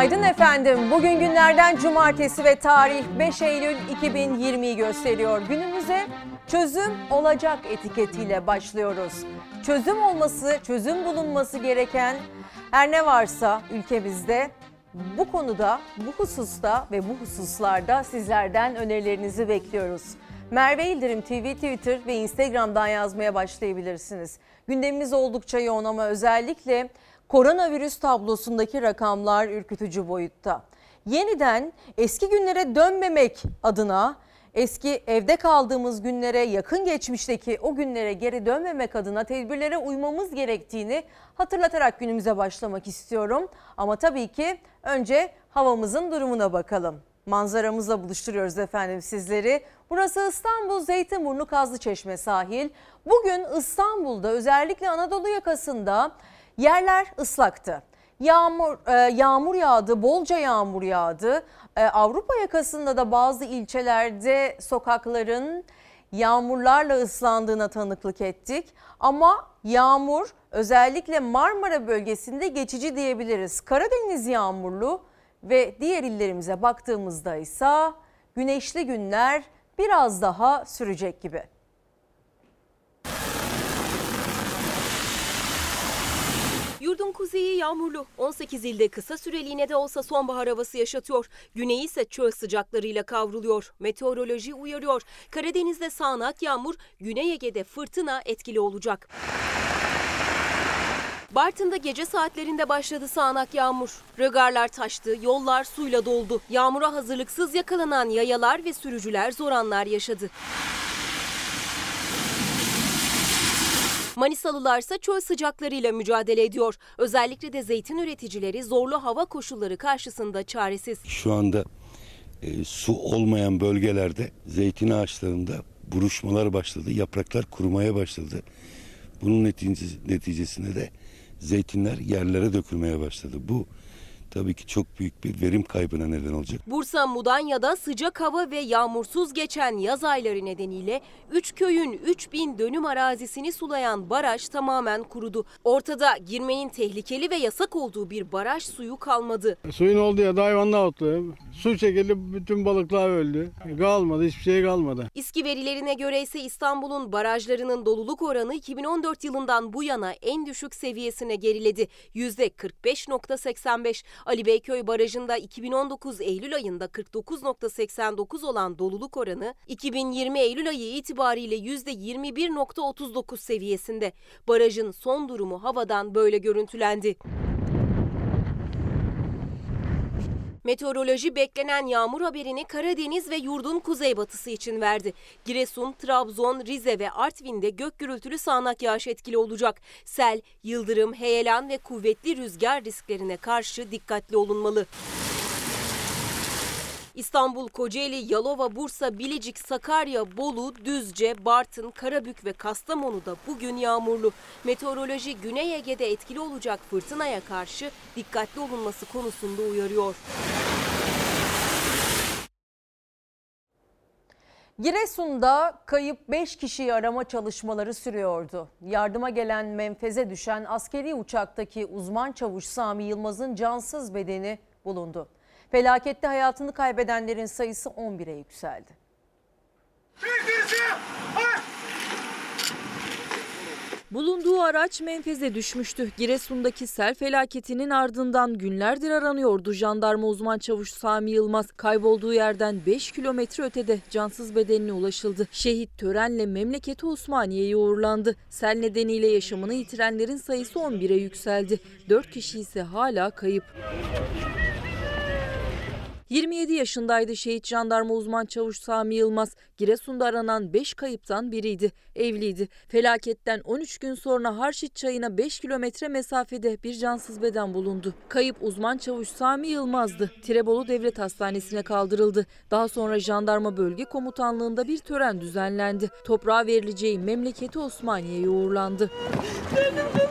Günaydın efendim. Bugün günlerden cumartesi ve tarih 5 Eylül 2020'yi gösteriyor. Günümüze çözüm olacak etiketiyle başlıyoruz. Çözüm olması, çözüm bulunması gereken her ne varsa ülkemizde bu konuda, bu hususta ve bu hususlarda sizlerden önerilerinizi bekliyoruz. Merve İldirim TV, Twitter ve Instagram'dan yazmaya başlayabilirsiniz. Gündemimiz oldukça yoğun ama özellikle koronavirüs tablosundaki rakamlar ürkütücü boyutta. Yeniden eski günlere dönmemek adına eski evde kaldığımız günlere yakın geçmişteki o günlere geri dönmemek adına tedbirlere uymamız gerektiğini hatırlatarak günümüze başlamak istiyorum. Ama tabii ki önce havamızın durumuna bakalım. Manzaramızla buluşturuyoruz efendim sizleri. Burası İstanbul Zeytinburnu Kazlıçeşme sahil. Bugün İstanbul'da özellikle Anadolu yakasında yerler ıslaktı. Yağmur e, yağmur yağdı, bolca yağmur yağdı. E, Avrupa yakasında da bazı ilçelerde sokakların yağmurlarla ıslandığına tanıklık ettik. Ama yağmur özellikle Marmara bölgesinde geçici diyebiliriz. Karadeniz yağmurlu ve diğer illerimize baktığımızda ise güneşli günler biraz daha sürecek gibi. Yurdun kuzeyi yağmurlu. 18 ilde kısa süreliğine de olsa sonbahar havası yaşatıyor. Güneyi ise çöl sıcaklarıyla kavruluyor. Meteoroloji uyarıyor. Karadeniz'de sağanak yağmur, Güney Ege'de fırtına etkili olacak. Bartın'da gece saatlerinde başladı sağanak yağmur. Rögarlar taştı, yollar suyla doldu. Yağmura hazırlıksız yakalanan yayalar ve sürücüler zor anlar yaşadı. Manisalılarsa çöl sıcaklarıyla mücadele ediyor. Özellikle de zeytin üreticileri zorlu hava koşulları karşısında çaresiz. Şu anda e, su olmayan bölgelerde zeytin ağaçlarında buruşmalar başladı, yapraklar kurumaya başladı. Bunun neticesinde de zeytinler yerlere dökülmeye başladı. Bu tabii ki çok büyük bir verim kaybına neden olacak. Bursa Mudanya'da sıcak hava ve yağmursuz geçen yaz ayları nedeniyle 3 köyün 3000 dönüm arazisini sulayan baraj tamamen kurudu. Ortada girmenin tehlikeli ve yasak olduğu bir baraj suyu kalmadı. Suyun olduğu yerde hayvanlar otlu. Su çekildi bütün balıklar öldü. Kalmadı hiçbir şey kalmadı. İSKİ verilerine göre ise İstanbul'un barajlarının doluluk oranı 2014 yılından bu yana en düşük seviyesine geriledi. %45.85. Ali Beyköy Barajı'nda 2019 Eylül ayında 49.89 olan doluluk oranı 2020 Eylül ayı itibariyle %21.39 seviyesinde. Barajın son durumu havadan böyle görüntülendi. Meteoroloji beklenen yağmur haberini Karadeniz ve yurdun kuzeybatısı için verdi. Giresun, Trabzon, Rize ve Artvin'de gök gürültülü sağanak yağış etkili olacak. Sel, yıldırım, heyelan ve kuvvetli rüzgar risklerine karşı dikkatli olunmalı. İstanbul, Kocaeli, Yalova, Bursa, Bilecik, Sakarya, Bolu, Düzce, Bartın, Karabük ve Kastamonu'da bugün yağmurlu. Meteoroloji Güney Ege'de etkili olacak fırtınaya karşı dikkatli olunması konusunda uyarıyor. Giresun'da kayıp 5 kişiyi arama çalışmaları sürüyordu. Yardıma gelen menfeze düşen askeri uçaktaki uzman çavuş Sami Yılmaz'ın cansız bedeni bulundu. Felakette hayatını kaybedenlerin sayısı 11'e yükseldi. Bulunduğu araç menfeze düşmüştü. Giresun'daki sel felaketinin ardından günlerdir aranıyordu jandarma uzman çavuş Sami Yılmaz. Kaybolduğu yerden 5 kilometre ötede cansız bedenine ulaşıldı. Şehit törenle memleketi Osmaniye'ye uğurlandı. Sel nedeniyle yaşamını yitirenlerin sayısı 11'e yükseldi. 4 kişi ise hala kayıp. 27 yaşındaydı şehit jandarma uzman çavuş Sami Yılmaz. Giresun'da aranan 5 kayıptan biriydi. Evliydi. Felaketten 13 gün sonra Harşit Çayı'na 5 kilometre mesafede bir cansız beden bulundu. Kayıp uzman çavuş Sami Yılmaz'dı. Tirebolu Devlet Hastanesi'ne kaldırıldı. Daha sonra jandarma bölge komutanlığında bir tören düzenlendi. Toprağa verileceği memleketi Osmaniye'ye uğurlandı. Benim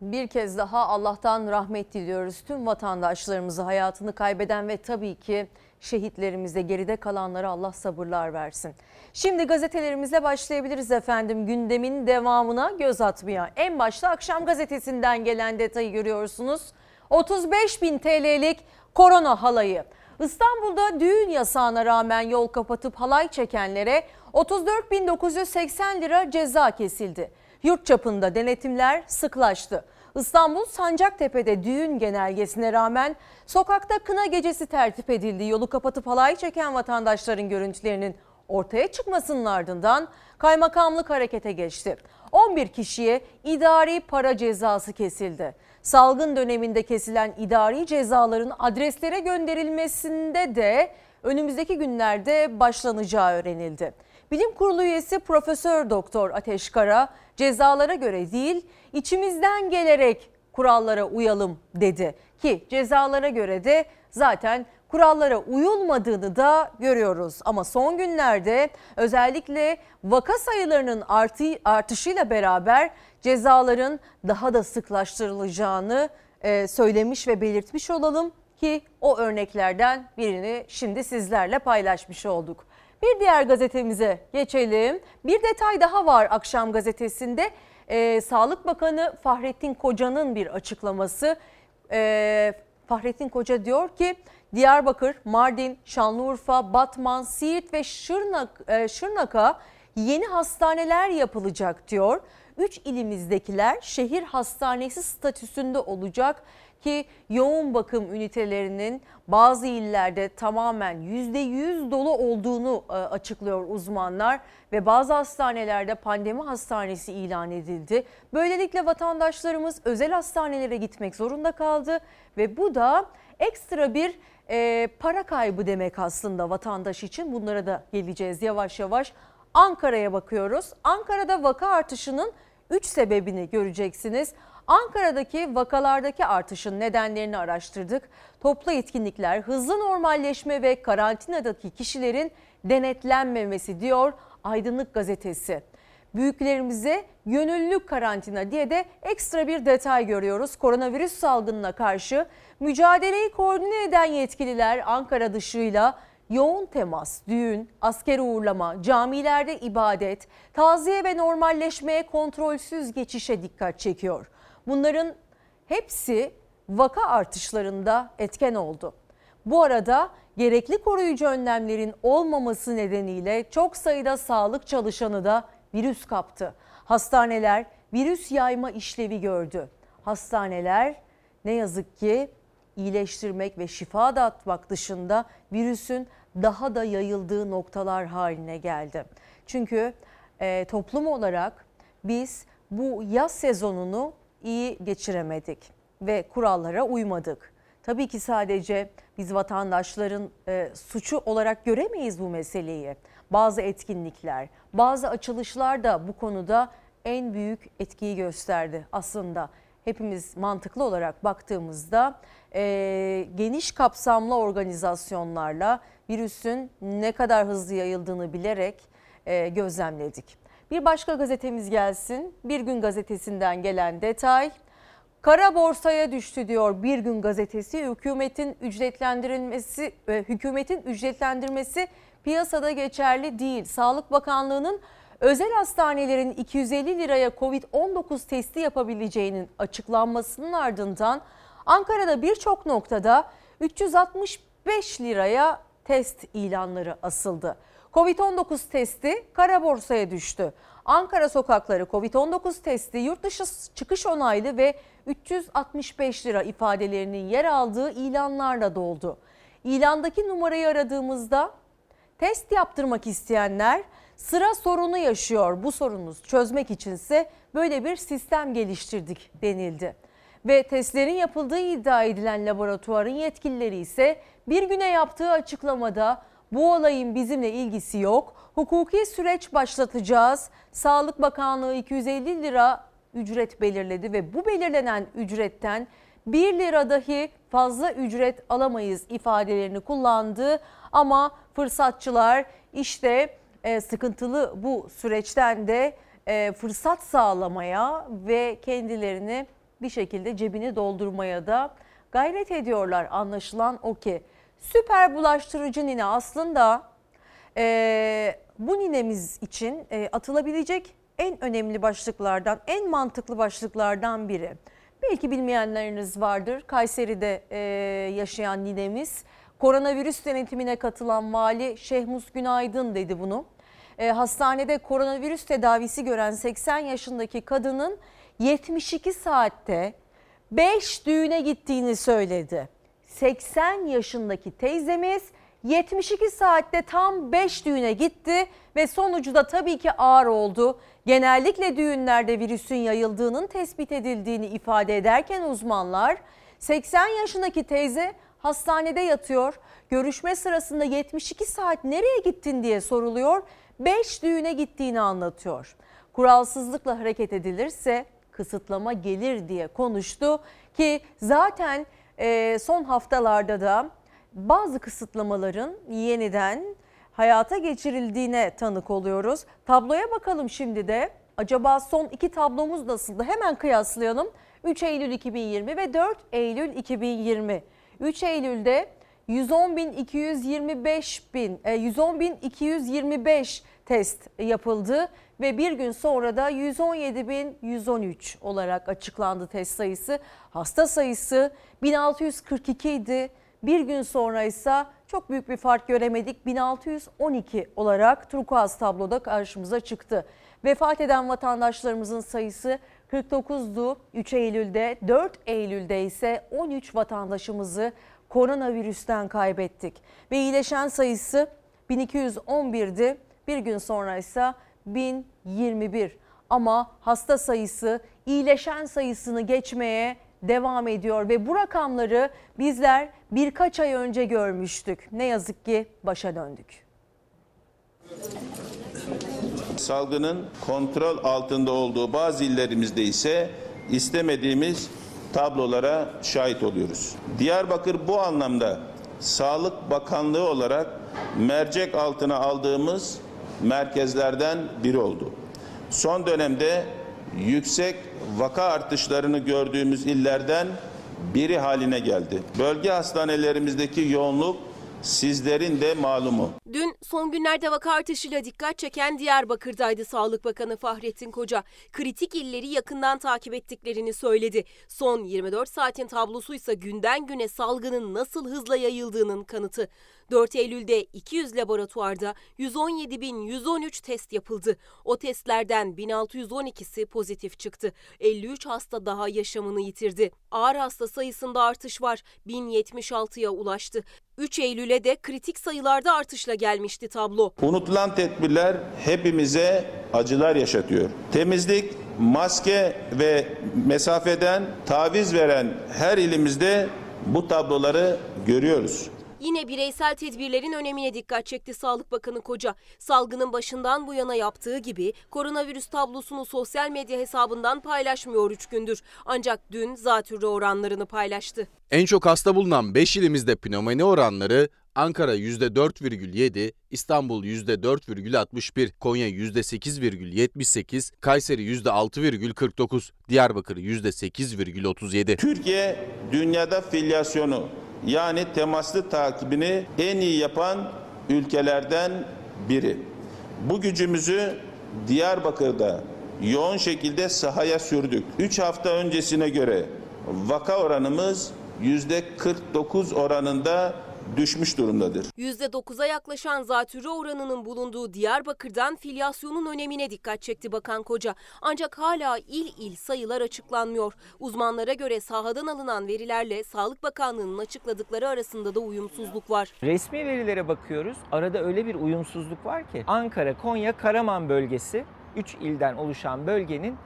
bir kez daha Allah'tan rahmet diliyoruz. Tüm vatandaşlarımızı hayatını kaybeden ve tabii ki şehitlerimize geride kalanlara Allah sabırlar versin. Şimdi gazetelerimize başlayabiliriz efendim. Gündemin devamına göz atmaya. En başta akşam gazetesinden gelen detayı görüyorsunuz. 35 bin TL'lik korona halayı. İstanbul'da düğün yasağına rağmen yol kapatıp halay çekenlere 34.980 lira ceza kesildi. Yurt çapında denetimler sıklaştı. İstanbul Sancaktepe'de düğün genelgesine rağmen sokakta kına gecesi tertip edildi. Yolu kapatıp halay çeken vatandaşların görüntülerinin ortaya çıkmasının ardından kaymakamlık harekete geçti. 11 kişiye idari para cezası kesildi. Salgın döneminde kesilen idari cezaların adreslere gönderilmesinde de önümüzdeki günlerde başlanacağı öğrenildi. Bilim Kurulu üyesi Profesör Doktor Ateş Kara cezalara göre değil içimizden gelerek kurallara uyalım dedi ki cezalara göre de zaten kurallara uyulmadığını da görüyoruz. Ama son günlerde özellikle vaka sayılarının artı, artışıyla beraber cezaların daha da sıklaştırılacağını e, söylemiş ve belirtmiş olalım ki o örneklerden birini şimdi sizlerle paylaşmış olduk. Bir diğer gazetemize geçelim. Bir detay daha var akşam gazetesinde. Ee, Sağlık Bakanı Fahrettin Koca'nın bir açıklaması. Ee, Fahrettin Koca diyor ki Diyarbakır, Mardin, Şanlıurfa, Batman, Siirt ve Şırnak, e, Şırnak'a yeni hastaneler yapılacak diyor. Üç ilimizdekiler şehir hastanesi statüsünde olacak ki yoğun bakım ünitelerinin bazı illerde tamamen %100 dolu olduğunu e, açıklıyor uzmanlar ve bazı hastanelerde pandemi hastanesi ilan edildi. Böylelikle vatandaşlarımız özel hastanelere gitmek zorunda kaldı ve bu da ekstra bir e, para kaybı demek aslında vatandaş için. Bunlara da geleceğiz yavaş yavaş. Ankara'ya bakıyoruz. Ankara'da vaka artışının 3 sebebini göreceksiniz. Ankara'daki vakalardaki artışın nedenlerini araştırdık. Toplu etkinlikler, hızlı normalleşme ve karantinadaki kişilerin denetlenmemesi diyor Aydınlık Gazetesi. Büyüklerimize gönüllü karantina diye de ekstra bir detay görüyoruz. Koronavirüs salgınına karşı mücadeleyi koordine eden yetkililer Ankara dışıyla yoğun temas, düğün, asker uğurlama, camilerde ibadet, taziye ve normalleşmeye kontrolsüz geçişe dikkat çekiyor. Bunların hepsi vaka artışlarında etken oldu. Bu arada gerekli koruyucu önlemlerin olmaması nedeniyle çok sayıda sağlık çalışanı da virüs kaptı. Hastaneler virüs yayma işlevi gördü. Hastaneler ne yazık ki iyileştirmek ve şifa dağıtmak dışında virüsün daha da yayıldığı noktalar haline geldi. Çünkü e, toplum olarak biz bu yaz sezonunu iyi geçiremedik ve kurallara uymadık. Tabii ki sadece biz vatandaşların e, suçu olarak göremeyiz bu meseleyi. Bazı etkinlikler, bazı açılışlar da bu konuda en büyük etkiyi gösterdi aslında. Hepimiz mantıklı olarak baktığımızda e, geniş kapsamlı organizasyonlarla virüsün ne kadar hızlı yayıldığını bilerek e, gözlemledik. Bir başka gazetemiz gelsin. Bir gün gazetesinden gelen detay. Kara borsaya düştü diyor Bir Gün gazetesi. Hükümetin ücretlendirilmesi e, hükümetin ücretlendirmesi piyasada geçerli değil. Sağlık Bakanlığı'nın özel hastanelerin 250 liraya Covid-19 testi yapabileceğinin açıklanmasının ardından Ankara'da birçok noktada 365 liraya test ilanları asıldı. Covid-19 testi kara borsaya düştü. Ankara sokakları Covid-19 testi yurt dışı çıkış onaylı ve 365 lira ifadelerinin yer aldığı ilanlarla doldu. İlandaki numarayı aradığımızda test yaptırmak isteyenler sıra sorunu yaşıyor. Bu sorunu çözmek içinse böyle bir sistem geliştirdik denildi. Ve testlerin yapıldığı iddia edilen laboratuvarın yetkilileri ise bir güne yaptığı açıklamada bu olayın bizimle ilgisi yok. Hukuki süreç başlatacağız. Sağlık Bakanlığı 250 lira ücret belirledi ve bu belirlenen ücretten 1 lira dahi fazla ücret alamayız ifadelerini kullandı. Ama fırsatçılar işte e, sıkıntılı bu süreçten de e, fırsat sağlamaya ve kendilerini bir şekilde cebini doldurmaya da gayret ediyorlar anlaşılan o ki. Süper bulaştırıcı nine aslında e, bu ninemiz için e, atılabilecek en önemli başlıklardan, en mantıklı başlıklardan biri. Belki bilmeyenleriniz vardır. Kayseri'de e, yaşayan ninemiz. Koronavirüs denetimine katılan vali Şehmus Günaydın dedi bunu. E, hastanede koronavirüs tedavisi gören 80 yaşındaki kadının 72 saatte 5 düğüne gittiğini söyledi. 80 yaşındaki teyzemiz 72 saatte tam 5 düğüne gitti ve sonucu da tabii ki ağır oldu. Genellikle düğünlerde virüsün yayıldığının tespit edildiğini ifade ederken uzmanlar 80 yaşındaki teyze hastanede yatıyor. Görüşme sırasında 72 saat nereye gittin diye soruluyor. 5 düğüne gittiğini anlatıyor. Kuralsızlıkla hareket edilirse kısıtlama gelir diye konuştu ki zaten e, son haftalarda da bazı kısıtlamaların yeniden hayata geçirildiğine tanık oluyoruz. Tabloya bakalım şimdi de. Acaba son iki tablomuz nasıldı? Hemen kıyaslayalım. 3 Eylül 2020 ve 4 Eylül 2020. 3 Eylül'de 110.225 bin, 110.225 test yapıldı ve bir gün sonra da 117.113 olarak açıklandı test sayısı. Hasta sayısı 1642 idi. Bir gün sonra ise çok büyük bir fark göremedik. 1612 olarak turkuaz tabloda karşımıza çıktı. Vefat eden vatandaşlarımızın sayısı 49'du 3 Eylül'de, 4 Eylül'de ise 13 vatandaşımızı koronavirüsten kaybettik. Ve iyileşen sayısı 1211'di. Bir gün sonra ise 1021. Ama hasta sayısı iyileşen sayısını geçmeye devam ediyor ve bu rakamları bizler birkaç ay önce görmüştük. Ne yazık ki başa döndük. Salgının kontrol altında olduğu bazı illerimizde ise istemediğimiz tablolara şahit oluyoruz. Diyarbakır bu anlamda Sağlık Bakanlığı olarak mercek altına aldığımız merkezlerden biri oldu. Son dönemde yüksek vaka artışlarını gördüğümüz illerden biri haline geldi. Bölge hastanelerimizdeki yoğunluk sizlerin de malumu. Dün son günlerde vaka artışıyla dikkat çeken Diyarbakır'daydı Sağlık Bakanı Fahrettin Koca. Kritik illeri yakından takip ettiklerini söyledi. Son 24 saatin tablosuysa günden güne salgının nasıl hızla yayıldığının kanıtı. 4 Eylül'de 200 laboratuvarda 117.113 test yapıldı. O testlerden 1612'si pozitif çıktı. 53 hasta daha yaşamını yitirdi. Ağır hasta sayısında artış var. 1076'ya ulaştı. 3 Eylül'e de kritik sayılarda artışla gelmişti tablo. Unutulan tedbirler hepimize acılar yaşatıyor. Temizlik, maske ve mesafeden taviz veren her ilimizde bu tabloları görüyoruz. Yine bireysel tedbirlerin önemine dikkat çekti Sağlık Bakanı Koca. Salgının başından bu yana yaptığı gibi koronavirüs tablosunu sosyal medya hesabından paylaşmıyor 3 gündür. Ancak dün zatürre oranlarını paylaştı. En çok hasta bulunan 5 ilimizde pnömoni oranları Ankara %4,7, İstanbul %4,61, Konya %8,78, Kayseri %6,49, Diyarbakır %8,37. Türkiye dünyada filyasyonu yani temaslı takibini en iyi yapan ülkelerden biri. Bu gücümüzü Diyarbakır'da yoğun şekilde sahaya sürdük. 3 hafta öncesine göre vaka oranımız %49 oranında düşmüş durumdadır. %9'a yaklaşan zatürre oranının bulunduğu Diyarbakır'dan filyasyonun önemine dikkat çekti Bakan Koca. Ancak hala il il sayılar açıklanmıyor. Uzmanlara göre sahadan alınan verilerle Sağlık Bakanlığı'nın açıkladıkları arasında da uyumsuzluk var. Resmi verilere bakıyoruz. Arada öyle bir uyumsuzluk var ki Ankara, Konya, Karaman bölgesi 3 ilden oluşan bölgenin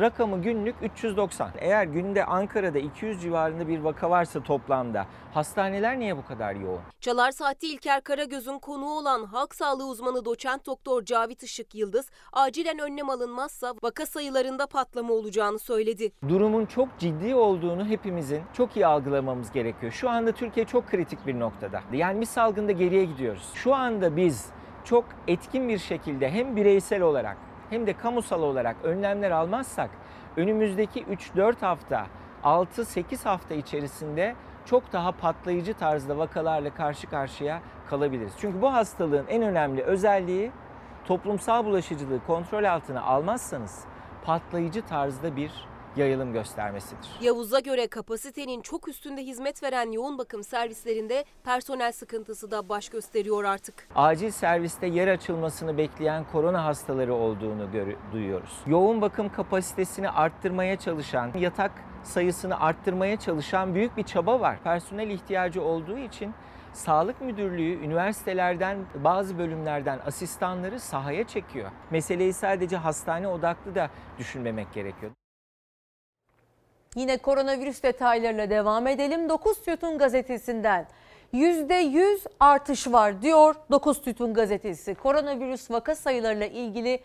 rakamı günlük 390. Eğer günde Ankara'da 200 civarında bir vaka varsa toplamda hastaneler niye bu kadar yoğun? Çalar Saat'te İlker Karagöz'ün konuğu olan halk sağlığı uzmanı doçent doktor Cavit Işık Yıldız acilen önlem alınmazsa vaka sayılarında patlama olacağını söyledi. Durumun çok ciddi olduğunu hepimizin çok iyi algılamamız gerekiyor. Şu anda Türkiye çok kritik bir noktada. Yani bir salgında geriye gidiyoruz. Şu anda biz çok etkin bir şekilde hem bireysel olarak hem de kamusal olarak önlemler almazsak önümüzdeki 3-4 hafta, 6-8 hafta içerisinde çok daha patlayıcı tarzda vakalarla karşı karşıya kalabiliriz. Çünkü bu hastalığın en önemli özelliği toplumsal bulaşıcılığı kontrol altına almazsanız patlayıcı tarzda bir yayılım göstermesidir. Yavuz'a göre kapasitenin çok üstünde hizmet veren yoğun bakım servislerinde personel sıkıntısı da baş gösteriyor artık. Acil serviste yer açılmasını bekleyen korona hastaları olduğunu duyuyoruz. Yoğun bakım kapasitesini arttırmaya çalışan, yatak sayısını arttırmaya çalışan büyük bir çaba var. Personel ihtiyacı olduğu için Sağlık Müdürlüğü üniversitelerden bazı bölümlerden asistanları sahaya çekiyor. Meseleyi sadece hastane odaklı da düşünmemek gerekiyor. Yine koronavirüs detaylarıyla devam edelim. 9 Tütün gazetesinden %100 artış var diyor 9 Tütün gazetesi. Koronavirüs vaka sayılarıyla ilgili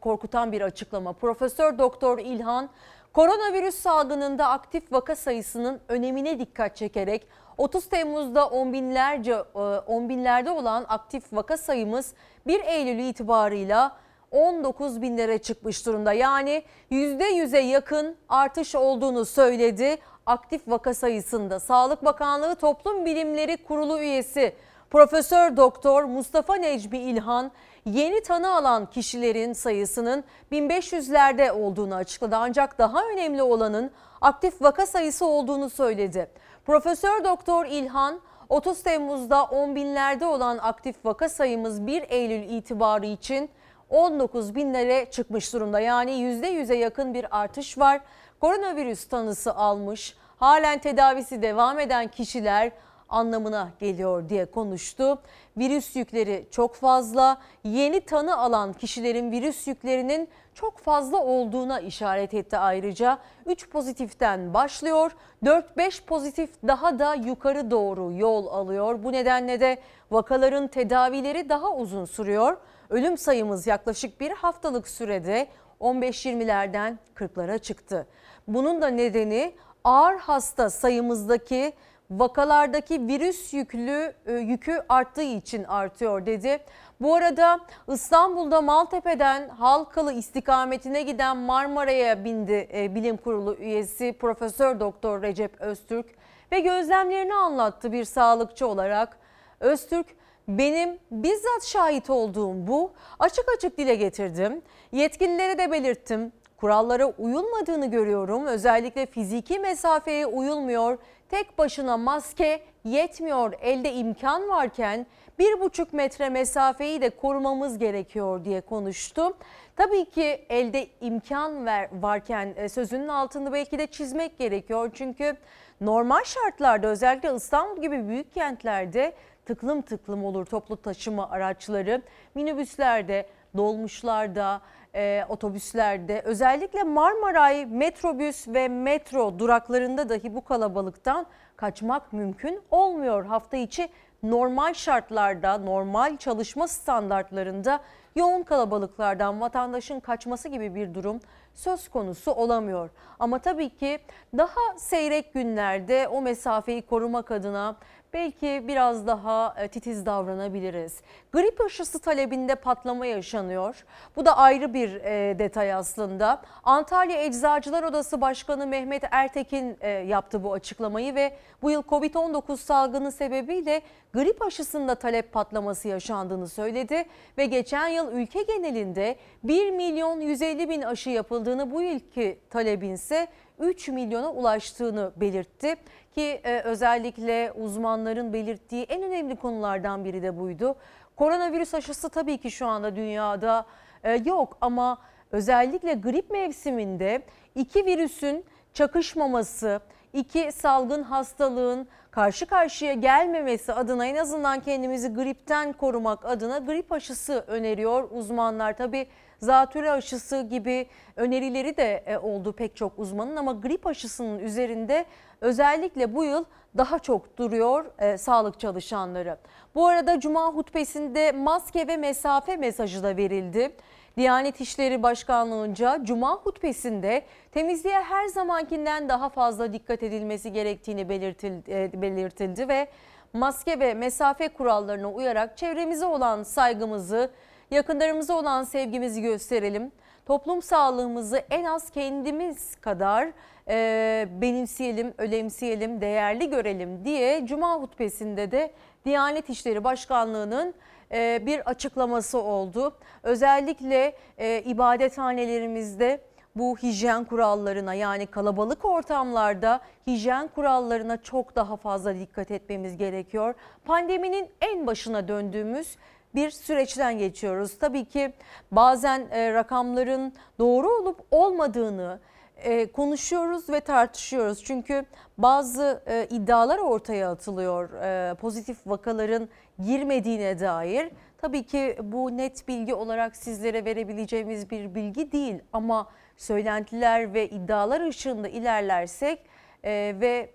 korkutan bir açıklama. Profesör Doktor İlhan koronavirüs salgınında aktif vaka sayısının önemine dikkat çekerek 30 Temmuz'da on binlerce e, on binlerde olan aktif vaka sayımız 1 Eylül itibarıyla 19 binlere çıkmış durumda. Yani %100'e yakın artış olduğunu söyledi. Aktif vaka sayısında Sağlık Bakanlığı Toplum Bilimleri Kurulu üyesi Profesör Doktor Mustafa Necmi İlhan yeni tanı alan kişilerin sayısının 1500'lerde olduğunu açıkladı. Ancak daha önemli olanın aktif vaka sayısı olduğunu söyledi. Profesör Doktor İlhan 30 Temmuz'da 10 binlerde olan aktif vaka sayımız 1 Eylül itibarı için 19 binlere çıkmış durumda. Yani %100'e yakın bir artış var. Koronavirüs tanısı almış, halen tedavisi devam eden kişiler anlamına geliyor diye konuştu. Virüs yükleri çok fazla. Yeni tanı alan kişilerin virüs yüklerinin çok fazla olduğuna işaret etti ayrıca. 3 pozitiften başlıyor. 4-5 pozitif daha da yukarı doğru yol alıyor. Bu nedenle de vakaların tedavileri daha uzun sürüyor. Ölüm sayımız yaklaşık bir haftalık sürede 15-20'lerden 40'lara çıktı. Bunun da nedeni ağır hasta sayımızdaki vakalardaki virüs yüklü e, yükü arttığı için artıyor dedi. Bu arada İstanbul'da Maltepe'den Halkalı istikametine giden Marmara'ya bindi e, Bilim Kurulu üyesi Profesör Doktor Recep Öztürk ve gözlemlerini anlattı bir sağlıkçı olarak. Öztürk benim bizzat şahit olduğum bu açık açık dile getirdim. Yetkililere de belirttim. Kurallara uyulmadığını görüyorum. Özellikle fiziki mesafeye uyulmuyor. Tek başına maske yetmiyor. Elde imkan varken bir buçuk metre mesafeyi de korumamız gerekiyor diye konuştu. Tabii ki elde imkan varken e, sözünün altını belki de çizmek gerekiyor. Çünkü normal şartlarda özellikle İstanbul gibi büyük kentlerde tıklım tıklım olur toplu taşıma araçları. Minibüslerde, dolmuşlarda, e, otobüslerde özellikle Marmaray metrobüs ve metro duraklarında dahi bu kalabalıktan kaçmak mümkün olmuyor. Hafta içi normal şartlarda, normal çalışma standartlarında yoğun kalabalıklardan vatandaşın kaçması gibi bir durum söz konusu olamıyor. Ama tabii ki daha seyrek günlerde o mesafeyi korumak adına belki biraz daha e, titiz davranabiliriz. Grip aşısı talebinde patlama yaşanıyor. Bu da ayrı bir e, detay aslında. Antalya Eczacılar Odası Başkanı Mehmet Ertekin e, yaptı bu açıklamayı ve bu yıl Covid-19 salgını sebebiyle grip aşısında talep patlaması yaşandığını söyledi ve geçen yıl ülke genelinde 1 milyon 150 bin aşı yapıldığını bu yılki talebin ise 3 milyona ulaştığını belirtti ki e, özellikle uzmanların belirttiği en önemli konulardan biri de buydu. Koronavirüs aşısı tabii ki şu anda dünyada e, yok ama özellikle grip mevsiminde iki virüsün çakışmaması, iki salgın hastalığın karşı karşıya gelmemesi adına en azından kendimizi gripten korumak adına grip aşısı öneriyor uzmanlar. Tabii zatürre aşısı gibi önerileri de e, oldu pek çok uzmanın ama grip aşısının üzerinde özellikle bu yıl daha çok duruyor e, sağlık çalışanları. Bu arada Cuma hutbesinde maske ve mesafe mesajı da verildi. Diyanet İşleri Başkanlığı'nca Cuma hutbesinde temizliğe her zamankinden daha fazla dikkat edilmesi gerektiğini belirtildi, e, belirtildi ve maske ve mesafe kurallarına uyarak çevremize olan saygımızı, yakınlarımıza olan sevgimizi gösterelim. Toplum sağlığımızı en az kendimiz kadar e, benimseyelim, önemseyelim, değerli görelim diye Cuma hutbesinde de Diyanet İşleri Başkanlığı'nın e, bir açıklaması oldu. Özellikle e, ibadethanelerimizde bu hijyen kurallarına yani kalabalık ortamlarda hijyen kurallarına çok daha fazla dikkat etmemiz gerekiyor. Pandeminin en başına döndüğümüz bir süreçten geçiyoruz. Tabii ki bazen e, rakamların doğru olup olmadığını e, konuşuyoruz ve tartışıyoruz. Çünkü bazı e, iddialar ortaya atılıyor pozitif vakaların girmediğine dair. Tabii ki bu net bilgi olarak sizlere verebileceğimiz bir bilgi değil ama söylentiler ve iddialar ışığında ilerlersek ve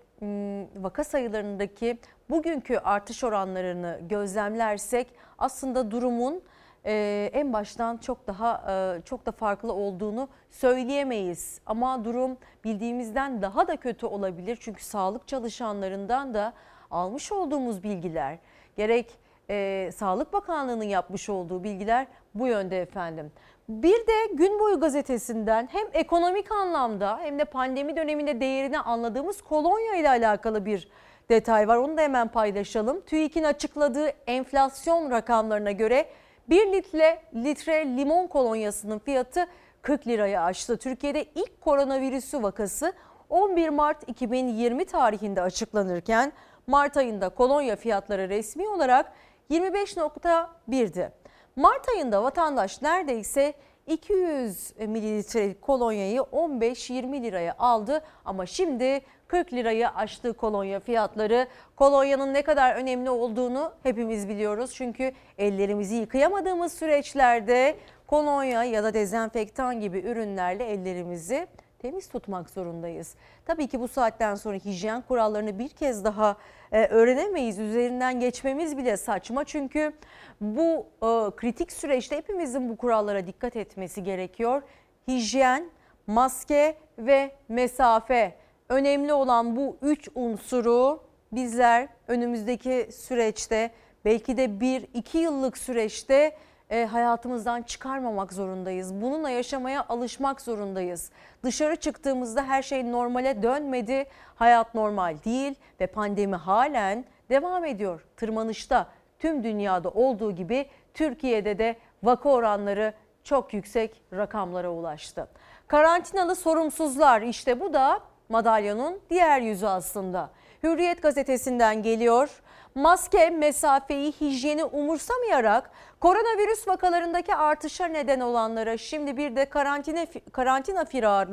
vaka sayılarındaki bugünkü artış oranlarını gözlemlersek aslında durumun e, en baştan çok daha e, çok da farklı olduğunu söyleyemeyiz. Ama durum bildiğimizden daha da kötü olabilir. Çünkü sağlık çalışanlarından da almış olduğumuz bilgiler gerek e, Sağlık Bakanlığı'nın yapmış olduğu bilgiler bu yönde efendim. Bir de Gün Boyu gazetesinden hem ekonomik anlamda hem de pandemi döneminde değerini anladığımız kolonya ile alakalı bir detay var. Onu da hemen paylaşalım. TÜİK'in açıkladığı enflasyon rakamlarına göre 1 litre, litre limon kolonyasının fiyatı 40 liraya aştı. Türkiye'de ilk koronavirüsü vakası 11 Mart 2020 tarihinde açıklanırken Mart ayında kolonya fiyatları resmi olarak 25.1'di. Mart ayında vatandaş neredeyse 200 mililitrelik kolonyayı 15-20 liraya aldı ama şimdi 40 lirayı aştı kolonya fiyatları. Kolonyanın ne kadar önemli olduğunu hepimiz biliyoruz. Çünkü ellerimizi yıkayamadığımız süreçlerde kolonya ya da dezenfektan gibi ürünlerle ellerimizi temiz tutmak zorundayız. Tabii ki bu saatten sonra hijyen kurallarını bir kez daha e, öğrenemeyiz. Üzerinden geçmemiz bile saçma çünkü bu e, kritik süreçte hepimizin bu kurallara dikkat etmesi gerekiyor. Hijyen, maske ve mesafe önemli olan bu üç unsuru bizler önümüzdeki süreçte belki de bir iki yıllık süreçte e, hayatımızdan çıkarmamak zorundayız. Bununla yaşamaya alışmak zorundayız. Dışarı çıktığımızda her şey normale dönmedi. Hayat normal değil ve pandemi halen devam ediyor. Tırmanışta tüm dünyada olduğu gibi Türkiye'de de vaka oranları çok yüksek rakamlara ulaştı. Karantinalı sorumsuzlar işte bu da madalyonun diğer yüzü aslında. Hürriyet gazetesinden geliyor. Maske, mesafeyi, hijyeni umursamayarak koronavirüs vakalarındaki artışa neden olanlara şimdi bir de karantina karantina firar,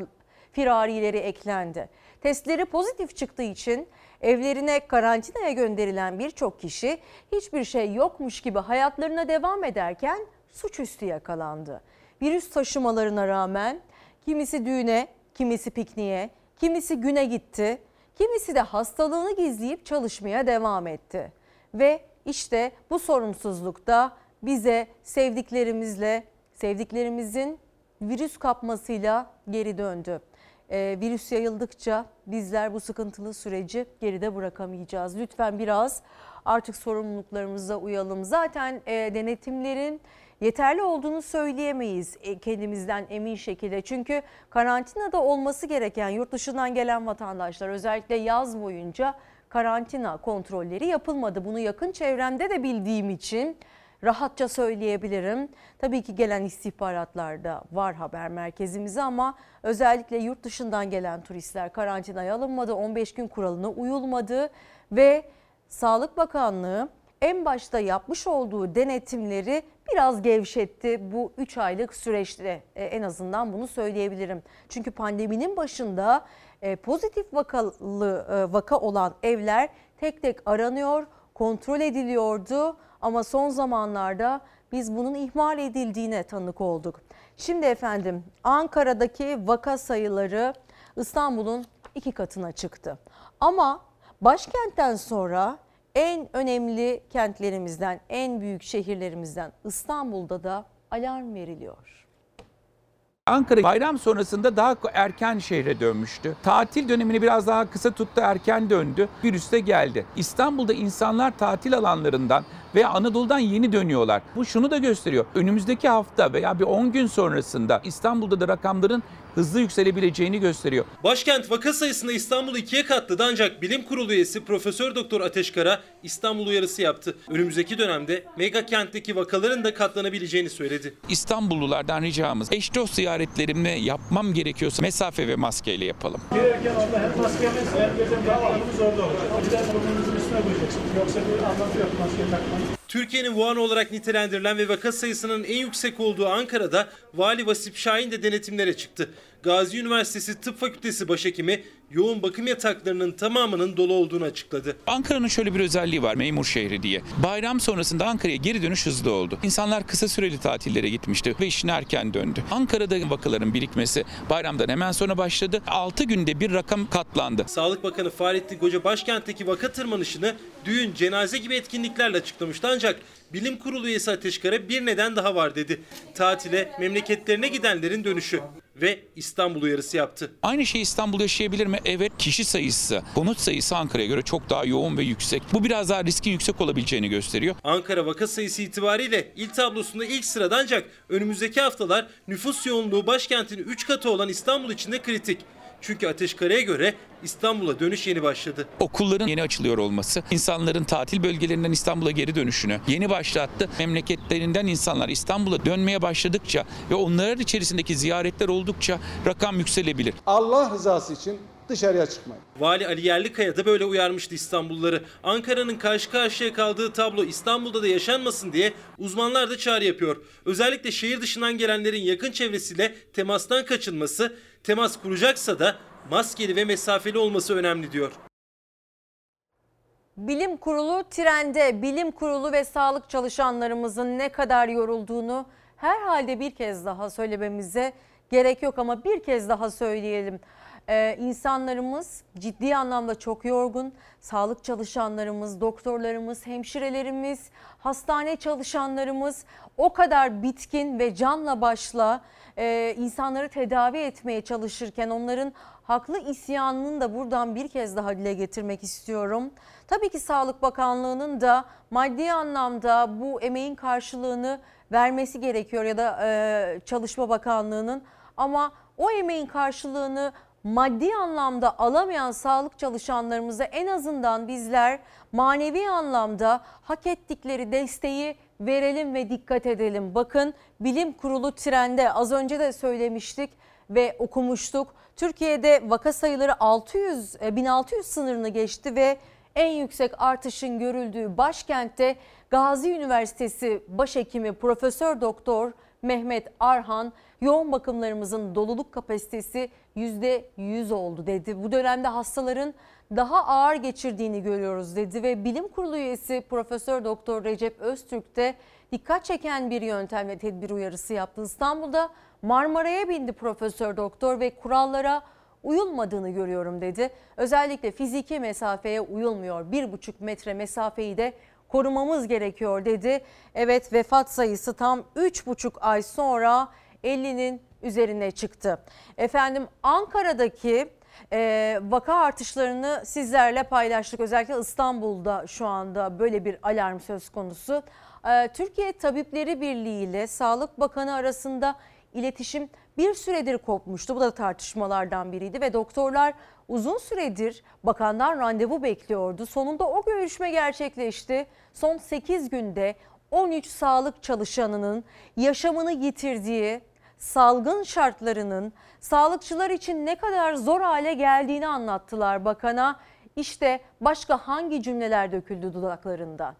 firarileri eklendi. Testleri pozitif çıktığı için evlerine karantinaya gönderilen birçok kişi hiçbir şey yokmuş gibi hayatlarına devam ederken suçüstü yakalandı. Virüs taşımalarına rağmen kimisi düğüne, kimisi pikniğe, kimisi güne gitti, kimisi de hastalığını gizleyip çalışmaya devam etti. Ve işte bu sorumsuzlukta bize sevdiklerimizle, sevdiklerimizin virüs kapmasıyla geri döndü. Ee, virüs yayıldıkça bizler bu sıkıntılı süreci geride bırakamayacağız. Lütfen biraz artık sorumluluklarımıza uyalım. Zaten e, denetimlerin yeterli olduğunu söyleyemeyiz e, kendimizden emin şekilde. Çünkü karantinada olması gereken yurt dışından gelen vatandaşlar özellikle yaz boyunca karantina kontrolleri yapılmadı. Bunu yakın çevremde de bildiğim için rahatça söyleyebilirim. Tabii ki gelen istihbaratlarda var haber merkezimize ama özellikle yurt dışından gelen turistler karantinaya alınmadı. 15 gün kuralına uyulmadı ve Sağlık Bakanlığı en başta yapmış olduğu denetimleri biraz gevşetti bu 3 aylık süreçte e, en azından bunu söyleyebilirim. Çünkü pandeminin başında e, pozitif vakalı e, vaka olan evler tek tek aranıyor, kontrol ediliyordu ama son zamanlarda biz bunun ihmal edildiğine tanık olduk. Şimdi efendim Ankara'daki vaka sayıları İstanbul'un iki katına çıktı. Ama başkentten sonra en önemli kentlerimizden, en büyük şehirlerimizden İstanbul'da da alarm veriliyor. Ankara bayram sonrasında daha erken şehre dönmüştü. Tatil dönemini biraz daha kısa tuttu, erken döndü. Virüs de geldi. İstanbul'da insanlar tatil alanlarından veya Anadolu'dan yeni dönüyorlar. Bu şunu da gösteriyor. Önümüzdeki hafta veya bir 10 gün sonrasında İstanbul'da da rakamların hızlı yükselebileceğini gösteriyor. Başkent vaka sayısında İstanbul ikiye katladı ancak bilim kurulu üyesi Profesör Doktor Ateşkara İstanbul uyarısı yaptı. Önümüzdeki dönemde mega kentteki vakaların da katlanabileceğini söyledi. İstanbullulardan ricamız eş dost ziyaretlerimi yapmam gerekiyorsa mesafe ve maskeyle yapalım. Girerken orada hem maskemiz hem kartlarımız orada olacak. Bir de burnunuzun üstüne koyacaksınız. Yoksa bir anlamı yok maske takmanın. Türkiye'nin Wuhan olarak nitelendirilen ve vaka sayısının en yüksek olduğu Ankara'da Vali Vasip Şahin de denetimlere çıktı. Gazi Üniversitesi Tıp Fakültesi başhekimi yoğun bakım yataklarının tamamının dolu olduğunu açıkladı. Ankara'nın şöyle bir özelliği var memur şehri diye. Bayram sonrasında Ankara'ya geri dönüş hızlı oldu. İnsanlar kısa süreli tatillere gitmişti ve işine erken döndü. Ankara'da vakaların birikmesi bayramdan hemen sonra başladı. 6 günde bir rakam katlandı. Sağlık Bakanı Fahrettin Koca başkentteki vaka tırmanışını düğün, cenaze gibi etkinliklerle açıklamıştı ancak Bilim Kurulu üyesi Ateşkara bir neden daha var dedi. Tatile, memleketlerine gidenlerin dönüşü ve İstanbul uyarısı yaptı. Aynı şey İstanbul yaşayabilir mi? Evet kişi sayısı, konut sayısı Ankara'ya göre çok daha yoğun ve yüksek. Bu biraz daha riskin yüksek olabileceğini gösteriyor. Ankara vaka sayısı itibariyle il tablosunda ilk sırada ancak önümüzdeki haftalar nüfus yoğunluğu başkentin 3 katı olan İstanbul için de kritik. Çünkü Ateşkara'ya göre İstanbul'a dönüş yeni başladı. Okulların yeni açılıyor olması, insanların tatil bölgelerinden İstanbul'a geri dönüşünü yeni başlattı. Memleketlerinden insanlar İstanbul'a dönmeye başladıkça ve onların içerisindeki ziyaretler oldukça rakam yükselebilir. Allah rızası için dışarıya çıkmayın. Vali Ali Yerlikaya da böyle uyarmıştı İstanbulluları. Ankara'nın karşı karşıya kaldığı tablo İstanbul'da da yaşanmasın diye uzmanlar da çağrı yapıyor. Özellikle şehir dışından gelenlerin yakın çevresiyle temastan kaçınması, temas kuracaksa da maskeli ve mesafeli olması önemli diyor. Bilim kurulu trende, bilim kurulu ve sağlık çalışanlarımızın ne kadar yorulduğunu herhalde bir kez daha söylememize gerek yok ama bir kez daha söyleyelim. Ee, insanlarımız ciddi anlamda çok yorgun. Sağlık çalışanlarımız, doktorlarımız, hemşirelerimiz, hastane çalışanlarımız o kadar bitkin ve canla başla e, insanları tedavi etmeye çalışırken onların haklı isyanını da buradan bir kez daha dile getirmek istiyorum. Tabii ki Sağlık Bakanlığı'nın da maddi anlamda bu emeğin karşılığını vermesi gerekiyor ya da e, Çalışma Bakanlığı'nın ama o emeğin karşılığını maddi anlamda alamayan sağlık çalışanlarımıza en azından bizler manevi anlamda hak ettikleri desteği verelim ve dikkat edelim. Bakın bilim kurulu trende az önce de söylemiştik ve okumuştuk. Türkiye'de vaka sayıları 600 1600 sınırını geçti ve en yüksek artışın görüldüğü başkentte Gazi Üniversitesi Başhekimi Profesör Doktor Mehmet Arhan yoğun bakımlarımızın doluluk kapasitesi %100 oldu dedi. Bu dönemde hastaların daha ağır geçirdiğini görüyoruz dedi ve bilim kurulu üyesi Profesör Doktor Recep Öztürk de dikkat çeken bir yöntem ve tedbir uyarısı yaptı. İstanbul'da Marmara'ya bindi Profesör Doktor ve kurallara uyulmadığını görüyorum dedi. Özellikle fiziki mesafeye uyulmuyor. Bir buçuk metre mesafeyi de korumamız gerekiyor dedi. Evet vefat sayısı tam 3,5 ay sonra 50'nin üzerine çıktı. Efendim Ankara'daki e, vaka artışlarını sizlerle paylaştık. Özellikle İstanbul'da şu anda böyle bir alarm söz konusu. E, Türkiye Tabipleri Birliği ile Sağlık Bakanı arasında iletişim bir süredir kopmuştu. Bu da tartışmalardan biriydi ve doktorlar uzun süredir bakandan randevu bekliyordu. Sonunda o görüşme gerçekleşti. Son 8 günde 13 sağlık çalışanının yaşamını yitirdiği salgın şartlarının sağlıkçılar için ne kadar zor hale geldiğini anlattılar bakana. İşte başka hangi cümleler döküldü dudaklarından?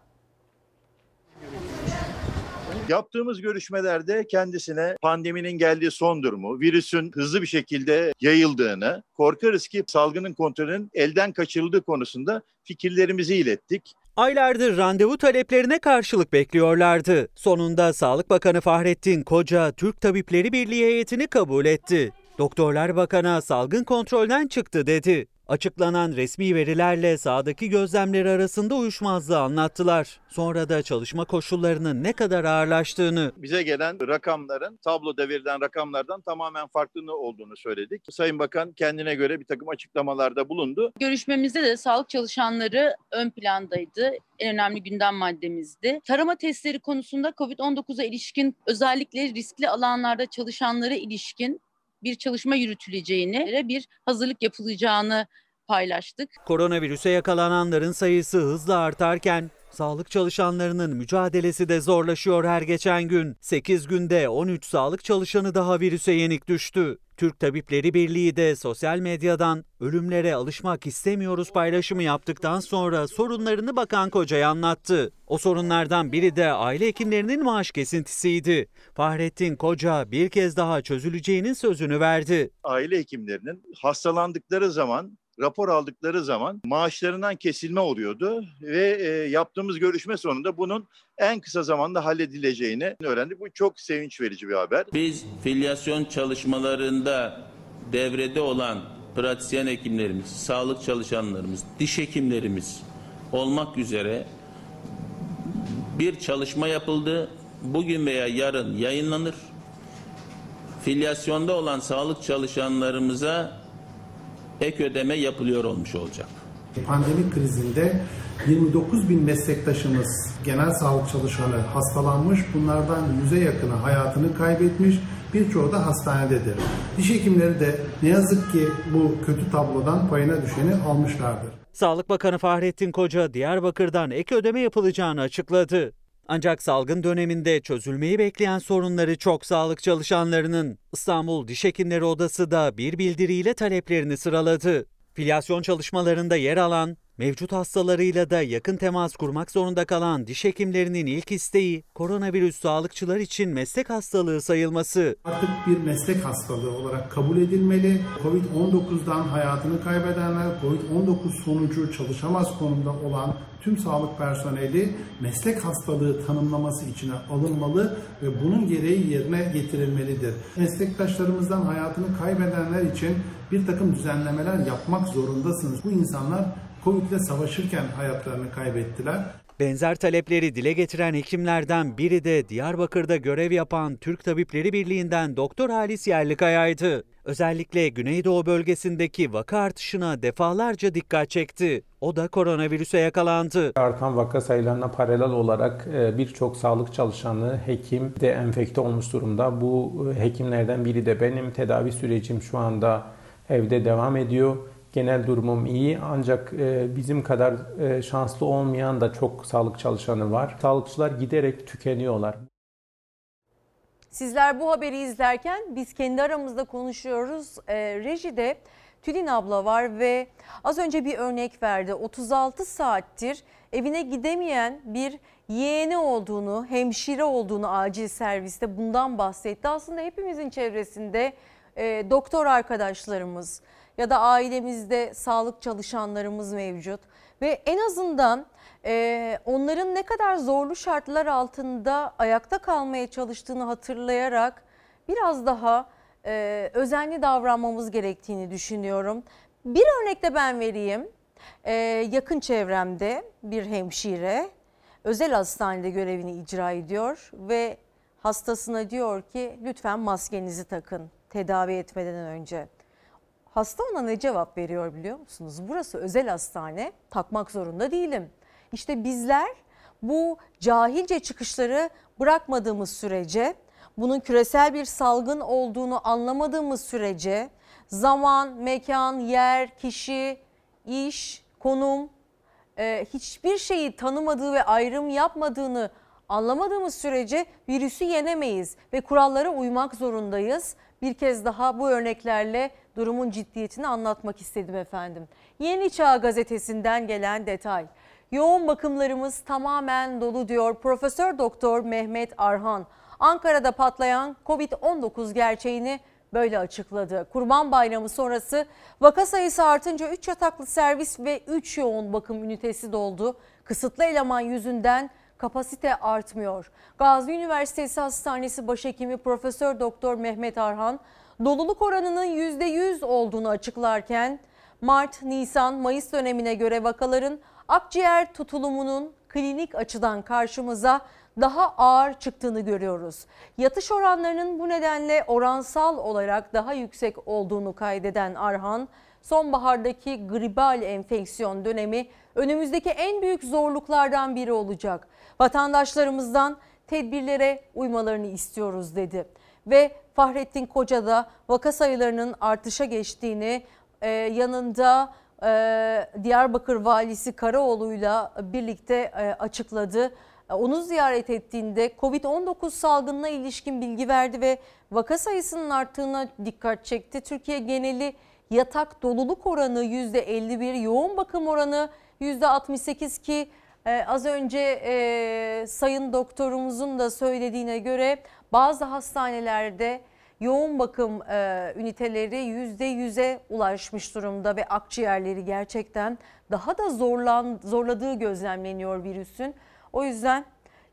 Yaptığımız görüşmelerde kendisine pandeminin geldiği son durumu, virüsün hızlı bir şekilde yayıldığını, korkarız ki salgının kontrolünün elden kaçırıldığı konusunda fikirlerimizi ilettik. Aylardır randevu taleplerine karşılık bekliyorlardı. Sonunda Sağlık Bakanı Fahrettin Koca Türk Tabipleri Birliği heyetini kabul etti. Doktorlar Bakan'a salgın kontrolden çıktı dedi. Açıklanan resmi verilerle sahadaki gözlemleri arasında uyuşmazlığı anlattılar. Sonra da çalışma koşullarının ne kadar ağırlaştığını. Bize gelen rakamların tabloda verilen rakamlardan tamamen farklı olduğunu söyledik. Sayın Bakan kendine göre bir takım açıklamalarda bulundu. Görüşmemizde de sağlık çalışanları ön plandaydı. En önemli gündem maddemizdi. Tarama testleri konusunda COVID-19'a ilişkin özellikle riskli alanlarda çalışanlara ilişkin bir çalışma yürütüleceğini, bir hazırlık yapılacağını paylaştık. Koronavirüse yakalananların sayısı hızla artarken sağlık çalışanlarının mücadelesi de zorlaşıyor her geçen gün. 8 günde 13 sağlık çalışanı daha virüse yenik düştü. Türk Tabipleri Birliği de sosyal medyadan ölümlere alışmak istemiyoruz paylaşımı yaptıktan sonra sorunlarını Bakan Koca'ya anlattı. O sorunlardan biri de aile hekimlerinin maaş kesintisiydi. Fahrettin Koca bir kez daha çözüleceğinin sözünü verdi. Aile hekimlerinin hastalandıkları zaman rapor aldıkları zaman maaşlarından kesilme oluyordu ve e, yaptığımız görüşme sonunda bunun en kısa zamanda halledileceğini öğrendik. Bu çok sevinç verici bir haber. Biz filyasyon çalışmalarında devrede olan pratisyen hekimlerimiz, sağlık çalışanlarımız, diş hekimlerimiz olmak üzere bir çalışma yapıldı. Bugün veya yarın yayınlanır. Filyasyonda olan sağlık çalışanlarımıza ek ödeme yapılıyor olmuş olacak. Pandemi krizinde 29 bin meslektaşımız genel sağlık çalışanı hastalanmış. Bunlardan yüze yakını hayatını kaybetmiş. Birçoğu da hastanededir. Diş hekimleri de ne yazık ki bu kötü tablodan payına düşeni almışlardır. Sağlık Bakanı Fahrettin Koca Diyarbakır'dan ek ödeme yapılacağını açıkladı. Ancak salgın döneminde çözülmeyi bekleyen sorunları çok sağlık çalışanlarının. İstanbul Diş Hekimleri Odası da bir bildiriyle taleplerini sıraladı. Filyasyon çalışmalarında yer alan, mevcut hastalarıyla da yakın temas kurmak zorunda kalan diş hekimlerinin ilk isteği koronavirüs sağlıkçılar için meslek hastalığı sayılması. Artık bir meslek hastalığı olarak kabul edilmeli. Covid-19'dan hayatını kaybedenler, Covid-19 sonucu çalışamaz konumda olan tüm sağlık personeli meslek hastalığı tanımlaması içine alınmalı ve bunun gereği yerine getirilmelidir. Meslektaşlarımızdan hayatını kaybedenler için bir takım düzenlemeler yapmak zorundasınız. Bu insanlar Covid ile savaşırken hayatlarını kaybettiler. Benzer talepleri dile getiren hekimlerden biri de Diyarbakır'da görev yapan Türk Tabipleri Birliği'nden Doktor Halis Yerlikaya'ydı. Özellikle Güneydoğu bölgesindeki vaka artışına defalarca dikkat çekti. O da koronavirüse yakalandı. Artan vaka sayılarına paralel olarak e, birçok sağlık çalışanı, hekim de enfekte olmuş durumda. Bu e, hekimlerden biri de benim tedavi sürecim şu anda evde devam ediyor. Genel durumum iyi ancak e, bizim kadar şanslı olmayan da çok sağlık çalışanı var. Sağlıkçılar giderek tükeniyorlar. Sizler bu haberi izlerken biz kendi aramızda konuşuyoruz. E, rejide Tülin abla var ve az önce bir örnek verdi. 36 saattir evine gidemeyen bir yeğeni olduğunu, hemşire olduğunu acil serviste bundan bahsetti. Aslında hepimizin çevresinde e, doktor arkadaşlarımız ya da ailemizde sağlık çalışanlarımız mevcut. Ve en azından e, onların ne kadar zorlu şartlar altında ayakta kalmaya çalıştığını hatırlayarak biraz daha e, özenli davranmamız gerektiğini düşünüyorum. Bir örnek de ben vereyim. E, yakın çevremde bir hemşire özel hastanede görevini icra ediyor ve hastasına diyor ki lütfen maskenizi takın tedavi etmeden önce. Hasta ona ne cevap veriyor biliyor musunuz? Burası özel hastane takmak zorunda değilim. İşte bizler bu cahilce çıkışları bırakmadığımız sürece, bunun küresel bir salgın olduğunu anlamadığımız sürece zaman, mekan, yer, kişi, iş, konum e, hiçbir şeyi tanımadığı ve ayrım yapmadığını anlamadığımız sürece virüsü yenemeyiz ve kurallara uymak zorundayız. Bir kez daha bu örneklerle durumun ciddiyetini anlatmak istedim efendim. Yeni Çağ gazetesinden gelen detay. Yoğun bakımlarımız tamamen dolu diyor Profesör Doktor Mehmet Arhan. Ankara'da patlayan Covid-19 gerçeğini böyle açıkladı. Kurban Bayramı sonrası vaka sayısı artınca 3 yataklı servis ve 3 yoğun bakım ünitesi doldu. Kısıtlı eleman yüzünden kapasite artmıyor. Gazi Üniversitesi Hastanesi Başhekimi Profesör Doktor Mehmet Arhan doluluk oranının %100 olduğunu açıklarken Mart, Nisan, Mayıs dönemine göre vakaların akciğer tutulumunun klinik açıdan karşımıza daha ağır çıktığını görüyoruz. Yatış oranlarının bu nedenle oransal olarak daha yüksek olduğunu kaydeden Arhan, sonbahardaki gribal enfeksiyon dönemi önümüzdeki en büyük zorluklardan biri olacak. Vatandaşlarımızdan tedbirlere uymalarını istiyoruz dedi. ve Fahrettin Koca da vaka sayılarının artışa geçtiğini e, yanında e, Diyarbakır valisi Karaoğlu'yla birlikte e, açıkladı. E, onu ziyaret ettiğinde Covid-19 salgınına ilişkin bilgi verdi ve vaka sayısının arttığına dikkat çekti. Türkiye geneli yatak doluluk oranı %51, yoğun bakım oranı %68 ki e, az önce e, sayın doktorumuzun da söylediğine göre bazı hastanelerde yoğun bakım e, üniteleri %100'e ulaşmış durumda ve akciğerleri gerçekten daha da zorlan, zorladığı gözlemleniyor virüsün. O yüzden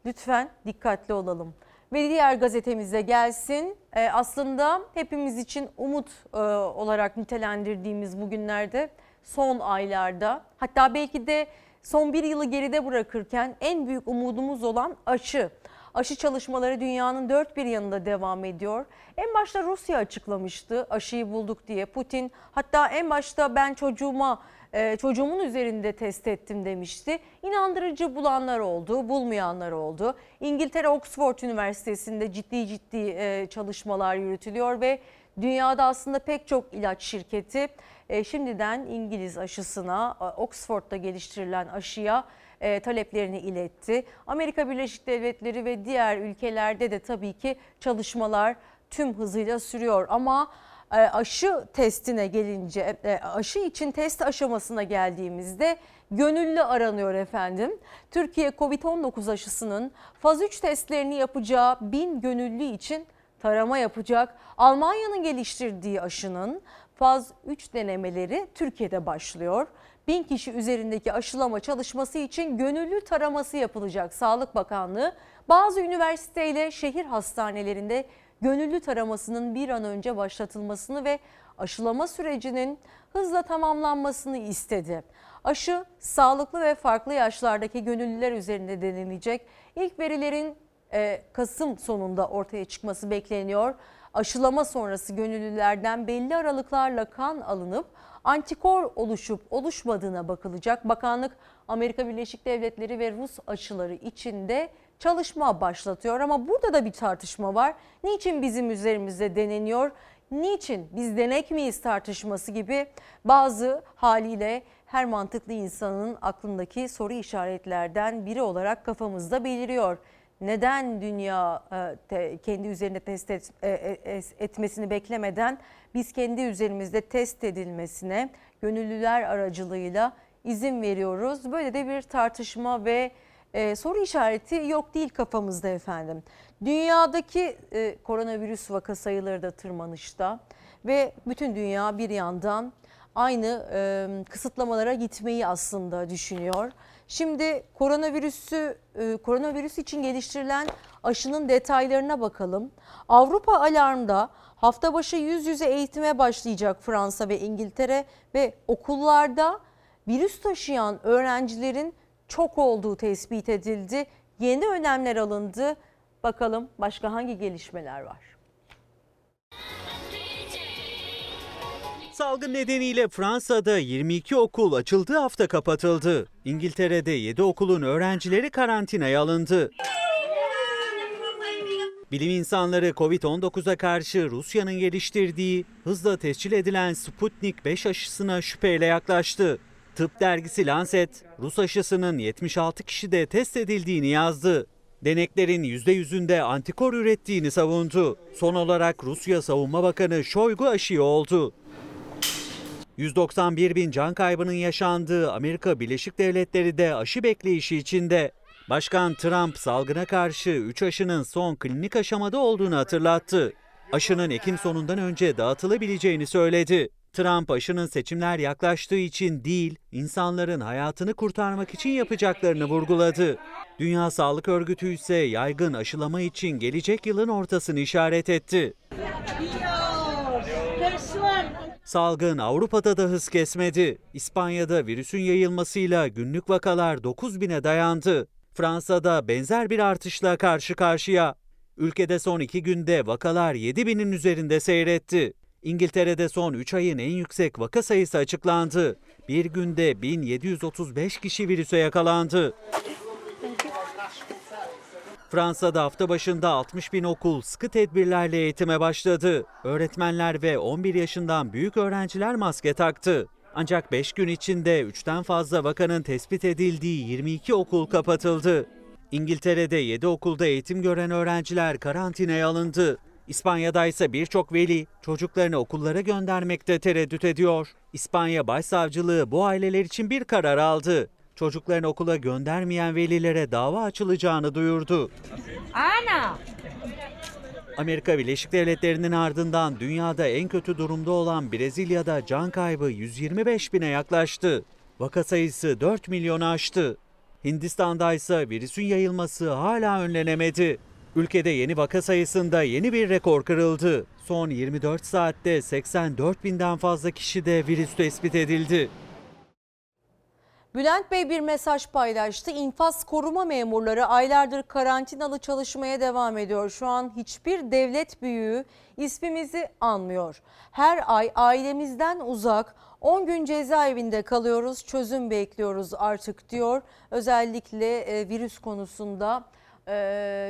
lütfen dikkatli olalım. Ve diğer gazetemize gelsin. E, aslında hepimiz için umut e, olarak nitelendirdiğimiz bugünlerde son aylarda hatta belki de son bir yılı geride bırakırken en büyük umudumuz olan aşı. Aşı çalışmaları dünyanın dört bir yanında devam ediyor. En başta Rusya açıklamıştı aşıyı bulduk diye. Putin hatta en başta ben çocuğuma e, çocuğumun üzerinde test ettim demişti. İnandırıcı bulanlar oldu, bulmayanlar oldu. İngiltere Oxford Üniversitesi'nde ciddi ciddi e, çalışmalar yürütülüyor ve dünyada aslında pek çok ilaç şirketi e, şimdiden İngiliz aşısına, Oxford'da geliştirilen aşıya taleplerini iletti. Amerika Birleşik Devletleri ve diğer ülkelerde de tabii ki çalışmalar tüm hızıyla sürüyor ama e, aşı testine gelince e, aşı için test aşamasına geldiğimizde gönüllü aranıyor efendim. Türkiye Covid-19 aşısının faz 3 testlerini yapacağı bin gönüllü için tarama yapacak. Almanya'nın geliştirdiği aşının faz 3 denemeleri Türkiye'de başlıyor. Bin kişi üzerindeki aşılama çalışması için gönüllü taraması yapılacak. Sağlık Bakanlığı bazı üniversiteyle şehir hastanelerinde gönüllü taramasının bir an önce başlatılmasını ve aşılama sürecinin hızla tamamlanmasını istedi. Aşı sağlıklı ve farklı yaşlardaki gönüllüler üzerinde denenecek. İlk verilerin e, Kasım sonunda ortaya çıkması bekleniyor. Aşılama sonrası gönüllülerden belli aralıklarla kan alınıp antikor oluşup oluşmadığına bakılacak. Bakanlık Amerika Birleşik Devletleri ve Rus aşıları içinde çalışma başlatıyor. Ama burada da bir tartışma var. Niçin bizim üzerimizde deneniyor? Niçin biz denek miyiz tartışması gibi bazı haliyle her mantıklı insanın aklındaki soru işaretlerden biri olarak kafamızda beliriyor. Neden dünya e, kendi üzerinde test e, e, etmesini beklemeden biz kendi üzerimizde test edilmesine gönüllüler aracılığıyla izin veriyoruz? Böyle de bir tartışma ve e, soru işareti yok değil kafamızda efendim. Dünyadaki e, koronavirüs vaka sayıları da tırmanışta ve bütün dünya bir yandan aynı e, kısıtlamalara gitmeyi aslında düşünüyor. Şimdi koronavirüsü e, koronavirüs için geliştirilen aşının detaylarına bakalım. Avrupa alarmda hafta başı yüz yüze eğitime başlayacak Fransa ve İngiltere ve okullarda virüs taşıyan öğrencilerin çok olduğu tespit edildi. Yeni önlemler alındı. Bakalım başka hangi gelişmeler var? Salgın nedeniyle Fransa'da 22 okul açıldığı hafta kapatıldı. İngiltere'de 7 okulun öğrencileri karantinaya alındı. Bilim insanları Covid-19'a karşı Rusya'nın geliştirdiği hızla tescil edilen Sputnik 5 aşısına şüpheyle yaklaştı. Tıp dergisi Lancet, Rus aşısının 76 kişide test edildiğini yazdı. Deneklerin %100'ünde antikor ürettiğini savundu. Son olarak Rusya Savunma Bakanı Şoygu aşıyı oldu. 191 bin can kaybının yaşandığı Amerika Birleşik Devletleri de aşı bekleyişi içinde. Başkan Trump salgına karşı 3 aşının son klinik aşamada olduğunu hatırlattı. Aşının Ekim sonundan önce dağıtılabileceğini söyledi. Trump aşının seçimler yaklaştığı için değil, insanların hayatını kurtarmak için yapacaklarını vurguladı. Dünya Sağlık Örgütü ise yaygın aşılama için gelecek yılın ortasını işaret etti. Salgın Avrupa'da da hız kesmedi. İspanya'da virüsün yayılmasıyla günlük vakalar 9 bine dayandı. Fransa'da benzer bir artışla karşı karşıya. Ülkede son iki günde vakalar 7 binin üzerinde seyretti. İngiltere'de son 3 ayın en yüksek vaka sayısı açıklandı. Bir günde 1735 kişi virüse yakalandı. Fransa'da hafta başında 60 bin okul sıkı tedbirlerle eğitime başladı. Öğretmenler ve 11 yaşından büyük öğrenciler maske taktı. Ancak 5 gün içinde 3'ten fazla vakanın tespit edildiği 22 okul kapatıldı. İngiltere'de 7 okulda eğitim gören öğrenciler karantinaya alındı. İspanya'da ise birçok veli çocuklarını okullara göndermekte tereddüt ediyor. İspanya Başsavcılığı bu aileler için bir karar aldı. Çocuklarını okula göndermeyen velilere dava açılacağını duyurdu. Ana! Amerika Birleşik Devletleri'nin ardından dünyada en kötü durumda olan Brezilya'da can kaybı 125 bine yaklaştı. Vaka sayısı 4 milyonu aştı. Hindistan'da ise virüsün yayılması hala önlenemedi. Ülkede yeni vaka sayısında yeni bir rekor kırıldı. Son 24 saatte 84 binden fazla kişide virüs tespit edildi. Bülent Bey bir mesaj paylaştı. İnfaz koruma memurları aylardır karantinalı çalışmaya devam ediyor. Şu an hiçbir devlet büyüğü ismimizi anmıyor. Her ay ailemizden uzak 10 gün cezaevinde kalıyoruz. Çözüm bekliyoruz artık diyor. Özellikle e, virüs konusunda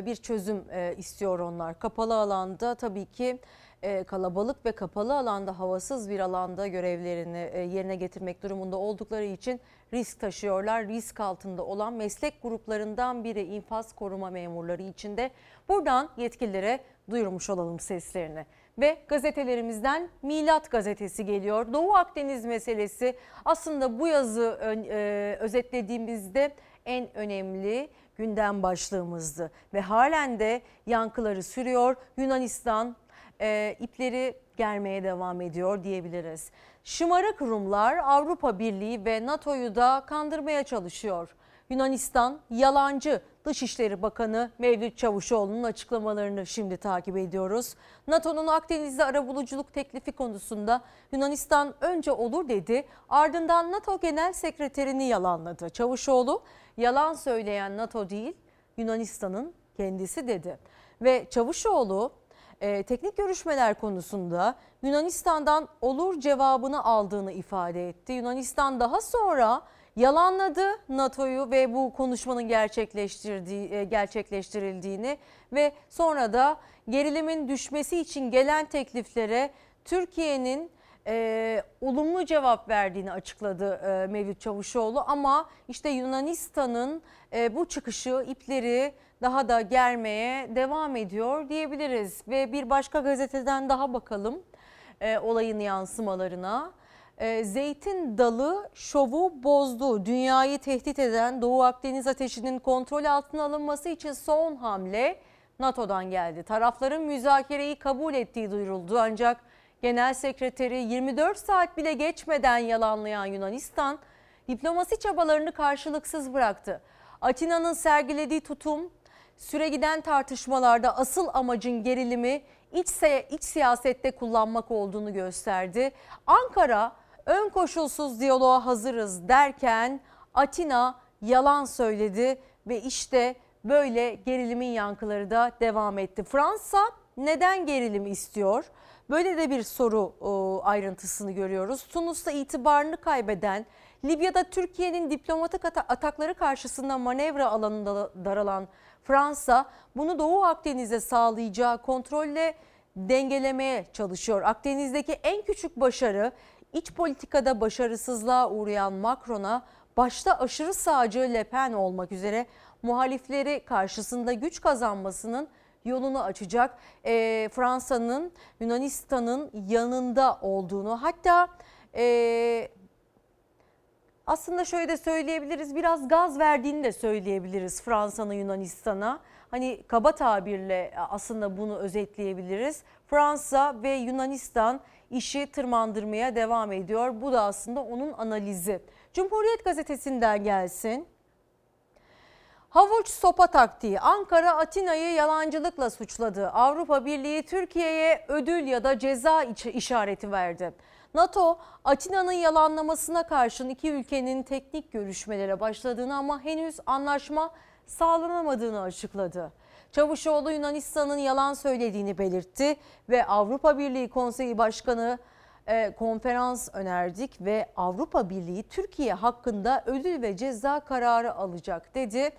bir çözüm e, istiyor onlar. Kapalı alanda tabii ki e, kalabalık ve kapalı alanda havasız bir alanda görevlerini e, yerine getirmek durumunda oldukları için risk taşıyorlar. Risk altında olan meslek gruplarından biri infaz koruma memurları için de buradan yetkililere duyurmuş olalım seslerini. Ve gazetelerimizden Milat gazetesi geliyor. Doğu Akdeniz meselesi aslında bu yazı özetlediğimizde en önemli gündem başlığımızdı. Ve halen de yankıları sürüyor. Yunanistan e, ipleri germeye devam ediyor diyebiliriz. Şımarık Rumlar Avrupa Birliği ve NATO'yu da kandırmaya çalışıyor. Yunanistan yalancı Dışişleri Bakanı Mevlüt Çavuşoğlu'nun açıklamalarını şimdi takip ediyoruz. NATO'nun Akdeniz'de arabuluculuk teklifi konusunda Yunanistan önce olur dedi ardından NATO Genel Sekreterini yalanladı. Çavuşoğlu yalan söyleyen NATO değil Yunanistan'ın kendisi dedi. Ve Çavuşoğlu e, teknik görüşmeler konusunda Yunanistan'dan olur cevabını aldığını ifade etti. Yunanistan daha sonra yalanladı NATO'yu ve bu konuşmanın gerçekleştirdiği, e, gerçekleştirildiğini ve sonra da gerilimin düşmesi için gelen tekliflere Türkiye'nin e, olumlu cevap verdiğini açıkladı e, Mevlüt Çavuşoğlu ama işte Yunanistan'ın e, bu çıkışı ipleri daha da germeye devam ediyor diyebiliriz. Ve bir başka gazeteden daha bakalım e, olayın yansımalarına. E, zeytin dalı şovu bozdu. Dünyayı tehdit eden Doğu Akdeniz ateşinin kontrol altına alınması için son hamle NATO'dan geldi. Tarafların müzakereyi kabul ettiği duyuruldu ancak Genel Sekreteri 24 saat bile geçmeden yalanlayan Yunanistan diplomasi çabalarını karşılıksız bıraktı. Atina'nın sergilediği tutum süre giden tartışmalarda asıl amacın gerilimi iç, iç siyasette kullanmak olduğunu gösterdi. Ankara ön koşulsuz diyaloğa hazırız derken Atina yalan söyledi ve işte böyle gerilimin yankıları da devam etti. Fransa neden gerilim istiyor? Böyle de bir soru ayrıntısını görüyoruz. Tunus'ta itibarını kaybeden, Libya'da Türkiye'nin diplomatik atakları karşısında manevra alanında daralan Fransa bunu Doğu Akdeniz'e sağlayacağı kontrolle dengelemeye çalışıyor. Akdeniz'deki en küçük başarı iç politikada başarısızlığa uğrayan Macron'a başta aşırı sağcı Le Pen olmak üzere muhalifleri karşısında güç kazanmasının yolunu açacak. E, Fransa'nın Yunanistan'ın yanında olduğunu hatta e, aslında şöyle de söyleyebiliriz biraz gaz verdiğini de söyleyebiliriz Fransa'nın Yunanistan'a. Hani kaba tabirle aslında bunu özetleyebiliriz. Fransa ve Yunanistan işi tırmandırmaya devam ediyor. Bu da aslında onun analizi. Cumhuriyet gazetesinden gelsin. Havuç sopa taktiği Ankara Atina'yı yalancılıkla suçladı. Avrupa Birliği Türkiye'ye ödül ya da ceza işareti verdi. NATO Atina'nın yalanlamasına karşın iki ülkenin teknik görüşmelere başladığını ama henüz anlaşma sağlanamadığını açıkladı. Çavuşoğlu Yunanistan'ın yalan söylediğini belirtti ve Avrupa Birliği Konseyi Başkanı e, konferans önerdik ve Avrupa Birliği Türkiye hakkında ödül ve ceza kararı alacak dedi.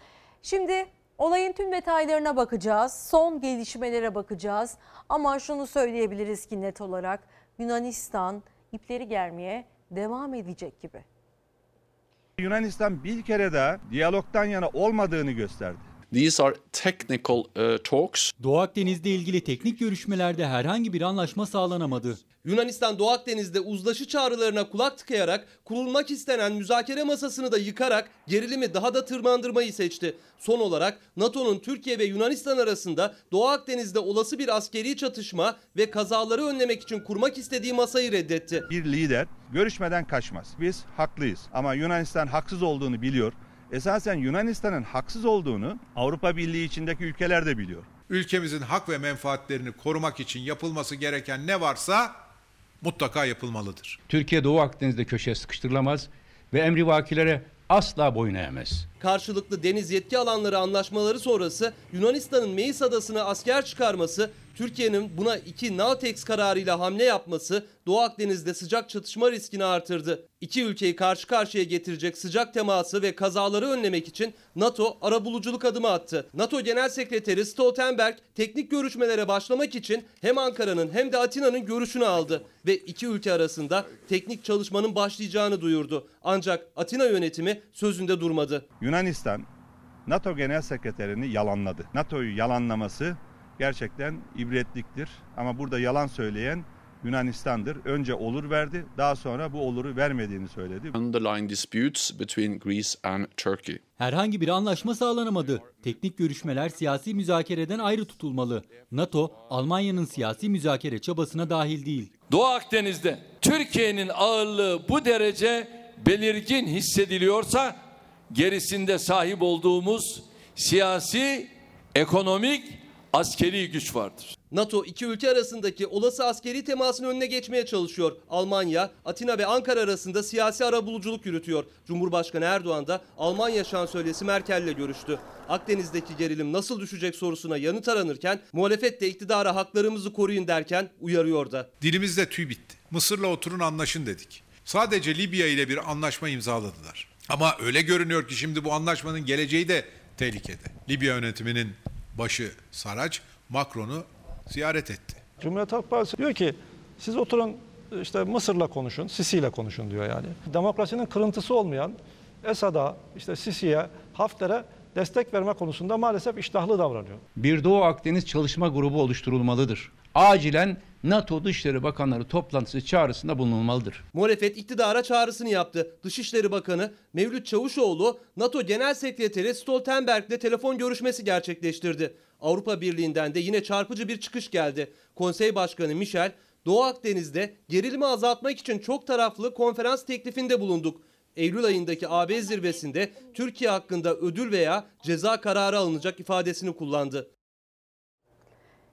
Şimdi Olayın tüm detaylarına bakacağız, son gelişmelere bakacağız. Ama şunu söyleyebiliriz ki net olarak Yunanistan ipleri germeye devam edecek gibi. Yunanistan bir kere daha diyalogtan yana olmadığını gösterdi. These are technical uh, talks. Doğu Akdeniz'de ilgili teknik görüşmelerde herhangi bir anlaşma sağlanamadı. Yunanistan Doğu Akdeniz'de uzlaşı çağrılarına kulak tıkayarak kurulmak istenen müzakere masasını da yıkarak gerilimi daha da tırmandırmayı seçti. Son olarak NATO'nun Türkiye ve Yunanistan arasında Doğu Akdeniz'de olası bir askeri çatışma ve kazaları önlemek için kurmak istediği masayı reddetti. Bir lider görüşmeden kaçmaz. Biz haklıyız ama Yunanistan haksız olduğunu biliyor. Esasen Yunanistan'ın haksız olduğunu Avrupa Birliği içindeki ülkeler de biliyor. Ülkemizin hak ve menfaatlerini korumak için yapılması gereken ne varsa mutlaka yapılmalıdır. Türkiye Doğu Akdeniz'de köşeye sıkıştırılamaz ve emrivakilere asla boyun eğmez. Karşılıklı deniz yetki alanları anlaşmaları sonrası Yunanistan'ın Meis adasına asker çıkarması, Türkiye'nin buna iki Navtex kararıyla hamle yapması Doğu Akdeniz'de sıcak çatışma riskini artırdı. İki ülkeyi karşı karşıya getirecek sıcak teması ve kazaları önlemek için NATO arabuluculuk adımı attı. NATO Genel Sekreteri Stoltenberg teknik görüşmelere başlamak için hem Ankara'nın hem de Atina'nın görüşünü aldı ve iki ülke arasında teknik çalışmanın başlayacağını duyurdu. Ancak Atina yönetimi sözünde durmadı. Yunanistan NATO Genel Sekreterini yalanladı. NATO'yu yalanlaması gerçekten ibretliktir. Ama burada yalan söyleyen Yunanistan'dır. Önce olur verdi, daha sonra bu oluru vermediğini söyledi. Underlying disputes between Greece and Turkey. Herhangi bir anlaşma sağlanamadı. Teknik görüşmeler siyasi müzakereden ayrı tutulmalı. NATO, Almanya'nın siyasi müzakere çabasına dahil değil. Doğu Akdeniz'de Türkiye'nin ağırlığı bu derece belirgin hissediliyorsa gerisinde sahip olduğumuz siyasi, ekonomik, askeri güç vardır. NATO iki ülke arasındaki olası askeri temasın önüne geçmeye çalışıyor. Almanya, Atina ve Ankara arasında siyasi arabuluculuk yürütüyor. Cumhurbaşkanı Erdoğan da Almanya şansölyesi Merkel'le görüştü. Akdeniz'deki gerilim nasıl düşecek sorusuna yanıt aranırken muhalefet de iktidara haklarımızı koruyun derken uyarıyor da. Dilimizde tüy bitti. Mısır'la oturun anlaşın dedik. Sadece Libya ile bir anlaşma imzaladılar. Ama öyle görünüyor ki şimdi bu anlaşmanın geleceği de tehlikede. Libya yönetiminin başı Saraç, Macron'u ziyaret etti. Cumhuriyet Halk Partisi diyor ki siz oturun işte Mısır'la konuşun, Sisi ile konuşun diyor yani. Demokrasinin kırıntısı olmayan Esad'a, işte Sisi'ye, Hafter'e destek verme konusunda maalesef iştahlı davranıyor. Bir Doğu Akdeniz çalışma grubu oluşturulmalıdır. Acilen NATO Dışişleri Bakanları toplantısı çağrısında bulunulmalıdır. Muhalefet iktidara çağrısını yaptı. Dışişleri Bakanı Mevlüt Çavuşoğlu NATO Genel Sekreteri Stoltenberg'le telefon görüşmesi gerçekleştirdi. Avrupa Birliği'nden de yine çarpıcı bir çıkış geldi. Konsey Başkanı Michel, Doğu Akdeniz'de gerilimi azaltmak için çok taraflı konferans teklifinde bulunduk. Eylül ayındaki AB zirvesinde Türkiye hakkında ödül veya ceza kararı alınacak ifadesini kullandı.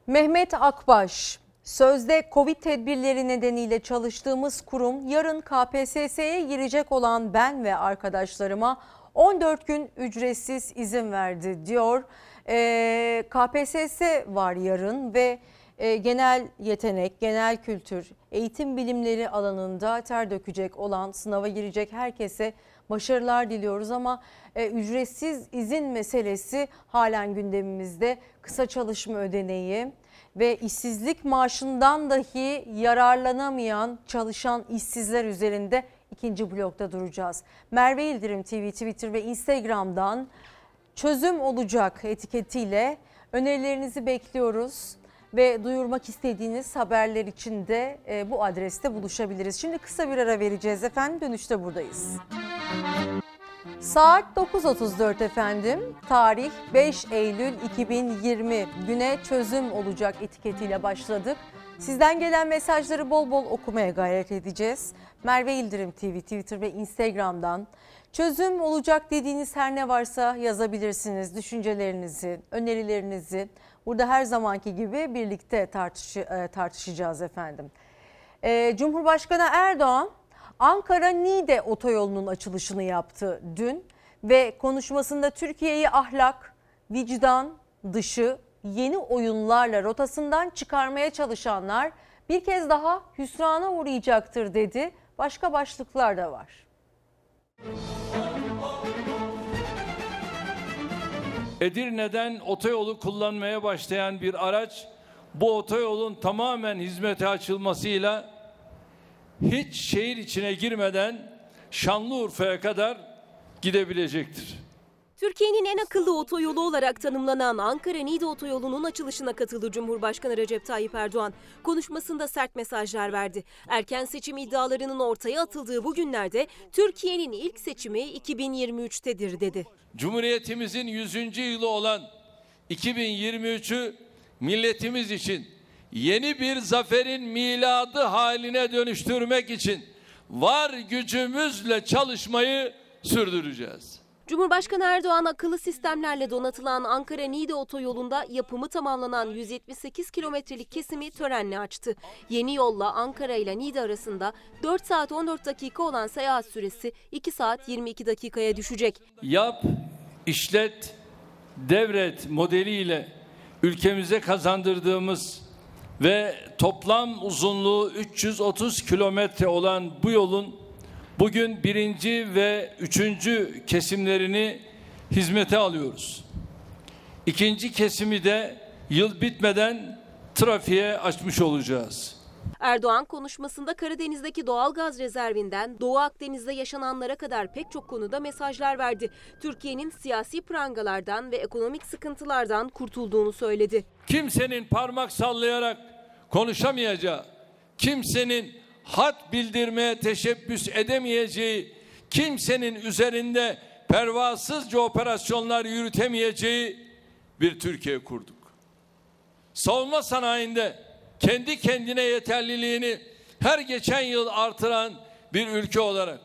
Mehmet Akbaş, sözde Covid tedbirleri nedeniyle çalıştığımız kurum yarın KPSS'ye girecek olan ben ve arkadaşlarıma 14 gün ücretsiz izin verdi diyor. Ee, KPSS var yarın ve e, genel yetenek, genel kültür, eğitim bilimleri alanında ter dökecek olan, sınava girecek herkese başarılar diliyoruz ama e, ücretsiz izin meselesi halen gündemimizde. Kısa çalışma ödeneği ve işsizlik maaşından dahi yararlanamayan çalışan işsizler üzerinde ikinci blokta duracağız. Merve İldirim TV, Twitter ve Instagram'dan çözüm olacak etiketiyle önerilerinizi bekliyoruz ve duyurmak istediğiniz haberler için de e, bu adreste buluşabiliriz. Şimdi kısa bir ara vereceğiz efendim dönüşte buradayız. Saat 9.34 efendim. Tarih 5 Eylül 2020 güne çözüm olacak etiketiyle başladık. Sizden gelen mesajları bol bol okumaya gayret edeceğiz. Merve İldirim TV, Twitter ve Instagram'dan çözüm olacak dediğiniz her ne varsa yazabilirsiniz. Düşüncelerinizi, önerilerinizi burada her zamanki gibi birlikte tartış, tartışacağız efendim. Cumhurbaşkanı Erdoğan Ankara Niğde otoyolunun açılışını yaptı dün ve konuşmasında Türkiye'yi ahlak, vicdan dışı yeni oyunlarla rotasından çıkarmaya çalışanlar bir kez daha hüsrana uğrayacaktır dedi. Başka başlıklar da var. Edirne'den otoyolu kullanmaya başlayan bir araç bu otoyolun tamamen hizmete açılmasıyla hiç şehir içine girmeden Şanlıurfa'ya kadar gidebilecektir. Türkiye'nin en akıllı otoyolu olarak tanımlanan Ankara-Niğde otoyolunun açılışına katıldı Cumhurbaşkanı Recep Tayyip Erdoğan. Konuşmasında sert mesajlar verdi. Erken seçim iddialarının ortaya atıldığı bu günlerde Türkiye'nin ilk seçimi 2023'tedir dedi. Cumhuriyetimizin 100. yılı olan 2023'ü milletimiz için yeni bir zaferin miladı haline dönüştürmek için var gücümüzle çalışmayı sürdüreceğiz. Cumhurbaşkanı Erdoğan akıllı sistemlerle donatılan Ankara-Niğde otoyolunda yapımı tamamlanan 178 kilometrelik kesimi törenle açtı. Yeni yolla Ankara ile Niğde arasında 4 saat 14 dakika olan seyahat süresi 2 saat 22 dakikaya düşecek. Yap, işlet, devret modeliyle ülkemize kazandırdığımız ve toplam uzunluğu 330 kilometre olan bu yolun bugün birinci ve üçüncü kesimlerini hizmete alıyoruz. İkinci kesimi de yıl bitmeden trafiğe açmış olacağız. Erdoğan konuşmasında Karadeniz'deki doğal gaz rezervinden Doğu Akdeniz'de yaşananlara kadar pek çok konuda mesajlar verdi. Türkiye'nin siyasi prangalardan ve ekonomik sıkıntılardan kurtulduğunu söyledi. Kimsenin parmak sallayarak konuşamayacağı, kimsenin hat bildirmeye teşebbüs edemeyeceği, kimsenin üzerinde pervasızca operasyonlar yürütemeyeceği bir Türkiye kurduk. Savunma sanayinde kendi kendine yeterliliğini her geçen yıl artıran bir ülke olarak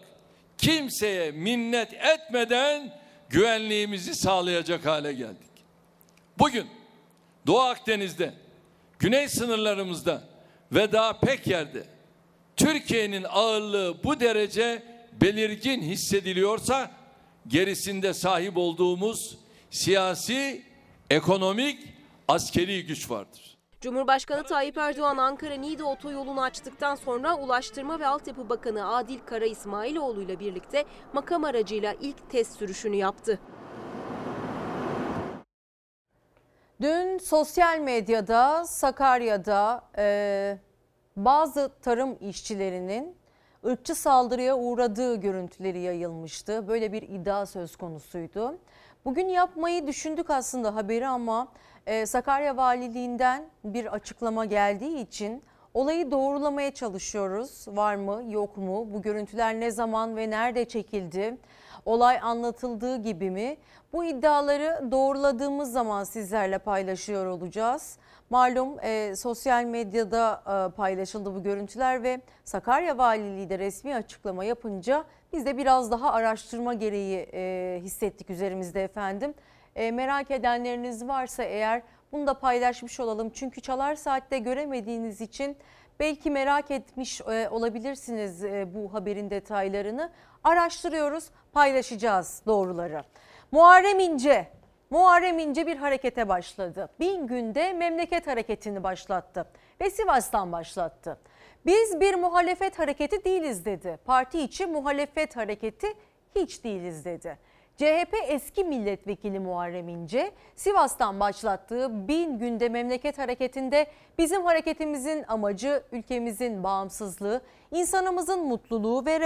kimseye minnet etmeden güvenliğimizi sağlayacak hale geldik. Bugün Doğu Akdeniz'de, güney sınırlarımızda ve daha pek yerde Türkiye'nin ağırlığı bu derece belirgin hissediliyorsa gerisinde sahip olduğumuz siyasi, ekonomik, askeri güç vardır. Cumhurbaşkanı Tayyip Erdoğan Ankara-Niğde otoyolunu açtıktan sonra Ulaştırma ve Altyapı Bakanı Adil Kara İsmailoğlu ile birlikte makam aracıyla ilk test sürüşünü yaptı. Dün sosyal medyada Sakarya'da e, bazı tarım işçilerinin ırkçı saldırıya uğradığı görüntüleri yayılmıştı. Böyle bir iddia söz konusuydu. Bugün yapmayı düşündük aslında haberi ama e, Sakarya Valiliğinden bir açıklama geldiği için olayı doğrulamaya çalışıyoruz. Var mı yok mu? Bu görüntüler ne zaman ve nerede çekildi? Olay anlatıldığı gibi mi? Bu iddiaları doğruladığımız zaman sizlerle paylaşıyor olacağız. Malum e, sosyal medyada e, paylaşıldı bu görüntüler ve Sakarya Valiliği de resmi açıklama yapınca biz de biraz daha araştırma gereği e, hissettik üzerimizde efendim. E, merak edenleriniz varsa eğer bunu da paylaşmış olalım. Çünkü çalar saatte göremediğiniz için belki merak etmiş e, olabilirsiniz e, bu haberin detaylarını. Araştırıyoruz, paylaşacağız doğruları. Muharrem İnce Muharrem İnce bir harekete başladı. Bin günde memleket hareketini başlattı ve Sivas'tan başlattı. Biz bir muhalefet hareketi değiliz dedi. Parti içi muhalefet hareketi hiç değiliz dedi. CHP eski milletvekili Muharrem İnce, Sivas'tan başlattığı bin günde memleket hareketinde bizim hareketimizin amacı ülkemizin bağımsızlığı, insanımızın mutluluğu ve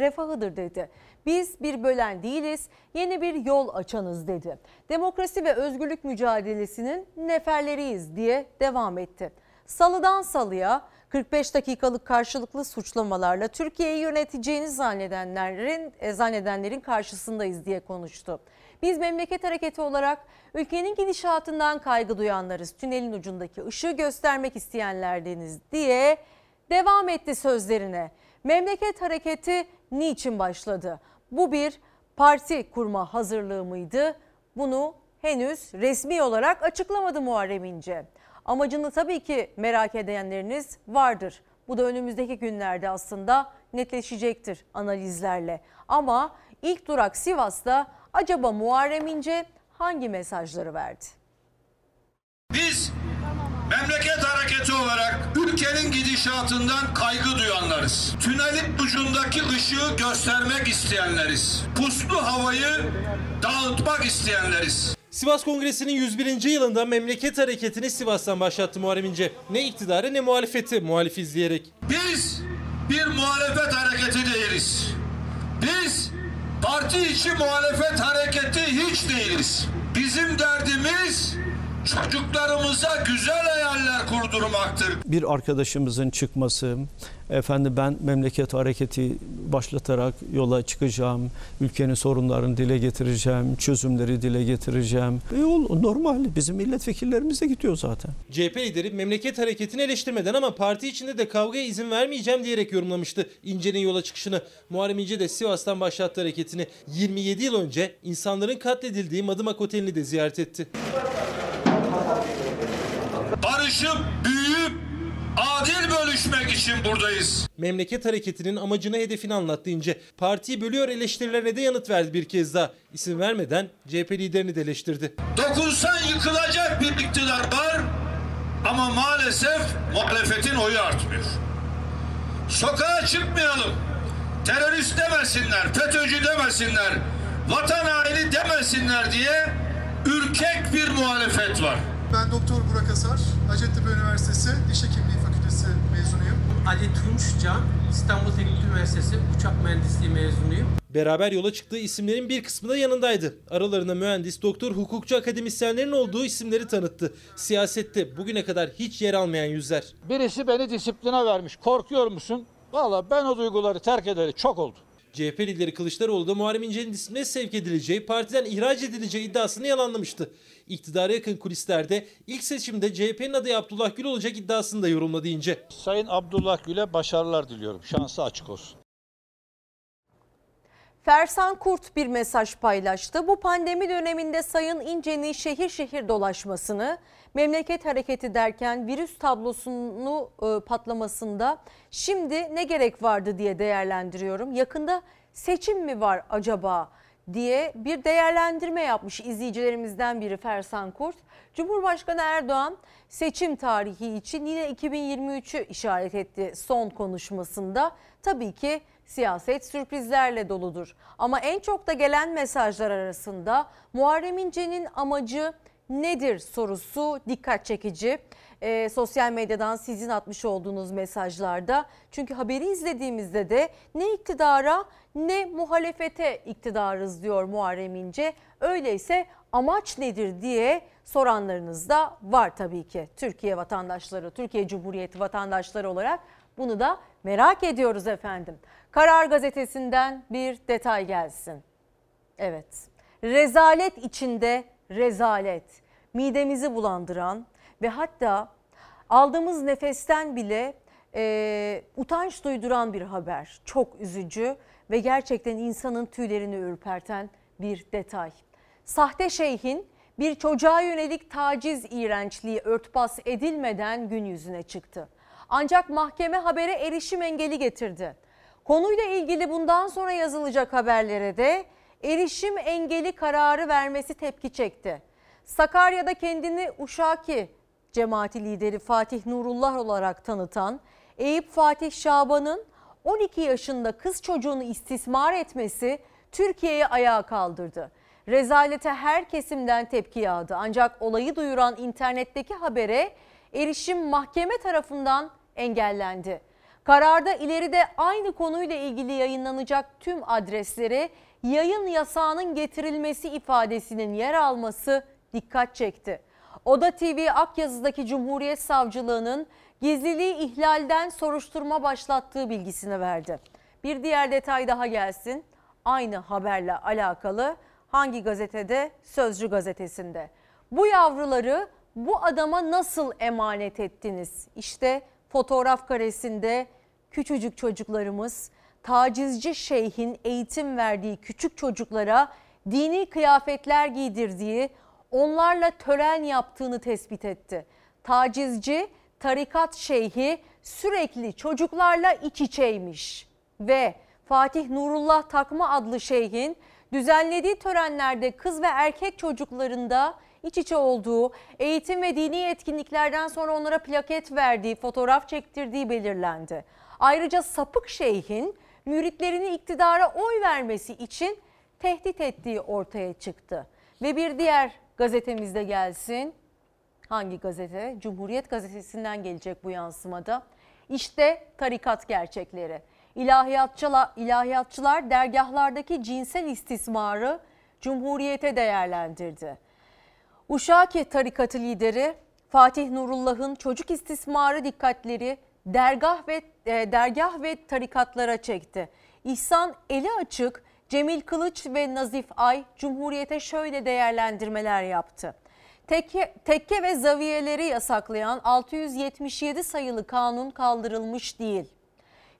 refahıdır dedi. Biz bir bölen değiliz, yeni bir yol açanız dedi. Demokrasi ve özgürlük mücadelesinin neferleriyiz diye devam etti. Salıdan salıya 45 dakikalık karşılıklı suçlamalarla Türkiye'yi yöneteceğini zannedenlerin e, zannedenlerin karşısındayız diye konuştu. Biz memleket hareketi olarak ülkenin gidişatından kaygı duyanlarız. Tünelin ucundaki ışığı göstermek isteyenlerdeniz diye devam etti sözlerine. Memleket hareketi niçin başladı? Bu bir parti kurma hazırlığı mıydı? Bunu henüz resmi olarak açıklamadı Muharrem İnce. Amacını tabii ki merak edenleriniz vardır. Bu da önümüzdeki günlerde aslında netleşecektir analizlerle. Ama ilk durak Sivas'ta acaba Muharrem İnce hangi mesajları verdi? Biz memleket hareketi olarak ülkenin gidişatından kaygı duyanlarız. Tünelin ucundaki ışığı göstermek isteyenleriz. Puslu havayı dağıtmak isteyenleriz. Sivas Kongresi'nin 101. yılında memleket hareketini Sivas'tan başlattı Muharrem İnce. Ne iktidarı ne muhalefeti muhalif izleyerek. Biz bir muhalefet hareketi değiliz. Biz parti içi muhalefet hareketi hiç değiliz. Bizim derdimiz çocuklarımıza güzel hayaller kurdurmaktır. Bir arkadaşımızın çıkması, efendim ben memleket hareketi başlatarak yola çıkacağım, ülkenin sorunlarını dile getireceğim, çözümleri dile getireceğim. E yol normal, bizim milletvekillerimiz de gidiyor zaten. CHP lideri memleket hareketini eleştirmeden ama parti içinde de kavgaya izin vermeyeceğim diyerek yorumlamıştı İnce'nin yola çıkışını. Muharrem İnce de Sivas'tan başlattı hareketini. 27 yıl önce insanların katledildiği Madımak Oteli'ni de ziyaret etti. Barışıp büyüyüp adil bölüşmek için buradayız. Memleket hareketinin amacını hedefini anlattı İnce. Partiyi bölüyor eleştirilerine de yanıt verdi bir kez daha. İsim vermeden CHP liderini de eleştirdi. Dokunsan yıkılacak bir iktidar var ama maalesef muhalefetin oyu artmıyor. Sokağa çıkmayalım. Terörist demesinler, FETÖ'cü demesinler, vatan haini demesinler diye ürkek bir muhalefet var. Ben Doktor Burak Asar, Hacettepe Üniversitesi Diş Hekimliği Fakültesi mezunuyum. Ali Tunçcan, İstanbul Teknik Üniversitesi Uçak Mühendisliği mezunuyum. Beraber yola çıktığı isimlerin bir kısmı da yanındaydı. Aralarında mühendis, doktor, hukukçu akademisyenlerin olduğu isimleri tanıttı. Siyasette bugüne kadar hiç yer almayan yüzler. Birisi beni disipline vermiş. Korkuyor musun? Valla ben o duyguları terk edeli çok oldu. CHP lideri Kılıçdaroğlu da Muharrem İnce'nin disipline sevk edileceği, partiden ihraç edileceği iddiasını yalanlamıştı. İktidara yakın kulislerde ilk seçimde CHP'nin adayı Abdullah Gül olacak iddiasını da yorumladı İnce. Sayın Abdullah Gül'e başarılar diliyorum. Şansı açık olsun. Fersan Kurt bir mesaj paylaştı. Bu pandemi döneminde Sayın İnce'nin şehir şehir dolaşmasını, memleket hareketi derken virüs tablosunu e, patlamasında şimdi ne gerek vardı diye değerlendiriyorum. Yakında seçim mi var acaba diye bir değerlendirme yapmış izleyicilerimizden biri Fersan Kurt. Cumhurbaşkanı Erdoğan seçim tarihi için yine 2023'ü işaret etti son konuşmasında. Tabii ki siyaset sürprizlerle doludur. Ama en çok da gelen mesajlar arasında Muharrem İnce'nin amacı nedir sorusu dikkat çekici. E, sosyal medyadan sizin atmış olduğunuz mesajlarda. Çünkü haberi izlediğimizde de ne iktidara ne muhalefete iktidarız diyor Muharrem İnce. Öyleyse amaç nedir diye soranlarınız da var tabii ki. Türkiye vatandaşları, Türkiye Cumhuriyeti vatandaşları olarak bunu da merak ediyoruz efendim. Karar gazetesinden bir detay gelsin. Evet, rezalet içinde rezalet, midemizi bulandıran ve hatta aldığımız nefesten bile e, utanç duyduran bir haber. Çok üzücü ve gerçekten insanın tüylerini ürperten bir detay. Sahte şeyhin bir çocuğa yönelik taciz iğrençliği örtbas edilmeden gün yüzüne çıktı. Ancak mahkeme habere erişim engeli getirdi. Konuyla ilgili bundan sonra yazılacak haberlere de erişim engeli kararı vermesi tepki çekti. Sakarya'da kendini Uşaki cemaati lideri Fatih Nurullah olarak tanıtan Eyüp Fatih Şaban'ın 12 yaşında kız çocuğunu istismar etmesi Türkiye'yi ayağa kaldırdı. Rezalete her kesimden tepki yağdı ancak olayı duyuran internetteki habere erişim mahkeme tarafından engellendi. Kararda ileride aynı konuyla ilgili yayınlanacak tüm adresleri yayın yasağının getirilmesi ifadesinin yer alması dikkat çekti. Oda TV Akyazı'daki Cumhuriyet Savcılığı'nın gizliliği ihlalden soruşturma başlattığı bilgisini verdi. Bir diğer detay daha gelsin. Aynı haberle alakalı hangi gazetede? Sözcü gazetesinde. Bu yavruları bu adama nasıl emanet ettiniz? İşte fotoğraf karesinde küçücük çocuklarımız tacizci şeyhin eğitim verdiği küçük çocuklara dini kıyafetler giydirdiği, onlarla tören yaptığını tespit etti. Tacizci tarikat şeyhi sürekli çocuklarla iç içeymiş ve Fatih Nurullah Takma adlı şeyhin düzenlediği törenlerde kız ve erkek çocuklarında iç içe olduğu, eğitim ve dini etkinliklerden sonra onlara plaket verdiği, fotoğraf çektirdiği belirlendi. Ayrıca sapık şeyhin müritlerini iktidara oy vermesi için tehdit ettiği ortaya çıktı. Ve bir diğer gazetemizde gelsin. Hangi gazete? Cumhuriyet gazetesinden gelecek bu yansımada. İşte tarikat gerçekleri. İlahiyatçılar, ilahiyatçılar dergahlardaki cinsel istismarı Cumhuriyete değerlendirdi. Uşaki tarikatı lideri Fatih Nurullah'ın çocuk istismarı dikkatleri dergah ve e, dergah ve tarikatlara çekti. İhsan eli açık Cemil Kılıç ve Nazif Ay Cumhuriyete şöyle değerlendirmeler yaptı. Tekke, tekke ve zaviyeleri yasaklayan 677 sayılı kanun kaldırılmış değil.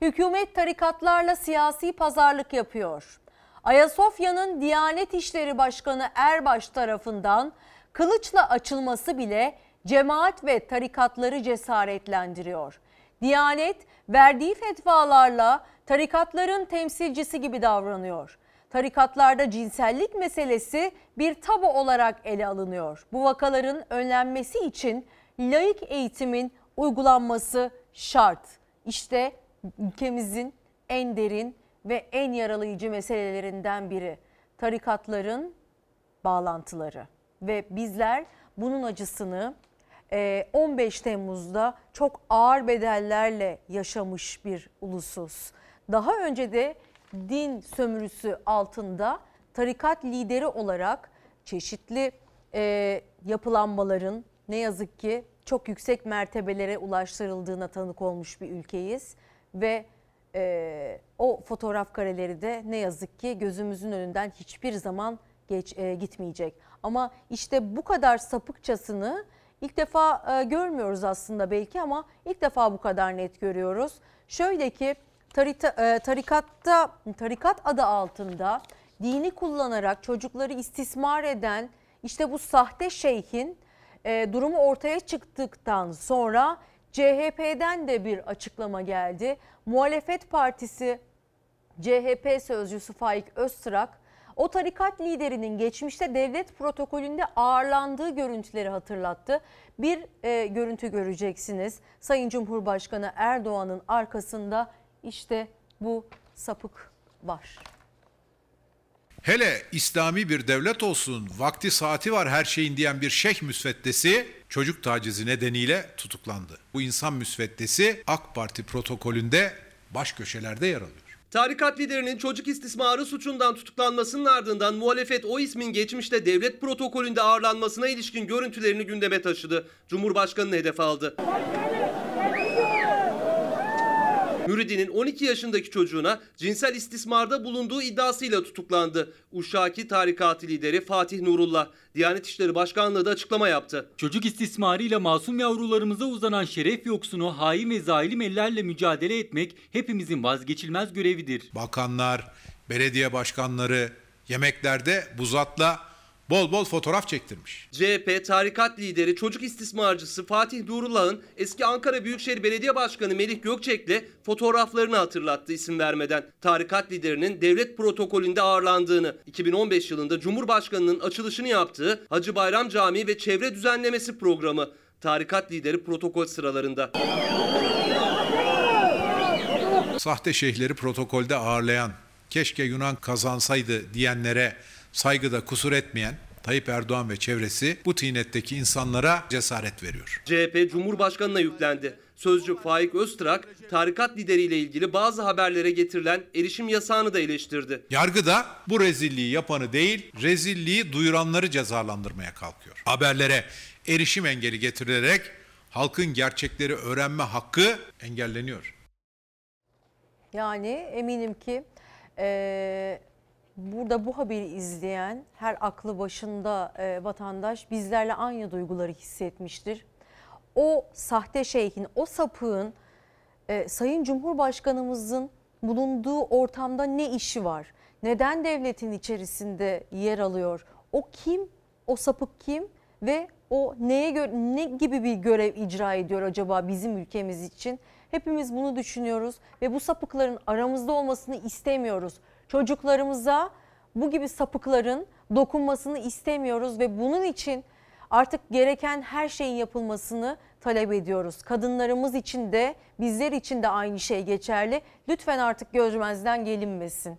Hükümet tarikatlarla siyasi pazarlık yapıyor. Ayasofya'nın Diyanet İşleri Başkanı Erbaş tarafından kılıçla açılması bile cemaat ve tarikatları cesaretlendiriyor. Diyanet verdiği fetvalarla tarikatların temsilcisi gibi davranıyor. Tarikatlarda cinsellik meselesi bir tabu olarak ele alınıyor. Bu vakaların önlenmesi için laik eğitimin uygulanması şart. İşte ülkemizin en derin ve en yaralayıcı meselelerinden biri tarikatların bağlantıları ve bizler bunun acısını 15 Temmuz'da çok ağır bedellerle yaşamış bir ulusuz. Daha önce de din sömürüsü altında tarikat lideri olarak çeşitli e, yapılanmaların ne yazık ki çok yüksek mertebelere ulaştırıldığına tanık olmuş bir ülkeyiz ve e, o fotoğraf kareleri de ne yazık ki gözümüzün önünden hiçbir zaman geç e, gitmeyecek. Ama işte bu kadar sapıkçasını ilk defa e, görmüyoruz aslında belki ama ilk defa bu kadar net görüyoruz. Şöyle ki tarita, e, tarikatta tarikat adı altında dini kullanarak çocukları istismar eden işte bu sahte şeyhin e, durumu ortaya çıktıktan sonra CHP'den de bir açıklama geldi. Muhalefet Partisi CHP sözcüsü Faik Öztrak o tarikat liderinin geçmişte devlet protokolünde ağırlandığı görüntüleri hatırlattı. Bir e, görüntü göreceksiniz. Sayın Cumhurbaşkanı Erdoğan'ın arkasında işte bu sapık var. Hele İslami bir devlet olsun, vakti saati var her şeyin diyen bir şeyh müsveddesi çocuk tacizi nedeniyle tutuklandı. Bu insan müsveddesi AK Parti protokolünde baş köşelerde yer alıyor. Tarikat liderinin çocuk istismarı suçundan tutuklanmasının ardından muhalefet o ismin geçmişte devlet protokolünde ağırlanmasına ilişkin görüntülerini gündeme taşıdı. Cumhurbaşkanını hedef aldı. Müridinin 12 yaşındaki çocuğuna cinsel istismarda bulunduğu iddiasıyla tutuklandı. Uşaki tarikatı lideri Fatih Nurullah, Diyanet İşleri Başkanlığı da açıklama yaptı. Çocuk istismarıyla masum yavrularımıza uzanan şeref yoksunu hain ve zalim ellerle mücadele etmek hepimizin vazgeçilmez görevidir. Bakanlar, belediye başkanları yemeklerde buzatla bol bol fotoğraf çektirmiş. CHP tarikat lideri çocuk istismarcısı Fatih Nurullah'ın eski Ankara Büyükşehir Belediye Başkanı Melih Gökçek'le fotoğraflarını hatırlattı isim vermeden. Tarikat liderinin devlet protokolünde ağırlandığını, 2015 yılında Cumhurbaşkanı'nın açılışını yaptığı Hacı Bayram Camii ve Çevre Düzenlemesi programı. Tarikat lideri protokol sıralarında. Sahte şeyhleri protokolde ağırlayan, keşke Yunan kazansaydı diyenlere saygıda kusur etmeyen Tayyip Erdoğan ve çevresi bu tinetteki insanlara cesaret veriyor. CHP Cumhurbaşkanı'na yüklendi. Sözcü Faik Öztrak, tarikat lideriyle ilgili bazı haberlere getirilen erişim yasağını da eleştirdi. Yargı da bu rezilliği yapanı değil, rezilliği duyuranları cezalandırmaya kalkıyor. Haberlere erişim engeli getirilerek halkın gerçekleri öğrenme hakkı engelleniyor. Yani eminim ki e, burada bu haberi izleyen her aklı başında e, vatandaş bizlerle aynı duyguları hissetmiştir. O sahte şeyhin, o sapığın e, Sayın Cumhurbaşkanımızın bulunduğu ortamda ne işi var? Neden devletin içerisinde yer alıyor? O kim? O sapık kim? Ve o neye göre ne gibi bir görev icra ediyor acaba bizim ülkemiz için? Hepimiz bunu düşünüyoruz ve bu sapıkların aramızda olmasını istemiyoruz. Çocuklarımıza bu gibi sapıkların dokunmasını istemiyoruz ve bunun için artık gereken her şeyin yapılmasını talep ediyoruz. Kadınlarımız için de bizler için de aynı şey geçerli. Lütfen artık görmezden gelinmesin.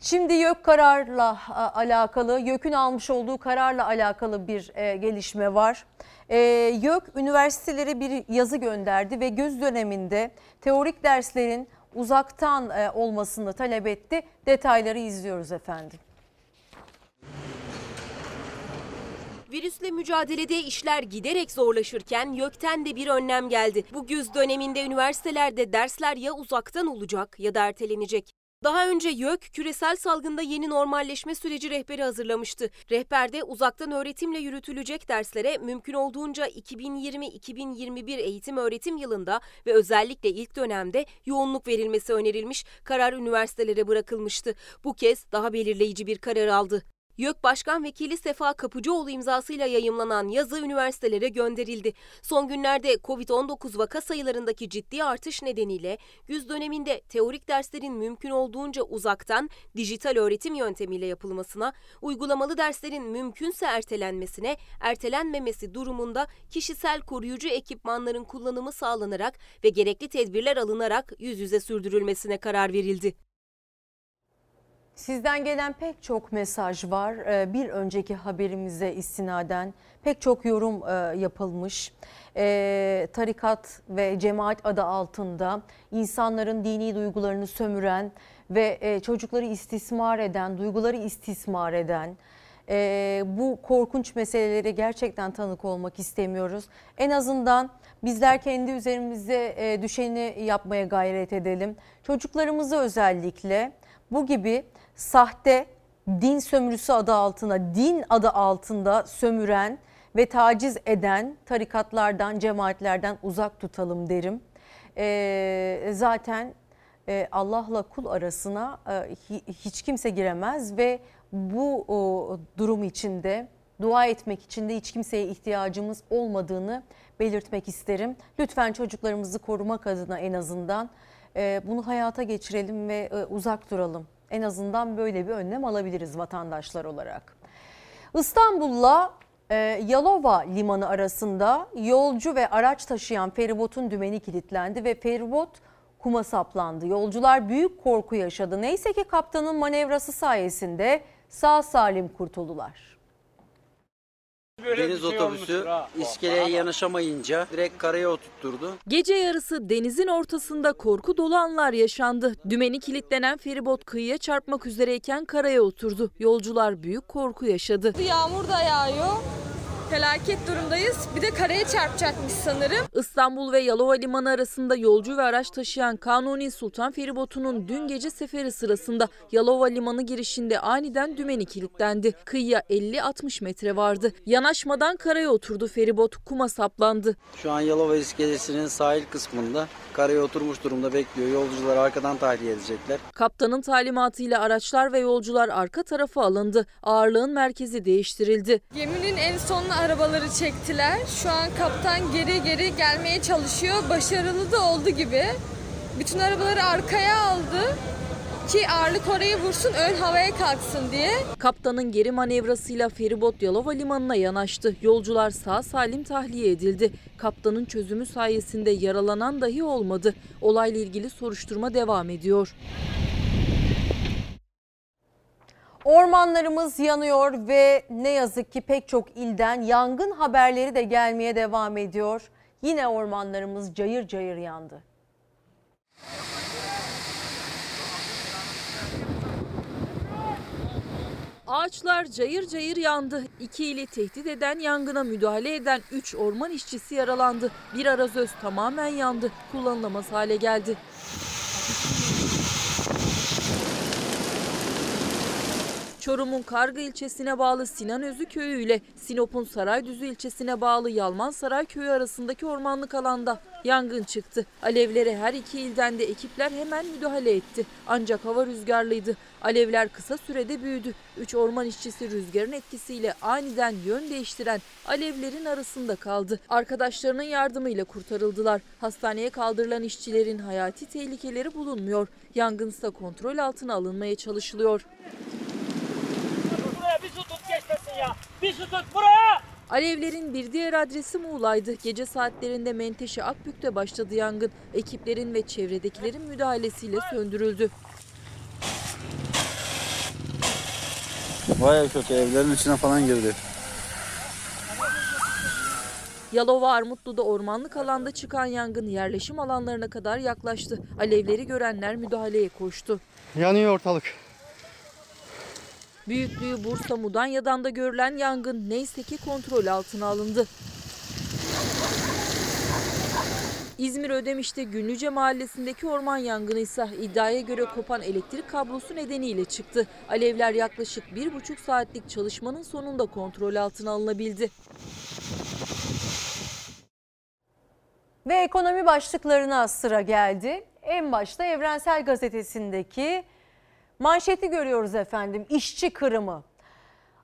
Şimdi YÖK kararla alakalı, YÖK'ün almış olduğu kararla alakalı bir e, gelişme var. E, YÖK üniversitelere bir yazı gönderdi ve göz döneminde teorik derslerin uzaktan e, olmasını talep etti. Detayları izliyoruz efendim. Virüsle mücadelede işler giderek zorlaşırken YÖK'ten de bir önlem geldi. Bu güz döneminde üniversitelerde dersler ya uzaktan olacak ya da ertelenecek. Daha önce YÖK küresel salgında yeni normalleşme süreci rehberi hazırlamıştı. Rehberde uzaktan öğretimle yürütülecek derslere mümkün olduğunca 2020-2021 eğitim öğretim yılında ve özellikle ilk dönemde yoğunluk verilmesi önerilmiş, karar üniversitelere bırakılmıştı. Bu kez daha belirleyici bir karar aldı. YÖK Başkan Vekili Sefa Kapıcıoğlu imzasıyla yayımlanan yazı üniversitelere gönderildi. Son günlerde Covid-19 vaka sayılarındaki ciddi artış nedeniyle güz döneminde teorik derslerin mümkün olduğunca uzaktan dijital öğretim yöntemiyle yapılmasına, uygulamalı derslerin mümkünse ertelenmesine, ertelenmemesi durumunda kişisel koruyucu ekipmanların kullanımı sağlanarak ve gerekli tedbirler alınarak yüz yüze sürdürülmesine karar verildi. Sizden gelen pek çok mesaj var. Ee, Bir önceki haberimize istinaden pek çok yorum e, yapılmış. Ee, Tarikat ve cemaat adı altında insanların dini duygularını sömüren ve e, çocukları istismar eden, duyguları istismar eden e, bu korkunç meselelere gerçekten tanık olmak istemiyoruz. En azından bizler kendi üzerimize düşeni yapmaya gayret edelim. Çocuklarımızı özellikle bu gibi sahte din sömürüsü adı altında, din adı altında sömüren ve taciz eden tarikatlardan, cemaatlerden uzak tutalım derim. Ee, zaten e, Allah'la kul arasına e, hi- hiç kimse giremez ve bu o, durum içinde dua etmek için de hiç kimseye ihtiyacımız olmadığını belirtmek isterim. Lütfen çocuklarımızı korumak adına en azından e, bunu hayata geçirelim ve e, uzak duralım. En azından böyle bir önlem alabiliriz vatandaşlar olarak. İstanbul'la e, Yalova limanı arasında yolcu ve araç taşıyan feribotun dümeni kilitlendi ve feribot kuma saplandı. Yolcular büyük korku yaşadı. Neyse ki kaptanın manevrası sayesinde sağ salim kurtuldular. Deniz otobüsü iskeleye yanaşamayınca direkt karaya oturtturdu. Gece yarısı denizin ortasında korku dolu anlar yaşandı. Dümeni kilitlenen feribot kıyıya çarpmak üzereyken karaya oturdu. Yolcular büyük korku yaşadı. Yağmur da yağıyor. Felaket durumdayız. Bir de karaya çarpacakmış sanırım. İstanbul ve Yalova Limanı arasında yolcu ve araç taşıyan Kanuni Sultan feribotunun dün gece seferi sırasında Yalova Limanı girişinde aniden dümeni kilitlendi. Kıyıya 50-60 metre vardı. Yanaşmadan karaya oturdu feribot kuma saplandı. Şu an Yalova iskelesinin sahil kısmında karaya oturmuş durumda bekliyor. Yolcuları arkadan tahliye edecekler. Kaptanın talimatıyla araçlar ve yolcular arka tarafa alındı. Ağırlığın merkezi değiştirildi. Geminin en sonuna arabaları çektiler. Şu an kaptan geri geri gelmeye çalışıyor. Başarılı da oldu gibi. Bütün arabaları arkaya aldı ki ağırlık oraya vursun ön havaya kalksın diye. Kaptanın geri manevrasıyla feribot Yalova limanına yanaştı. Yolcular sağ salim tahliye edildi. Kaptanın çözümü sayesinde yaralanan dahi olmadı. Olayla ilgili soruşturma devam ediyor. Ormanlarımız yanıyor ve ne yazık ki pek çok ilden yangın haberleri de gelmeye devam ediyor. Yine ormanlarımız cayır cayır yandı. Ağaçlar cayır cayır yandı. İki ili tehdit eden yangına müdahale eden 3 orman işçisi yaralandı. Bir arazöz tamamen yandı. Kullanılamaz hale geldi. Çorum'un Kargı ilçesine bağlı Sinanözü köyü ile Sinop'un Saraydüzü ilçesine bağlı Yalmansaray köyü arasındaki ormanlık alanda yangın çıktı. Alevlere her iki ilden de ekipler hemen müdahale etti. Ancak hava rüzgarlıydı. Alevler kısa sürede büyüdü. Üç orman işçisi rüzgarın etkisiyle aniden yön değiştiren alevlerin arasında kaldı. Arkadaşlarının yardımıyla kurtarıldılar. Hastaneye kaldırılan işçilerin hayati tehlikeleri bulunmuyor. Yangınsa kontrol altına alınmaya çalışılıyor. Bir su tut geçmesin ya. Bir su tut buraya. Alevlerin bir diğer adresi Muğla'ydı. Gece saatlerinde Menteşe Akbük'te başladı yangın. Ekiplerin ve çevredekilerin müdahalesiyle söndürüldü. Bayağı kötü evlerin içine falan girdi. Yalova Armutlu'da ormanlık alanda çıkan yangın yerleşim alanlarına kadar yaklaştı. Alevleri görenler müdahaleye koştu. Yanıyor ortalık. Büyüklüğü Bursa Mudanya'dan da görülen yangın neyse ki kontrol altına alındı. İzmir Ödemiş'te Günlüce mahallesindeki orman yangını ise iddiaya göre kopan elektrik kablosu nedeniyle çıktı. Alevler yaklaşık bir buçuk saatlik çalışmanın sonunda kontrol altına alınabildi. Ve ekonomi başlıklarına sıra geldi. En başta Evrensel Gazetesi'ndeki manşeti görüyoruz efendim. İşçi kırımı.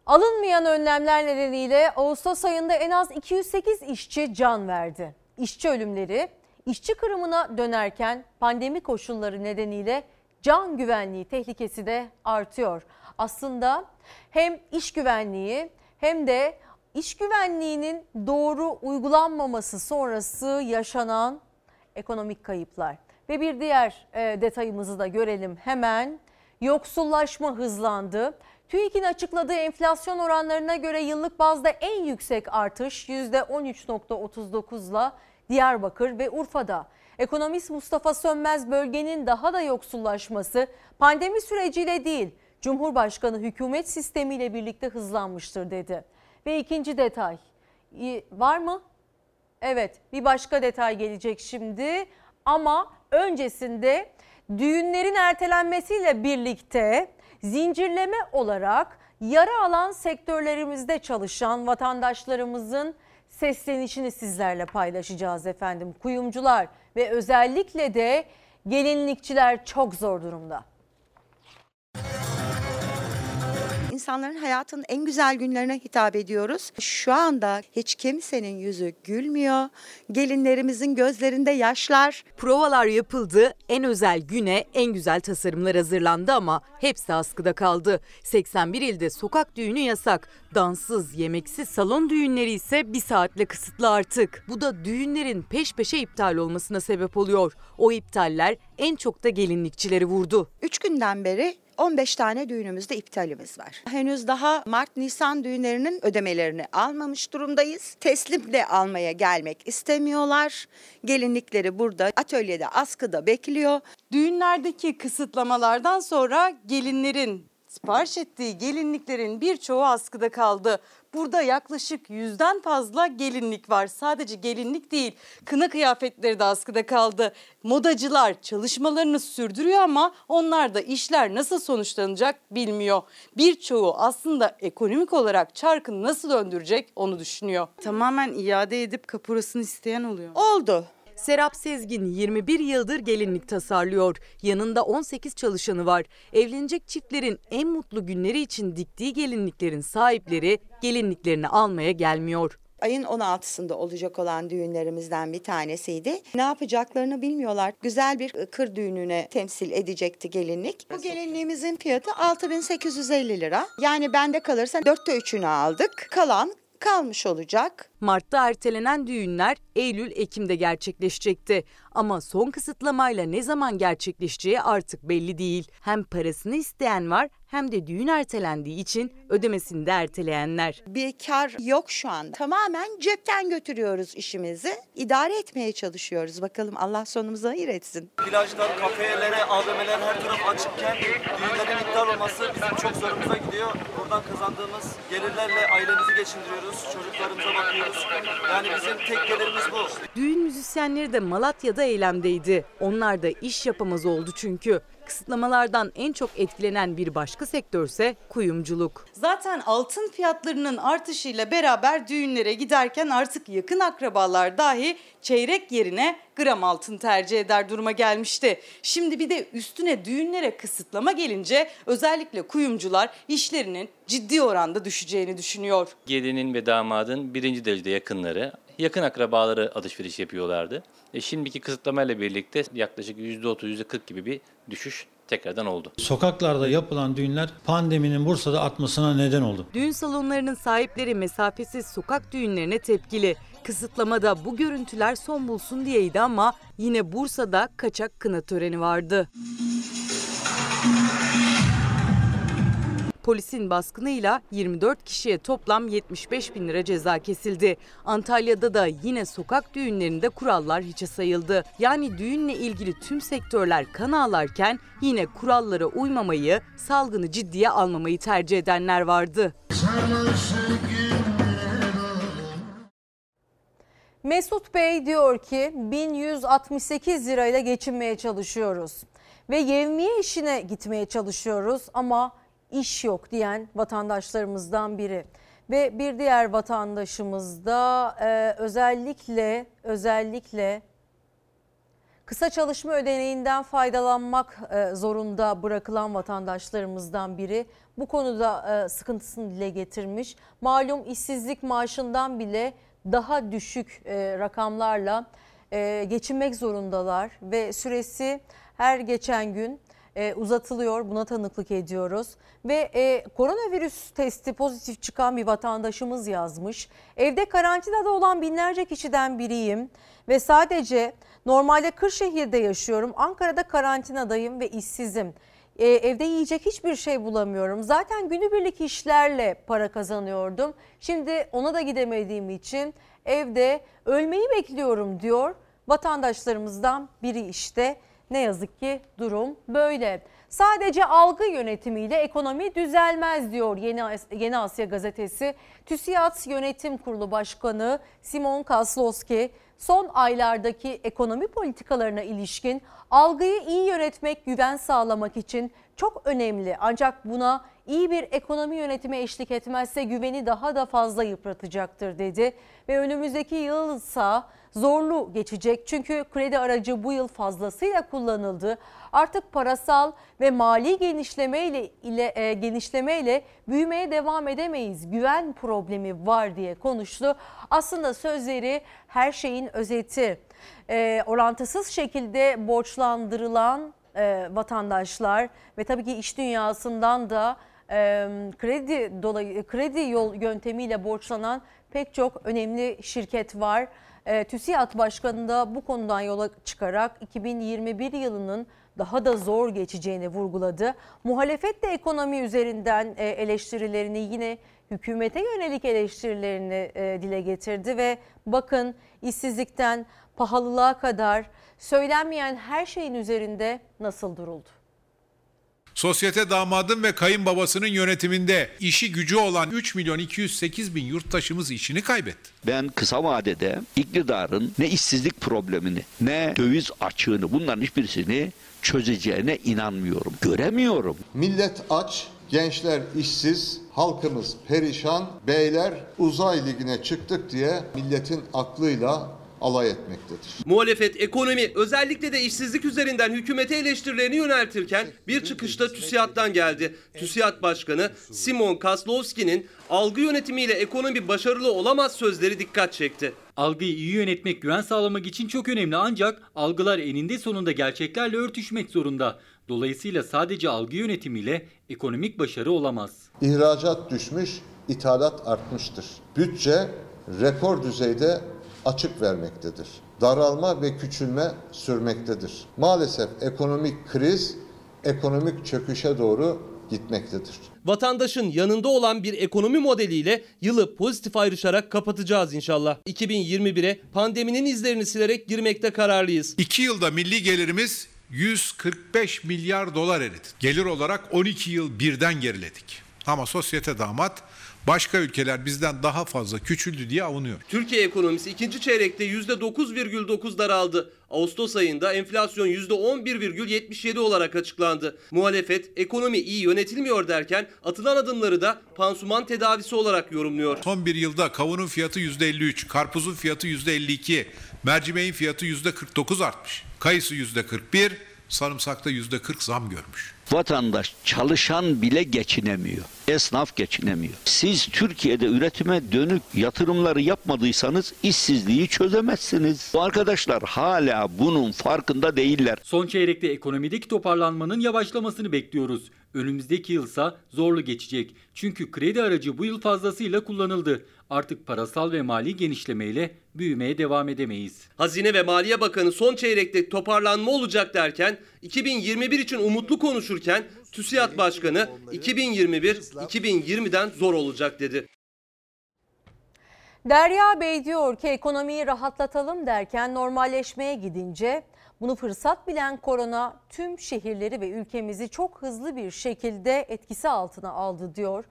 Alınmayan önlemler nedeniyle Ağustos ayında en az 208 işçi can verdi. İşçi ölümleri işçi kırımına dönerken pandemi koşulları nedeniyle can güvenliği tehlikesi de artıyor. Aslında hem iş güvenliği hem de iş güvenliğinin doğru uygulanmaması sonrası yaşanan ekonomik kayıplar. Ve bir diğer e, detayımızı da görelim hemen. Yoksullaşma hızlandı. TÜİK'in açıkladığı enflasyon oranlarına göre yıllık bazda en yüksek artış %13.39'la Diyarbakır ve Urfa'da. Ekonomist Mustafa Sönmez bölgenin daha da yoksullaşması pandemi süreciyle değil Cumhurbaşkanı hükümet sistemiyle birlikte hızlanmıştır dedi. Ve ikinci detay var mı? Evet bir başka detay gelecek şimdi ama öncesinde düğünlerin ertelenmesiyle birlikte zincirleme olarak yara alan sektörlerimizde çalışan vatandaşlarımızın seslenişini sizlerle paylaşacağız efendim. Kuyumcular ve özellikle de gelinlikçiler çok zor durumda. İnsanların hayatının en güzel günlerine hitap ediyoruz. Şu anda hiç kimsenin yüzü gülmüyor. Gelinlerimizin gözlerinde yaşlar. Provalar yapıldı. En özel güne en güzel tasarımlar hazırlandı ama hepsi askıda kaldı. 81 ilde sokak düğünü yasak. Danssız, yemeksiz salon düğünleri ise bir saatle kısıtlı artık. Bu da düğünlerin peş peşe iptal olmasına sebep oluyor. O iptaller en çok da gelinlikçileri vurdu. 3 günden beri 15 tane düğünümüzde iptalimiz var. Henüz daha Mart-Nisan düğünlerinin ödemelerini almamış durumdayız. Teslim de almaya gelmek istemiyorlar. Gelinlikleri burada atölyede askıda bekliyor. Düğünlerdeki kısıtlamalardan sonra gelinlerin sipariş ettiği gelinliklerin birçoğu askıda kaldı. Burada yaklaşık yüzden fazla gelinlik var. Sadece gelinlik değil, kına kıyafetleri de askıda kaldı. Modacılar çalışmalarını sürdürüyor ama onlar da işler nasıl sonuçlanacak bilmiyor. Birçoğu aslında ekonomik olarak çarkını nasıl döndürecek onu düşünüyor. Tamamen iade edip kapurasını isteyen oluyor. Oldu. Serap Sezgin 21 yıldır gelinlik tasarlıyor. Yanında 18 çalışanı var. Evlenecek çiftlerin en mutlu günleri için diktiği gelinliklerin sahipleri gelinliklerini almaya gelmiyor. Ayın 16'sında olacak olan düğünlerimizden bir tanesiydi. Ne yapacaklarını bilmiyorlar. Güzel bir kır düğününe temsil edecekti gelinlik. Bu gelinliğimizin fiyatı 6850 lira. Yani bende kalırsa dörtte üçünü aldık. Kalan kalmış olacak. Mart'ta ertelenen düğünler Eylül-Ekim'de gerçekleşecekti. Ama son kısıtlamayla ne zaman gerçekleşeceği artık belli değil. Hem parasını isteyen var hem de düğün ertelendiği için ödemesini de erteleyenler. Bir kar yok şu anda. Tamamen cepten götürüyoruz işimizi. İdare etmeye çalışıyoruz. Bakalım Allah sonumuzu hayır etsin. Plajlar, kafelere, AVM'ler her taraf açıkken düğünlerin iptal olması bizim çok zorumuza gidiyor. Buradan kazandığımız gelirlerle ailemizi geçindiriyoruz. Çocuklarımıza bakıyoruz. Yani bizim tek gelirimiz bu. Düğün müzisyenleri de Malatya'da eylemdeydi. Onlar da iş yapamaz oldu çünkü. Kısıtlamalardan en çok etkilenen bir başka sektörse kuyumculuk. Zaten altın fiyatlarının artışıyla beraber düğünlere giderken artık yakın akrabalar dahi çeyrek yerine gram altın tercih eder duruma gelmişti. Şimdi bir de üstüne düğünlere kısıtlama gelince özellikle kuyumcular işlerinin ciddi oranda düşeceğini düşünüyor. Gelinin ve damadın birinci derecede yakınları, yakın akrabaları alışveriş yapıyorlardı. E şimdiki kısıtlamayla birlikte yaklaşık %30, %40 gibi bir düşüş tekrardan oldu. Sokaklarda yapılan düğünler pandeminin Bursa'da artmasına neden oldu. Düğün salonlarının sahipleri mesafesiz sokak düğünlerine tepkili. Kısıtlamada bu görüntüler son bulsun diyeydi ama yine Bursa'da kaçak kına töreni vardı. Polisin baskınıyla 24 kişiye toplam 75 bin lira ceza kesildi. Antalya'da da yine sokak düğünlerinde kurallar hiçe sayıldı. Yani düğünle ilgili tüm sektörler kan ağlarken yine kurallara uymamayı, salgını ciddiye almamayı tercih edenler vardı. Mesut Bey diyor ki 1168 lirayla geçinmeye çalışıyoruz ve yevmiye işine gitmeye çalışıyoruz ama iş yok diyen vatandaşlarımızdan biri. Ve bir diğer vatandaşımız da e, özellikle özellikle kısa çalışma ödeneğinden faydalanmak e, zorunda bırakılan vatandaşlarımızdan biri bu konuda e, sıkıntısını dile getirmiş. Malum işsizlik maaşından bile daha düşük e, rakamlarla e, geçinmek zorundalar ve süresi her geçen gün e, uzatılıyor. Buna tanıklık ediyoruz. Ve e, koronavirüs testi pozitif çıkan bir vatandaşımız yazmış. Evde karantinada olan binlerce kişiden biriyim ve sadece normalde Kırşehir'de yaşıyorum. Ankara'da karantinadayım ve işsizim. E, evde yiyecek hiçbir şey bulamıyorum. Zaten günübirlik işlerle para kazanıyordum. Şimdi ona da gidemediğim için evde ölmeyi bekliyorum diyor. Vatandaşlarımızdan biri işte. Ne yazık ki durum böyle. Sadece algı yönetimiyle ekonomi düzelmez diyor Yeni, Yeni Asya gazetesi. TÜSİAD Yönetim Kurulu Başkanı Simon Kaslowski son aylardaki ekonomi politikalarına ilişkin algıyı iyi yönetmek, güven sağlamak için çok önemli. Ancak buna iyi bir ekonomi yönetimi eşlik etmezse güveni daha da fazla yıpratacaktır dedi. Ve önümüzdeki yılsa zorlu geçecek. Çünkü kredi aracı bu yıl fazlasıyla kullanıldı. Artık parasal ve mali genişlemeyle ile e, genişlemeyle büyümeye devam edemeyiz. Güven problemi var diye konuştu. Aslında sözleri her şeyin özeti. E, orantısız şekilde borçlandırılan e, vatandaşlar ve tabii ki iş dünyasından da e, kredi dolayı kredi yol yöntemiyle borçlanan pek çok önemli şirket var. E, TÜSİAD Başkanı da bu konudan yola çıkarak 2021 yılının daha da zor geçeceğini vurguladı. Muhalefet de ekonomi üzerinden e, eleştirilerini yine hükümete yönelik eleştirilerini e, dile getirdi ve bakın işsizlikten pahalılığa kadar söylenmeyen her şeyin üzerinde nasıl duruldu? Sosyete damadın ve kayınbabasının yönetiminde işi gücü olan 3 milyon 208 bin yurttaşımız işini kaybetti. Ben kısa vadede iktidarın ne işsizlik problemini ne döviz açığını bunların hiçbirisini çözeceğine inanmıyorum. Göremiyorum. Millet aç, gençler işsiz, halkımız perişan, beyler uzay ligine çıktık diye milletin aklıyla alay etmektedir. Muhalefet ekonomi özellikle de işsizlik üzerinden hükümete eleştirilerini yöneltirken bir çıkışta TÜSİAD'dan geldi. TÜSİAD Başkanı Simon Kaslowski'nin algı yönetimiyle ekonomi başarılı olamaz sözleri dikkat çekti. Algıyı iyi yönetmek, güven sağlamak için çok önemli ancak algılar eninde sonunda gerçeklerle örtüşmek zorunda. Dolayısıyla sadece algı yönetimiyle ekonomik başarı olamaz. İhracat düşmüş, ithalat artmıştır. Bütçe rekor düzeyde açık vermektedir. Daralma ve küçülme sürmektedir. Maalesef ekonomik kriz ekonomik çöküşe doğru gitmektedir. Vatandaşın yanında olan bir ekonomi modeliyle yılı pozitif ayrışarak kapatacağız inşallah. 2021'e pandeminin izlerini silerek girmekte kararlıyız. 2 yılda milli gelirimiz 145 milyar dolar eridi. Gelir olarak 12 yıl birden geriledik. Ama sosyete damat başka ülkeler bizden daha fazla küçüldü diye avunuyor. Türkiye ekonomisi ikinci çeyrekte %9,9 daraldı. Ağustos ayında enflasyon %11,77 olarak açıklandı. Muhalefet ekonomi iyi yönetilmiyor derken atılan adımları da pansuman tedavisi olarak yorumluyor. Son bir yılda kavunun fiyatı %53, karpuzun fiyatı %52, mercimeğin fiyatı %49 artmış. Kayısı %41, sarımsakta %40 zam görmüş. Vatandaş çalışan bile geçinemiyor. Esnaf geçinemiyor. Siz Türkiye'de üretime dönük yatırımları yapmadıysanız işsizliği çözemezsiniz. Bu arkadaşlar hala bunun farkında değiller. Son çeyrekte ekonomideki toparlanmanın yavaşlamasını bekliyoruz. Önümüzdeki yılsa zorlu geçecek. Çünkü kredi aracı bu yıl fazlasıyla kullanıldı. Artık parasal ve mali genişlemeyle büyümeye devam edemeyiz. Hazine ve Maliye Bakanı son çeyrekte toparlanma olacak derken 2021 için umutlu konuşurken TÜSİAD Başkanı 2021 2020'den zor olacak dedi. Derya Bey diyor ki ekonomiyi rahatlatalım derken normalleşmeye gidince bunu fırsat bilen korona tüm şehirleri ve ülkemizi çok hızlı bir şekilde etkisi altına aldı diyor.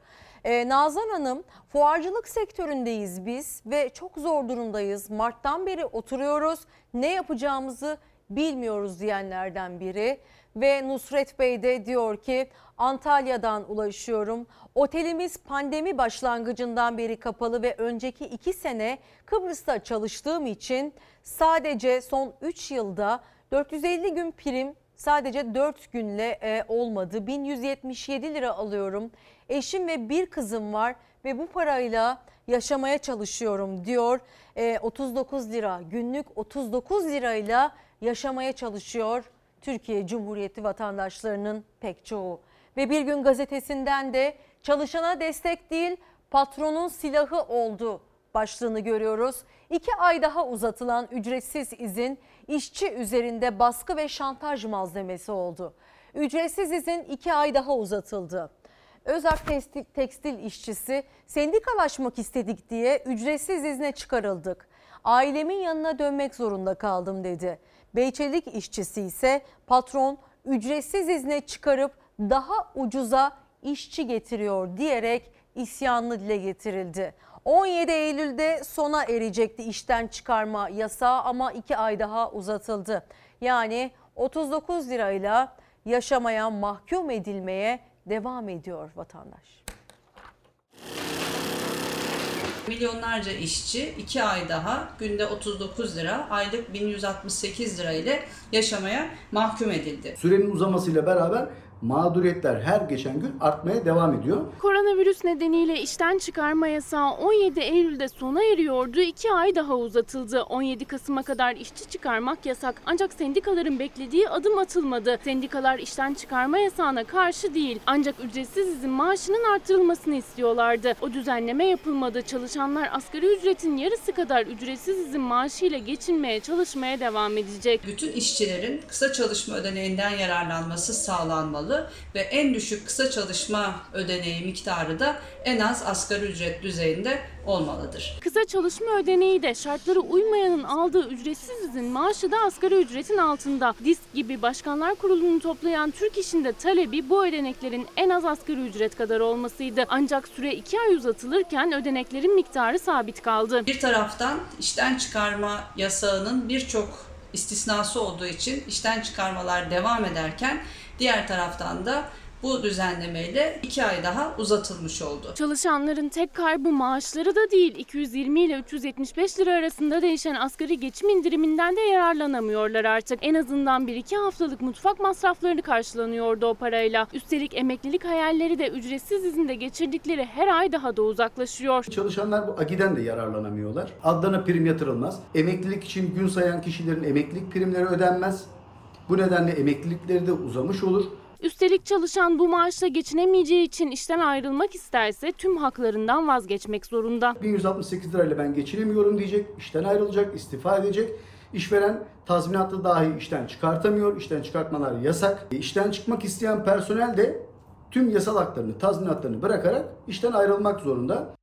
Ee, Nazan Hanım fuarcılık sektöründeyiz biz ve çok zor durumdayız. Mart'tan beri oturuyoruz ne yapacağımızı bilmiyoruz diyenlerden biri. Ve Nusret Bey de diyor ki Antalya'dan ulaşıyorum. Otelimiz pandemi başlangıcından beri kapalı ve önceki iki sene Kıbrıs'ta çalıştığım için sadece son 3 yılda 450 gün prim sadece 4 günle e, olmadı. 1177 lira alıyorum. Eşim ve bir kızım var ve bu parayla yaşamaya çalışıyorum diyor. E, 39 lira günlük 39 lirayla yaşamaya çalışıyor Türkiye Cumhuriyeti vatandaşlarının pek çoğu. Ve bir gün gazetesinden de çalışana destek değil patronun silahı oldu başlığını görüyoruz. İki ay daha uzatılan ücretsiz izin işçi üzerinde baskı ve şantaj malzemesi oldu. Ücretsiz izin iki ay daha uzatıldı. Özak tekstil işçisi sendikalaşmak istedik diye ücretsiz izne çıkarıldık. Ailemin yanına dönmek zorunda kaldım dedi. Beyçelik işçisi ise patron ücretsiz izne çıkarıp daha ucuza işçi getiriyor diyerek isyanlı dile getirildi. 17 Eylül'de sona erecekti işten çıkarma yasağı ama 2 ay daha uzatıldı. Yani 39 lirayla yaşamaya mahkum edilmeye devam ediyor vatandaş. Milyonlarca işçi 2 ay daha günde 39 lira, aylık 1168 lira ile yaşamaya mahkum edildi. Sürenin uzamasıyla beraber mağduriyetler her geçen gün artmaya devam ediyor. Koronavirüs nedeniyle işten çıkarma yasağı 17 Eylül'de sona eriyordu. 2 ay daha uzatıldı. 17 Kasım'a kadar işçi çıkarmak yasak. Ancak sendikaların beklediği adım atılmadı. Sendikalar işten çıkarma yasağına karşı değil. Ancak ücretsiz izin maaşının artırılmasını istiyorlardı. O düzenleme yapılmadı. Çalışanlar asgari ücretin yarısı kadar ücretsiz izin maaşıyla geçinmeye çalışmaya devam edecek. Bütün işçilerin kısa çalışma ödeneğinden yararlanması sağlanmalı olmalı ve en düşük kısa çalışma ödeneği miktarı da en az asgari ücret düzeyinde olmalıdır. Kısa çalışma ödeneği de şartları uymayanın aldığı ücretsiz izin maaşı da asgari ücretin altında. Disk gibi Başkanlar Kurulu'nu toplayan Türk İş'in de talebi bu ödeneklerin en az asgari ücret kadar olmasıydı. Ancak süre 2 ay uzatılırken ödeneklerin miktarı sabit kaldı. Bir taraftan işten çıkarma yasağının birçok istisnası olduğu için işten çıkarmalar devam ederken Diğer taraftan da bu düzenlemeyle 2 ay daha uzatılmış oldu. Çalışanların tek kaybı maaşları da değil 220 ile 375 lira arasında değişen asgari geçim indiriminden de yararlanamıyorlar artık. En azından 1-2 haftalık mutfak masraflarını karşılanıyordu o parayla. Üstelik emeklilik hayalleri de ücretsiz izinde geçirdikleri her ay daha da uzaklaşıyor. Çalışanlar bu agiden de yararlanamıyorlar. Adlarına prim yatırılmaz. Emeklilik için gün sayan kişilerin emeklilik primleri ödenmez. Bu nedenle emeklilikleri de uzamış olur. Üstelik çalışan bu maaşla geçinemeyeceği için işten ayrılmak isterse tüm haklarından vazgeçmek zorunda. 1168 lirayla ben geçinemiyorum diyecek, işten ayrılacak, istifa edecek. İşveren tazminatlı dahi işten çıkartamıyor, işten çıkartmalar yasak. E, işten çıkmak isteyen personel de tüm yasal haklarını, tazminatlarını bırakarak işten ayrılmak zorunda.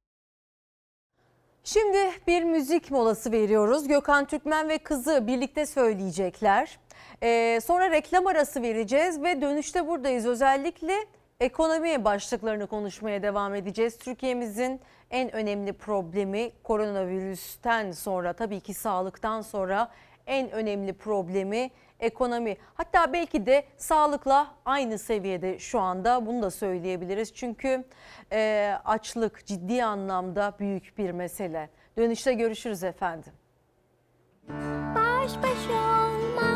Şimdi bir müzik molası veriyoruz. Gökhan Türkmen ve kızı birlikte söyleyecekler. Ee, sonra reklam arası vereceğiz ve dönüşte buradayız. Özellikle ekonomi başlıklarını konuşmaya devam edeceğiz. Türkiye'mizin en önemli problemi koronavirüsten sonra tabii ki sağlıktan sonra en önemli problemi ekonomi. Hatta belki de sağlıkla aynı seviyede şu anda bunu da söyleyebiliriz. Çünkü e, açlık ciddi anlamda büyük bir mesele. Dönüşte görüşürüz efendim. Baş başa olmak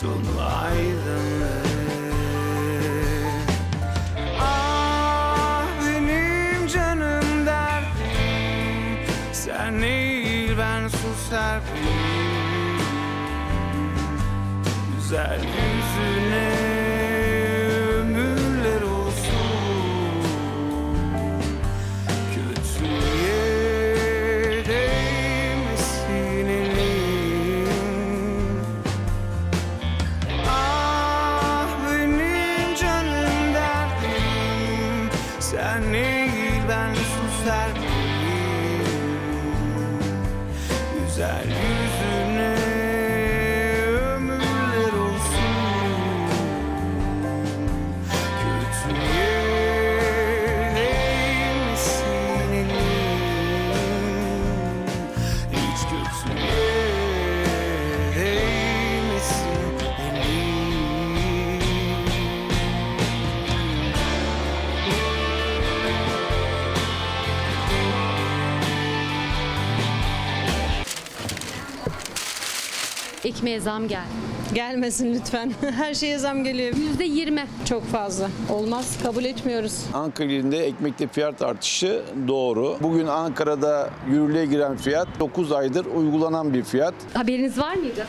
Sonu aydınlık Ah benim canım derdim. Sen değil ben susar Güzel yüzüne Ekmeğe zam gel. Gelmesin lütfen. Her şeye zam geliyor. Yüzde yirmi. Çok fazla. Olmaz. Kabul etmiyoruz. Ankara ilinde ekmekte fiyat artışı doğru. Bugün Ankara'da yürürlüğe giren fiyat 9 aydır uygulanan bir fiyat. Haberiniz var mıydı?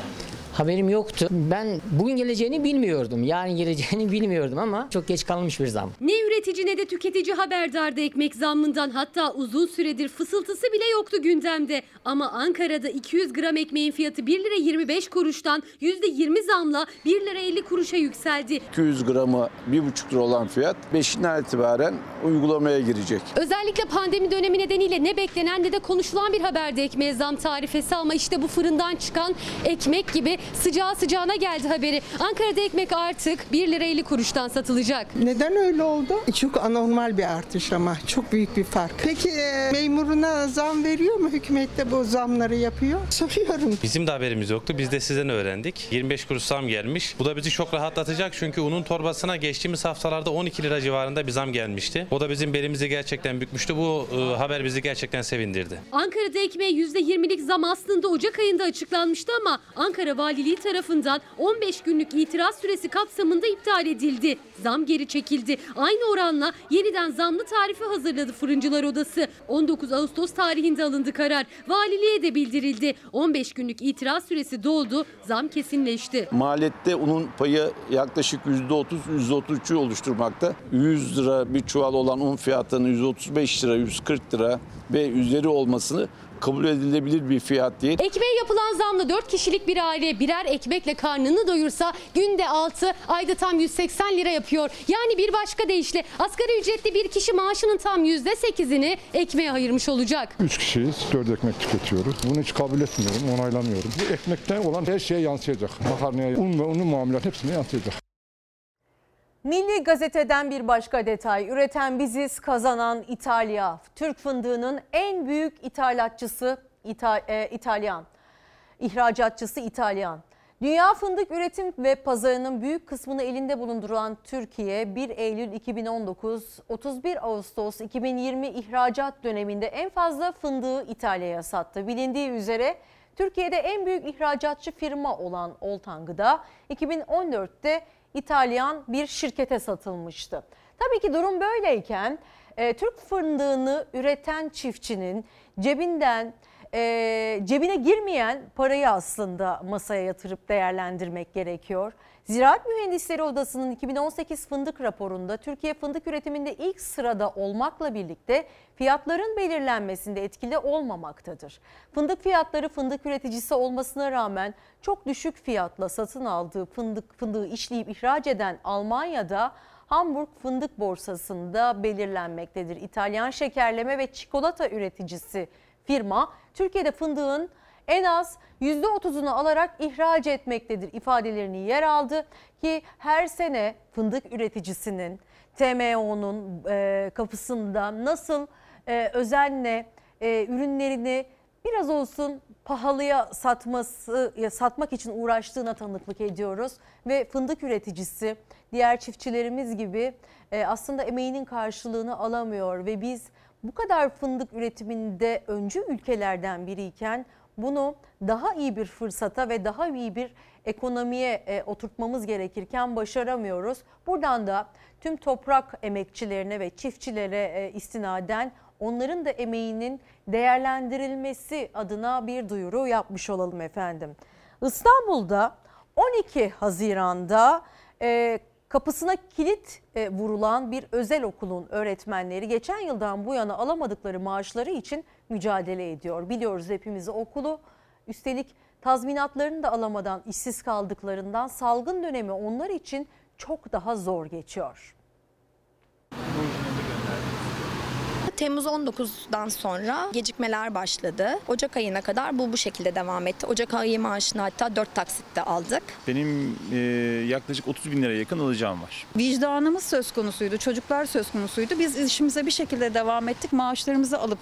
Haberim yoktu. Ben bugün geleceğini bilmiyordum. Yarın geleceğini bilmiyordum ama çok geç kalmış bir zam. Ne üretici ne de tüketici haberdardı ekmek zammından hatta uzun süredir fısıltısı bile yoktu gündemde. Ama Ankara'da 200 gram ekmeğin fiyatı 1 lira 25 kuruştan %20 zamla 1 lira 50 kuruşa yükseldi. 200 gramı 1,5 lira olan fiyat 5'inden itibaren uygulamaya girecek. Özellikle pandemi dönemi nedeniyle ne beklenen ne de konuşulan bir haberde ekmeğe zam tarifesi ama işte bu fırından çıkan ekmek gibi sıcağı sıcağına geldi haberi. Ankara'da ekmek artık 1 lira 50 kuruştan satılacak. Neden öyle oldu? Çok anormal bir artış ama çok büyük bir fark. Peki e, memuruna zam veriyor mu? Hükümette bu zamları yapıyor. Soruyorum. Bizim de haberimiz yoktu. Biz de sizden öğrendik. 25 kuruş zam gelmiş. Bu da bizi çok rahatlatacak çünkü unun torbasına geçtiğimiz haftalarda 12 lira civarında bir zam gelmişti. O da bizim belimizi gerçekten bükmüştü. Bu e, haber bizi gerçekten sevindirdi. Ankara'da ekmeğe %20'lik zam aslında Ocak ayında açıklanmıştı ama Ankara Valiliği tarafından 15 günlük itiraz süresi kapsamında iptal edildi. Zam geri çekildi. Aynı oranla yeniden zamlı tarifi hazırladı Fırıncılar Odası. 19 Ağustos tarihinde alındı karar. Valiliğe de bildirildi. 15 günlük itiraz süresi doldu. Zam kesinleşti. Maliyette unun payı yaklaşık %30-%33'ü oluşturmakta. 100 lira bir çuval olan un fiyatının 135 lira, 140 lira ve üzeri olmasını kabul edilebilir bir fiyat değil. Ekmeğe yapılan zamla 4 kişilik bir aile birer ekmekle karnını doyursa günde 6, ayda tam 180 lira yapıyor. Yani bir başka deyişle asgari ücretli bir kişi maaşının tam %8'ini ekmeğe ayırmış olacak. Üç kişiyiz, dört ekmek tüketiyoruz. Bunu hiç kabul etmiyorum, onaylamıyorum. Bu ekmekte olan her şeye yansıyacak. Makarnaya, un ve unun mamulat hepsine yansıyacak. Milli Gazete'den bir başka detay. Üreten biziz, kazanan İtalya. Türk fındığının en büyük ithalatçısı İta- e, İtalyan. İhracatçısı İtalyan. Dünya fındık üretim ve pazarının büyük kısmını elinde bulunduran Türkiye 1 Eylül 2019 31 Ağustos 2020 ihracat döneminde en fazla fındığı İtalya'ya sattı. Bilindiği üzere Türkiye'de en büyük ihracatçı firma olan Oltan Gıda 2014'te İtalyan bir şirkete satılmıştı. Tabii ki durum böyleyken e, Türk fındığını üreten çiftçinin cebinden e, cebine girmeyen parayı aslında masaya yatırıp değerlendirmek gerekiyor. Ziraat Mühendisleri Odası'nın 2018 fındık raporunda Türkiye fındık üretiminde ilk sırada olmakla birlikte fiyatların belirlenmesinde etkili olmamaktadır. Fındık fiyatları fındık üreticisi olmasına rağmen çok düşük fiyatla satın aldığı fındık fındığı işleyip ihraç eden Almanya'da Hamburg Fındık Borsası'nda belirlenmektedir. İtalyan şekerleme ve çikolata üreticisi firma Türkiye'de fındığın en az %30'unu alarak ihraç etmektedir ifadelerini yer aldı ki her sene fındık üreticisinin TMO'nun e, kapısında nasıl e, özenle e, ürünlerini biraz olsun pahalıya satması satmak için uğraştığına tanıklık ediyoruz. Ve fındık üreticisi diğer çiftçilerimiz gibi e, aslında emeğinin karşılığını alamıyor. Ve biz bu kadar fındık üretiminde öncü ülkelerden biriyken bunu daha iyi bir fırsata ve daha iyi bir ekonomiye e, oturtmamız gerekirken başaramıyoruz. Buradan da tüm toprak emekçilerine ve çiftçilere e, istinaden onların da emeğinin değerlendirilmesi adına bir duyuru yapmış olalım efendim. İstanbul'da 12 Haziran'da e, kapısına kilit e, vurulan bir özel okulun öğretmenleri geçen yıldan bu yana alamadıkları maaşları için mücadele ediyor. Biliyoruz hepimiz okulu üstelik tazminatlarını da alamadan işsiz kaldıklarından salgın dönemi onlar için çok daha zor geçiyor. Temmuz 19'dan sonra gecikmeler başladı. Ocak ayına kadar bu bu şekilde devam etti. Ocak ayı maaşını hatta 4 taksitte aldık. Benim e, yaklaşık 30 bin liraya yakın alacağım var. Vicdanımız söz konusuydu, çocuklar söz konusuydu. Biz işimize bir şekilde devam ettik. Maaşlarımızı alıp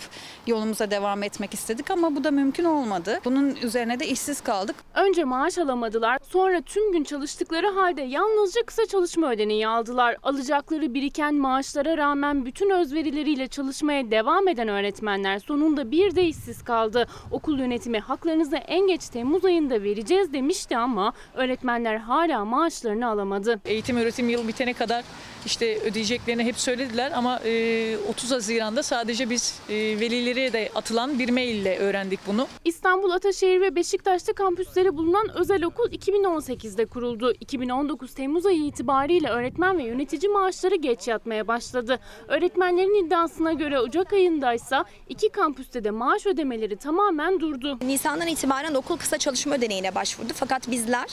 yolumuza devam etmek istedik ama bu da mümkün olmadı. Bunun üzerine de işsiz kaldık. Önce maaş alamadılar, sonra tüm gün çalıştıkları halde yalnızca kısa çalışma ödeneği aldılar. Alacakları biriken maaşlara rağmen bütün özverileriyle çalışmaya devam eden öğretmenler sonunda bir de işsiz kaldı. Okul yönetimi haklarınızı en geç Temmuz ayında vereceğiz demişti ama öğretmenler hala maaşlarını alamadı. Eğitim öğretim yılı bitene kadar işte ödeyeceklerini hep söylediler ama e, 30 Haziran'da sadece biz e, velilere de atılan bir maille öğrendik bunu. İstanbul Ataşehir ve Beşiktaş'ta kampüsleri bulunan özel okul 2018'de kuruldu. 2019 Temmuz ayı itibariyle öğretmen ve yönetici maaşları geç yatmaya başladı. Öğretmenlerin iddiasına göre Ocak ayındaysa iki kampüste de maaş ödemeleri tamamen durdu. Nisan'dan itibaren okul kısa çalışma ödeneğine başvurdu. Fakat bizler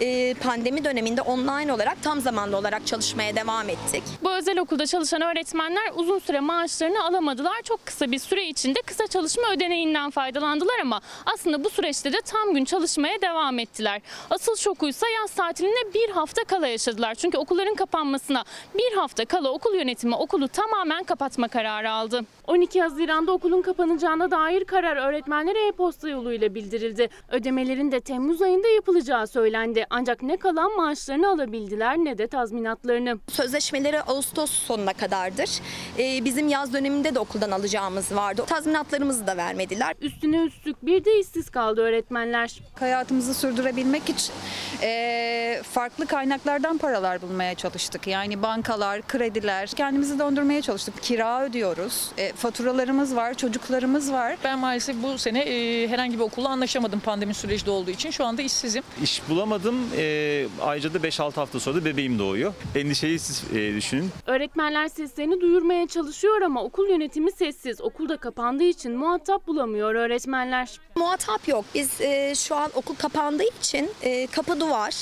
e, pandemi döneminde online olarak tam zamanlı olarak çalışmaya devam ettik. Bu özel okulda çalışan öğretmenler uzun süre maaşlarını alamadılar. Çok kısa bir süre içinde kısa çalışma ödeneğinden faydalandılar ama aslında bu süreçte de tam gün çalışmaya devam ettiler. Asıl şokuysa yaz tatiline bir hafta kala yaşadılar. Çünkü okulların kapanmasına bir hafta kala okul yönetimi okulu tamamen kapatma kararı aldı. 12 Haziran'da okulun kapanacağına dair karar öğretmenlere e-posta yoluyla bildirildi. Ödemelerin de Temmuz ayında yapılacağı söylendi. Ancak ne kalan maaşlarını alabildiler ne de tazminatlarını. Sözleşmeleri Ağustos sonuna kadardır. E, bizim yaz döneminde de okuldan alacağımız vardı. Tazminatlarımızı da vermediler. Üstüne üstlük bir de işsiz kaldı öğretmenler. Hayatımızı sürdürebilmek için e, farklı kaynaklardan paralar bulmaya çalıştık. Yani bankalar, krediler, kendimizi döndürmeye çalıştık. Kira ödüyoruz, e, faturalarımız var, çocuklarımız var. Ben maalesef bu sene e, herhangi bir okulla anlaşamadım pandemi süreci de olduğu için. Şu anda işsizim. İş bulamadım. E, ayrıca da 5-6 hafta sonra da bebeğim doğuyor. Endişeyi siz e, düşünün. Öğretmenler seslerini duyurmaya çalışıyor ama okul yönetimi sessiz. Okulda kapandığı için muhatap bulamıyor öğretmenler. Muhatap yok. Biz e, şu an okul kapandığı için e, kapı duvar.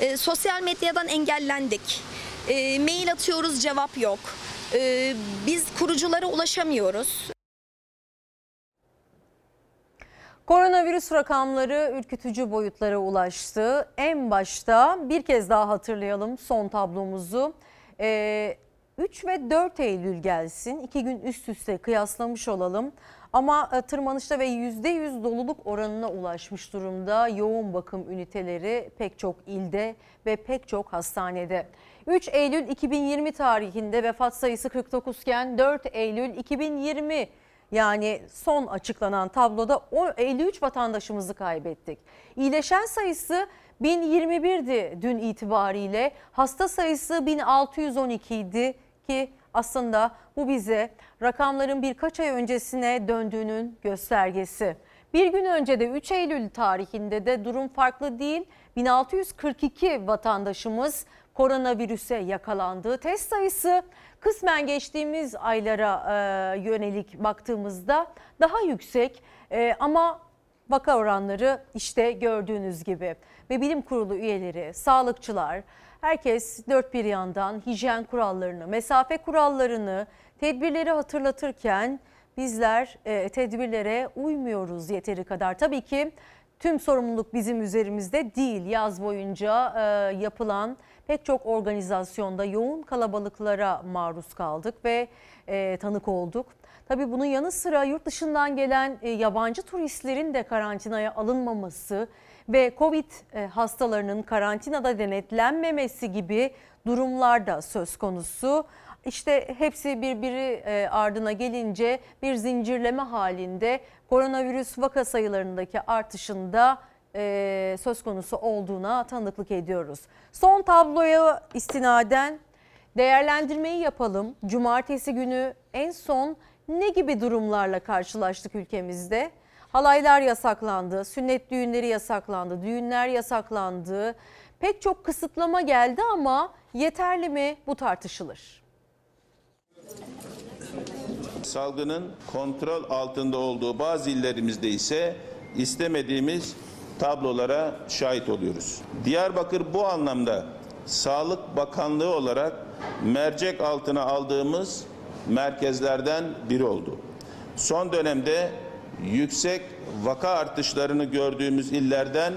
E, sosyal medyadan engellendik. E, mail atıyoruz cevap yok. E, biz kuruculara ulaşamıyoruz. Koronavirüs rakamları ürkütücü boyutlara ulaştı. En başta bir kez daha hatırlayalım son tablomuzu. Ee, 3 ve 4 Eylül gelsin. İki gün üst üste kıyaslamış olalım. Ama e, tırmanışta ve %100 doluluk oranına ulaşmış durumda yoğun bakım üniteleri pek çok ilde ve pek çok hastanede. 3 Eylül 2020 tarihinde vefat sayısı 49 iken 4 Eylül 2020 yani son açıklanan tabloda o 53 vatandaşımızı kaybettik. İyileşen sayısı 1021'di dün itibariyle. Hasta sayısı 1612 idi ki aslında bu bize rakamların birkaç ay öncesine döndüğünün göstergesi. Bir gün önce de 3 Eylül tarihinde de durum farklı değil. 1642 vatandaşımız koronavirüse yakalandı. Test sayısı kısmen geçtiğimiz aylara e, yönelik baktığımızda daha yüksek e, ama vaka oranları işte gördüğünüz gibi. Ve bilim kurulu üyeleri, sağlıkçılar herkes dört bir yandan hijyen kurallarını, mesafe kurallarını, tedbirleri hatırlatırken bizler e, tedbirlere uymuyoruz yeteri kadar. Tabii ki tüm sorumluluk bizim üzerimizde değil. Yaz boyunca yapılan pek çok organizasyonda yoğun kalabalıklara maruz kaldık ve e, tanık olduk. Tabii bunun yanı sıra yurt dışından gelen e, yabancı turistlerin de karantinaya alınmaması ve Covid e, hastalarının karantinada denetlenmemesi gibi durumlar da söz konusu. İşte hepsi birbiri e, ardına gelince bir zincirleme halinde koronavirüs vaka sayılarındaki artışında e, söz konusu olduğuna tanıklık ediyoruz. Son tabloya istinaden değerlendirmeyi yapalım. Cumartesi günü en son ne gibi durumlarla karşılaştık ülkemizde? Halaylar yasaklandı, sünnet düğünleri yasaklandı, düğünler yasaklandı. Pek çok kısıtlama geldi ama yeterli mi bu tartışılır. Salgının kontrol altında olduğu bazı illerimizde ise istemediğimiz tablolara şahit oluyoruz. Diyarbakır bu anlamda Sağlık Bakanlığı olarak mercek altına aldığımız merkezlerden biri oldu. Son dönemde yüksek vaka artışlarını gördüğümüz illerden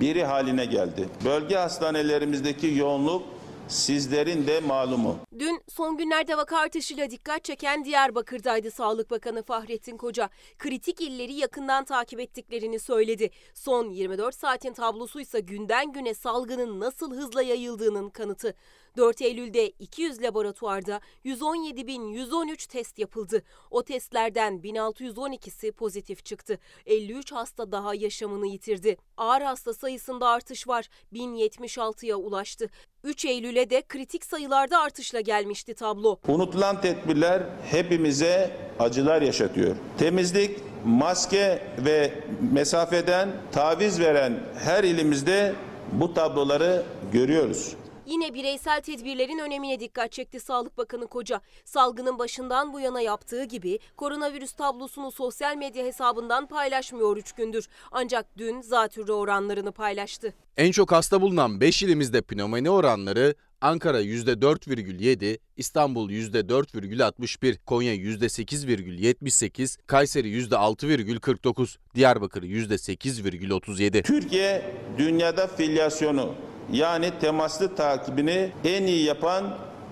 biri haline geldi. Bölge hastanelerimizdeki yoğunluk sizlerin de malumu. Dün son günlerde vaka artışıyla dikkat çeken Diyarbakır'daydı Sağlık Bakanı Fahrettin Koca. Kritik illeri yakından takip ettiklerini söyledi. Son 24 saatin tablosu ise günden güne salgının nasıl hızla yayıldığının kanıtı. 4 Eylül'de 200 laboratuvarda 117.113 test yapıldı. O testlerden 1612'si pozitif çıktı. 53 hasta daha yaşamını yitirdi. Ağır hasta sayısında artış var. 1076'ya ulaştı. 3 Eylül'e de kritik sayılarda artışla gelmişti tablo. Unutulan tedbirler hepimize acılar yaşatıyor. Temizlik, maske ve mesafeden taviz veren her ilimizde bu tabloları görüyoruz. Yine bireysel tedbirlerin önemine dikkat çekti Sağlık Bakanı Koca. Salgının başından bu yana yaptığı gibi koronavirüs tablosunu sosyal medya hesabından paylaşmıyor 3 gündür. Ancak dün zatürre oranlarını paylaştı. En çok hasta bulunan 5 ilimizde pnömoni oranları Ankara %4,7, İstanbul %4,61, Konya %8,78, Kayseri %6,49, Diyarbakır %8,37. Türkiye dünyada filyasyonu yani temaslı takibini en iyi yapan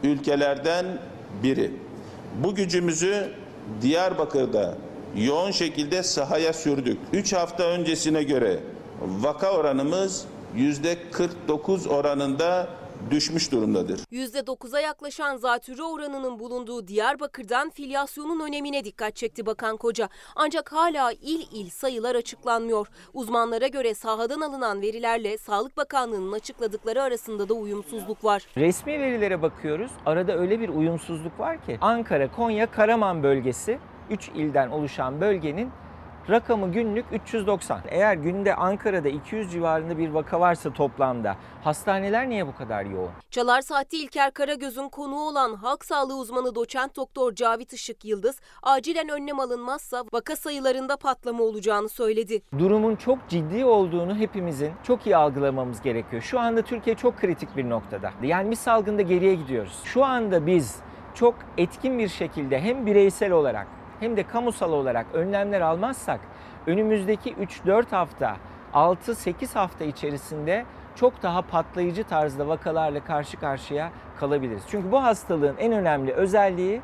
ülkelerden biri. Bu gücümüzü Diyarbakır'da yoğun şekilde sahaya sürdük. 3 hafta öncesine göre vaka oranımız %49 oranında düşmüş durumdadır. %9'a yaklaşan zatürre oranının bulunduğu Diyarbakır'dan filyasyonun önemine dikkat çekti Bakan Koca. Ancak hala il il sayılar açıklanmıyor. Uzmanlara göre sahadan alınan verilerle Sağlık Bakanlığı'nın açıkladıkları arasında da uyumsuzluk var. Resmi verilere bakıyoruz. Arada öyle bir uyumsuzluk var ki Ankara, Konya, Karaman bölgesi 3 ilden oluşan bölgenin rakamı günlük 390. Eğer günde Ankara'da 200 civarında bir vaka varsa toplamda hastaneler niye bu kadar yoğun? Çalar Saat'te İlker Karagöz'ün konuğu olan halk sağlığı uzmanı doçent doktor Cavit Işık Yıldız acilen önlem alınmazsa vaka sayılarında patlama olacağını söyledi. Durumun çok ciddi olduğunu hepimizin çok iyi algılamamız gerekiyor. Şu anda Türkiye çok kritik bir noktada. Yani bir salgında geriye gidiyoruz. Şu anda biz çok etkin bir şekilde hem bireysel olarak hem de kamusal olarak önlemler almazsak önümüzdeki 3-4 hafta, 6-8 hafta içerisinde çok daha patlayıcı tarzda vakalarla karşı karşıya kalabiliriz. Çünkü bu hastalığın en önemli özelliği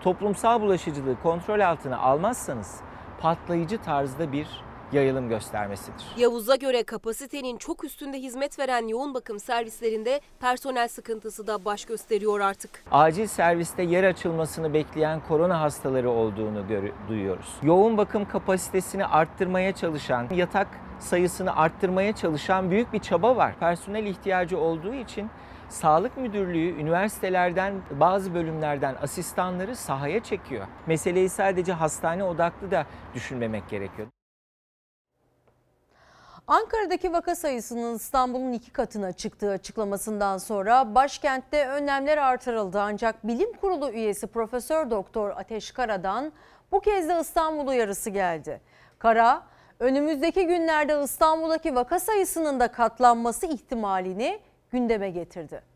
toplumsal bulaşıcılığı kontrol altına almazsanız patlayıcı tarzda bir yayılım göstermesidir. Yavuz'a göre kapasitenin çok üstünde hizmet veren yoğun bakım servislerinde personel sıkıntısı da baş gösteriyor artık. Acil serviste yer açılmasını bekleyen korona hastaları olduğunu duyuyoruz. Yoğun bakım kapasitesini arttırmaya çalışan, yatak sayısını arttırmaya çalışan büyük bir çaba var. Personel ihtiyacı olduğu için Sağlık Müdürlüğü üniversitelerden bazı bölümlerden asistanları sahaya çekiyor. Meseleyi sadece hastane odaklı da düşünmemek gerekiyor. Ankara'daki vaka sayısının İstanbul'un iki katına çıktığı açıklamasından sonra başkentte önlemler artırıldı. Ancak bilim kurulu üyesi Profesör Doktor Ateş Kara'dan bu kez de İstanbul uyarısı geldi. Kara, önümüzdeki günlerde İstanbul'daki vaka sayısının da katlanması ihtimalini gündeme getirdi.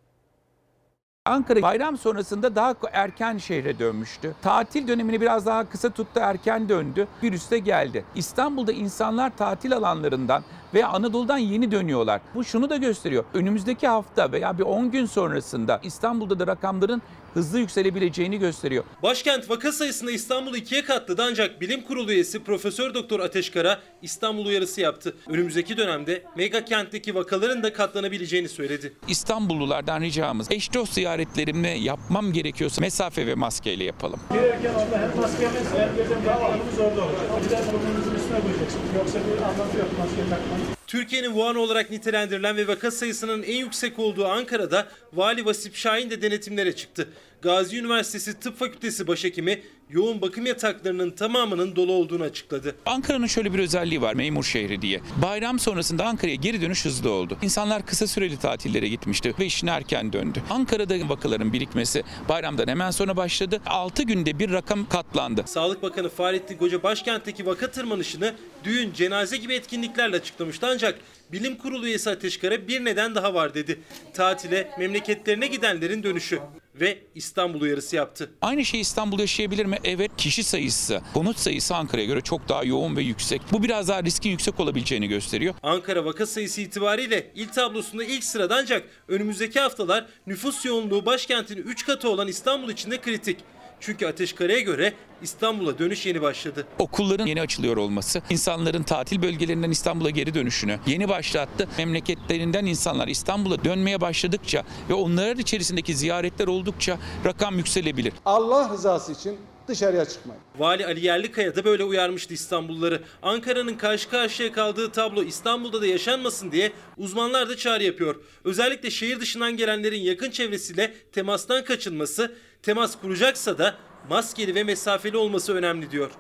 Ankara bayram sonrasında daha erken şehre dönmüştü. Tatil dönemini biraz daha kısa tuttu, erken döndü. Virüs de geldi. İstanbul'da insanlar tatil alanlarından ve Anadolu'dan yeni dönüyorlar. Bu şunu da gösteriyor. Önümüzdeki hafta veya bir 10 gün sonrasında İstanbul'da da rakamların hızlı yükselebileceğini gösteriyor. Başkent vaka sayısında İstanbul'u ikiye katladı ancak bilim kurulu üyesi Profesör Doktor Ateşkara İstanbul uyarısı yaptı. Önümüzdeki dönemde mega kentteki vakaların da katlanabileceğini söyledi. İstanbullulardan ricamız eş dost ziyaretlerimi yapmam gerekiyorsa mesafe ve maskeyle yapalım. Girerken orada hem maskemiz hem bizim davamız orada olacak. Bir de burnunuzun üstüne koyacaksınız. Yoksa bir anlamı yok maske takmanın. Türkiye'nin Wuhan olarak nitelendirilen ve vaka sayısının en yüksek olduğu Ankara'da Vali Vasip Şahin de denetimlere çıktı. Gazi Üniversitesi Tıp Fakültesi Başhekimi yoğun bakım yataklarının tamamının dolu olduğunu açıkladı. Ankara'nın şöyle bir özelliği var memur şehri diye. Bayram sonrasında Ankara'ya geri dönüş hızlı oldu. İnsanlar kısa süreli tatillere gitmişti ve işine erken döndü. Ankara'da vakaların birikmesi bayramdan hemen sonra başladı. 6 günde bir rakam katlandı. Sağlık Bakanı Fahrettin Koca başkentteki vaka tırmanışını düğün, cenaze gibi etkinliklerle açıklamıştı ancak Bilim Kurulu üyesi Ateşkara bir neden daha var dedi. Tatile, memleketlerine gidenlerin dönüşü ve İstanbul uyarısı yaptı. Aynı şeyi İstanbul yaşayabilir mi? Evet kişi sayısı, konut sayısı Ankara'ya göre çok daha yoğun ve yüksek. Bu biraz daha riskin yüksek olabileceğini gösteriyor. Ankara vaka sayısı itibariyle il tablosunda ilk sırada ancak önümüzdeki haftalar nüfus yoğunluğu başkentin 3 katı olan İstanbul için de kritik. Çünkü Ateşkara'ya göre İstanbul'a dönüş yeni başladı. Okulların yeni açılıyor olması, insanların tatil bölgelerinden İstanbul'a geri dönüşünü yeni başlattı. Memleketlerinden insanlar İstanbul'a dönmeye başladıkça ve onların içerisindeki ziyaretler oldukça rakam yükselebilir. Allah rızası için dışarıya çıkmayın. Vali Ali Yerlikaya da böyle uyarmıştı İstanbulluları. Ankara'nın karşı karşıya kaldığı tablo İstanbul'da da yaşanmasın diye uzmanlar da çağrı yapıyor. Özellikle şehir dışından gelenlerin yakın çevresiyle temastan kaçınması, temas kuracaksa da maskeli ve mesafeli olması önemli diyor.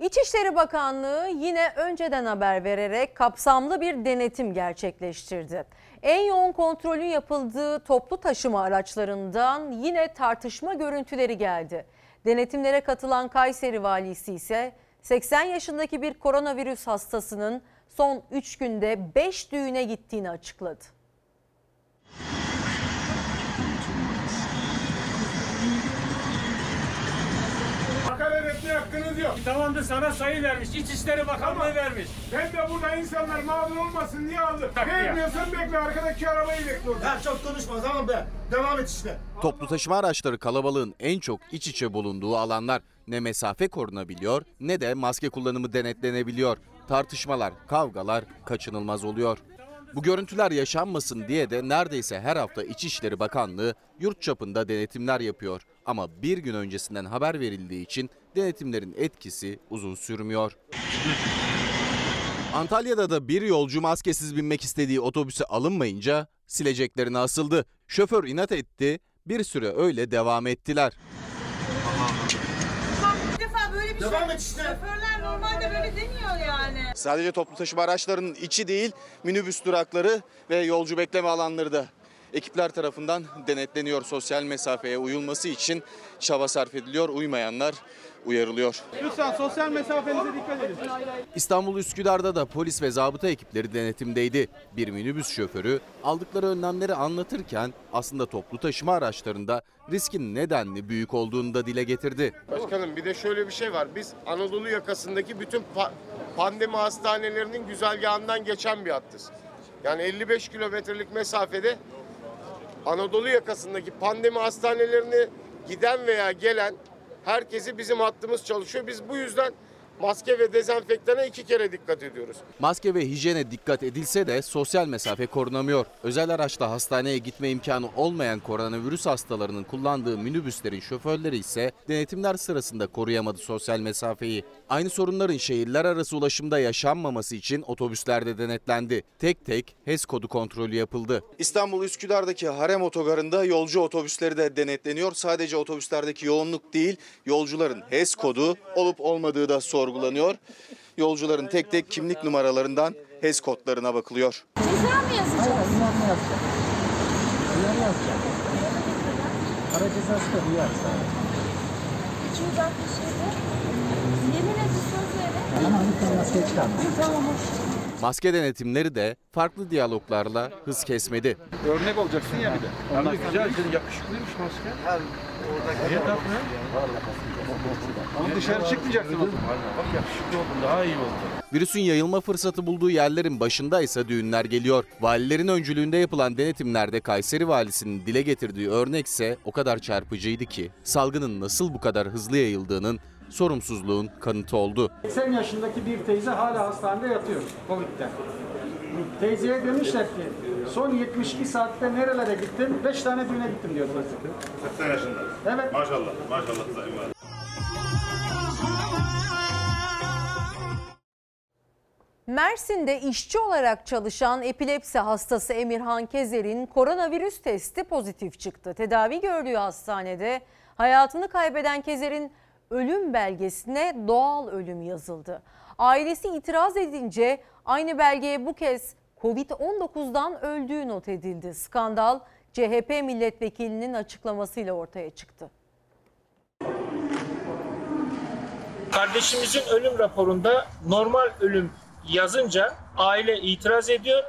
İçişleri Bakanlığı yine önceden haber vererek kapsamlı bir denetim gerçekleştirdi. En yoğun kontrolün yapıldığı toplu taşıma araçlarından yine tartışma görüntüleri geldi. Denetimlere katılan Kayseri valisi ise 80 yaşındaki bir koronavirüs hastasının son 3 günde 5 düğüne gittiğini açıkladı. Etmeye hakkınız yok. Tamamdır sana sayı vermiş. İçişleri Bakanlığı vermiş. Ben de burada insanlar mağdur olmasın diye aldım. Vermiyorsan bekle arkadaki arabayı bekle orada. Ya çok konuşma tamam be. Devam et işte. Toplu taşıma araçları kalabalığın en çok iç içe bulunduğu alanlar. Ne mesafe korunabiliyor ne de maske kullanımı denetlenebiliyor. Tartışmalar, kavgalar kaçınılmaz oluyor. Bu görüntüler yaşanmasın diye de neredeyse her hafta İçişleri Bakanlığı yurt çapında denetimler yapıyor. Ama bir gün öncesinden haber verildiği için denetimlerin etkisi uzun sürmüyor. Antalya'da da bir yolcu maskesiz binmek istediği otobüse alınmayınca sileceklerine asıldı. Şoför inat etti, bir süre öyle devam ettiler. Bir defa böyle bir Devam şey. et işte. Şoförler normalde böyle demiyor yani. Sadece toplu taşıma araçlarının içi değil, minibüs durakları ve yolcu bekleme alanları da ekipler tarafından denetleniyor. Sosyal mesafeye uyulması için çaba sarf ediliyor. Uymayanlar uyarılıyor. Lütfen sosyal mesafenize dikkat edin. İstanbul Üsküdar'da da polis ve zabıta ekipleri denetimdeydi. Bir minibüs şoförü aldıkları önlemleri anlatırken aslında toplu taşıma araçlarında riskin nedenli büyük olduğunu da dile getirdi. Başkanım bir de şöyle bir şey var. Biz Anadolu yakasındaki bütün pa- pandemi hastanelerinin güzergahından geçen bir hattız. Yani 55 kilometrelik mesafede Anadolu yakasındaki pandemi hastanelerine giden veya gelen herkesi bizim hattımız çalışıyor. Biz bu yüzden maske ve dezenfektana iki kere dikkat ediyoruz. Maske ve hijyene dikkat edilse de sosyal mesafe korunamıyor. Özel araçla hastaneye gitme imkanı olmayan koronavirüs hastalarının kullandığı minibüslerin şoförleri ise denetimler sırasında koruyamadı sosyal mesafeyi. Aynı sorunların şehirler arası ulaşımda yaşanmaması için otobüslerde denetlendi. Tek tek HES kodu kontrolü yapıldı. İstanbul Üsküdar'daki Harem Otogarı'nda yolcu otobüsleri de denetleniyor. Sadece otobüslerdeki yoğunluk değil, yolcuların HES kodu olup olmadığı da sorgulanıyor. Yolcuların tek tek kimlik numaralarından HES kodlarına bakılıyor. Ceza mı yazacağız? Ara cezası da duyarsa. 267. Yemin et söz verin. Ama lütfen maske çıkarma. Tamam. Maske denetimleri de farklı diyaloglarla hız kesmedi. Örnek olacaksın ya bir de güzel, yakışıklıymış maske. Niye takmıyor? Ama dışarı çıkmayacaksın o zaman. Bak yakışıklı oldun, daha iyi oldu. Virüsün yayılma fırsatı bulduğu yerlerin başında ise düğünler geliyor. Valilerin öncülüğünde yapılan denetimlerde Kayseri valisinin dile getirdiği örnekse o kadar çarpıcıydı ki salgının nasıl bu kadar hızlı yayıldığının sorumsuzluğun kanıtı oldu. 80 yaşındaki bir teyze hala hastanede yatıyor Covid'den. Teyzeye demişler ki son 72 saatte nerelere gittin? 5 tane düğüne gittim diyor teyze. 80 yaşında. Evet. Maşallah, maşallah Sayın Valim. Mersin'de işçi olarak çalışan epilepsi hastası Emirhan Kezer'in koronavirüs testi pozitif çıktı. Tedavi gördüğü hastanede hayatını kaybeden Kezer'in ölüm belgesine doğal ölüm yazıldı. Ailesi itiraz edince aynı belgeye bu kez Covid-19'dan öldüğü not edildi. Skandal CHP milletvekilinin açıklamasıyla ortaya çıktı. Kardeşimizin ölüm raporunda normal ölüm yazınca aile itiraz ediyor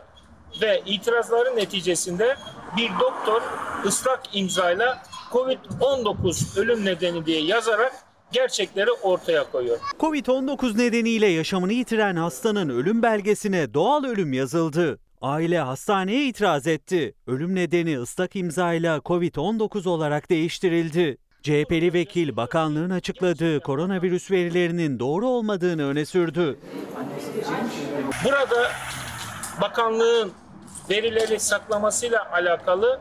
ve itirazların neticesinde bir doktor ıslak imzayla Covid-19 ölüm nedeni diye yazarak gerçekleri ortaya koyuyor. Covid-19 nedeniyle yaşamını yitiren hastanın ölüm belgesine doğal ölüm yazıldı. Aile hastaneye itiraz etti. Ölüm nedeni ıslak imzayla Covid-19 olarak değiştirildi. CHP'li vekil bakanlığın açıkladığı koronavirüs verilerinin doğru olmadığını öne sürdü. Burada bakanlığın verileri saklamasıyla alakalı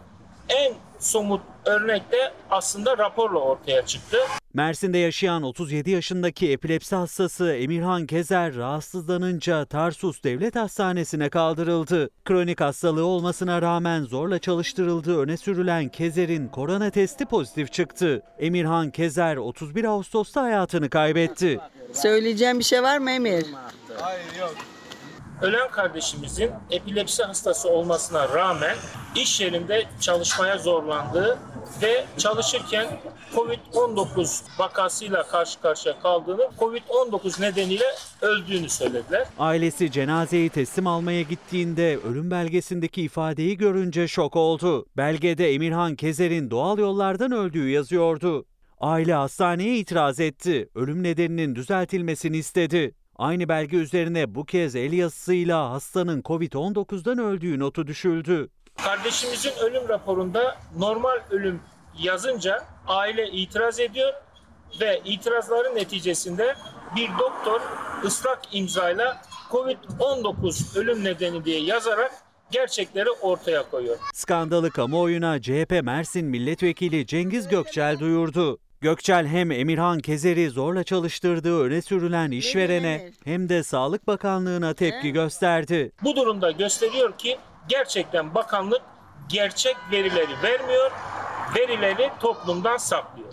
en somut örnek de aslında raporla ortaya çıktı. Mersin'de yaşayan 37 yaşındaki epilepsi hastası Emirhan Kezer rahatsızlanınca Tarsus Devlet Hastanesi'ne kaldırıldı. Kronik hastalığı olmasına rağmen zorla çalıştırıldığı öne sürülen Kezer'in korona testi pozitif çıktı. Emirhan Kezer 31 Ağustos'ta hayatını kaybetti. Söyleyeceğim bir şey var mı Emir? Hayır yok. Ölen kardeşimizin epilepsi hastası olmasına rağmen iş yerinde çalışmaya zorlandığı ve çalışırken Covid-19 vakasıyla karşı karşıya kaldığını, Covid-19 nedeniyle öldüğünü söylediler. Ailesi cenazeyi teslim almaya gittiğinde ölüm belgesindeki ifadeyi görünce şok oldu. Belgede Emirhan Kezer'in doğal yollardan öldüğü yazıyordu. Aile hastaneye itiraz etti. Ölüm nedeninin düzeltilmesini istedi. Aynı belge üzerine bu kez el yazısıyla hastanın Covid-19'dan öldüğü notu düşüldü. Kardeşimizin ölüm raporunda normal ölüm yazınca aile itiraz ediyor ve itirazların neticesinde bir doktor ıslak imzayla Covid-19 ölüm nedeni diye yazarak gerçekleri ortaya koyuyor. Skandalı kamuoyuna CHP Mersin Milletvekili Cengiz Gökçel duyurdu. Gökçel hem Emirhan Kezer'i zorla çalıştırdığı öne sürülen işverene hem de Sağlık Bakanlığı'na tepki gösterdi. Bu durumda gösteriyor ki gerçekten bakanlık gerçek verileri vermiyor, verileri toplumdan saklıyor.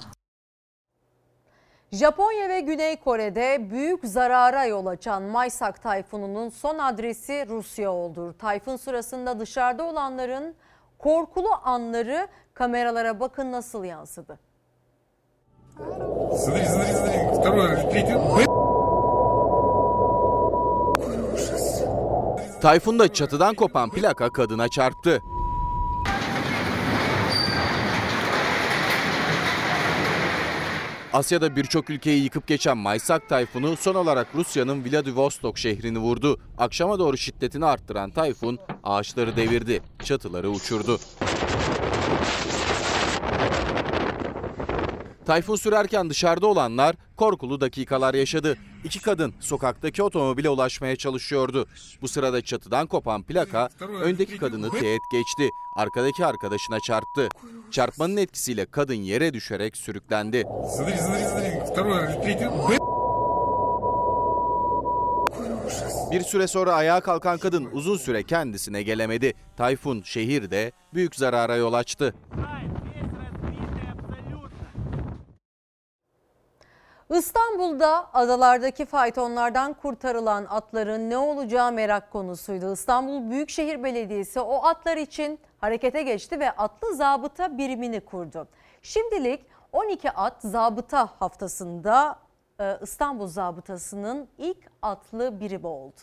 Japonya ve Güney Kore'de büyük zarara yol açan Maysak tayfununun son adresi Rusya oldu. Tayfun sırasında dışarıda olanların korkulu anları kameralara bakın nasıl yansıdı. Смотри, смотри, смотри. Второй, третий. Tayfunda çatıdan kopan plaka kadına çarptı. Asya'da birçok ülkeyi yıkıp geçen Maysak tayfunu son olarak Rusya'nın Vladivostok şehrini vurdu. Akşama doğru şiddetini arttıran tayfun ağaçları devirdi, çatıları uçurdu. Tayfun sürerken dışarıda olanlar korkulu dakikalar yaşadı. İki kadın sokaktaki otomobile ulaşmaya çalışıyordu. Bu sırada çatıdan kopan plaka öndeki kadını teğet geçti. Arkadaki arkadaşına çarptı. Çarpmanın etkisiyle kadın yere düşerek sürüklendi. Bir süre sonra ayağa kalkan kadın uzun süre kendisine gelemedi. Tayfun şehirde büyük zarara yol açtı. İstanbul'da adalardaki faytonlardan kurtarılan atların ne olacağı merak konusuydu. İstanbul Büyükşehir Belediyesi o atlar için harekete geçti ve atlı zabıta birimini kurdu. Şimdilik 12 at zabıta haftasında e, İstanbul zabıtasının ilk atlı birimi oldu.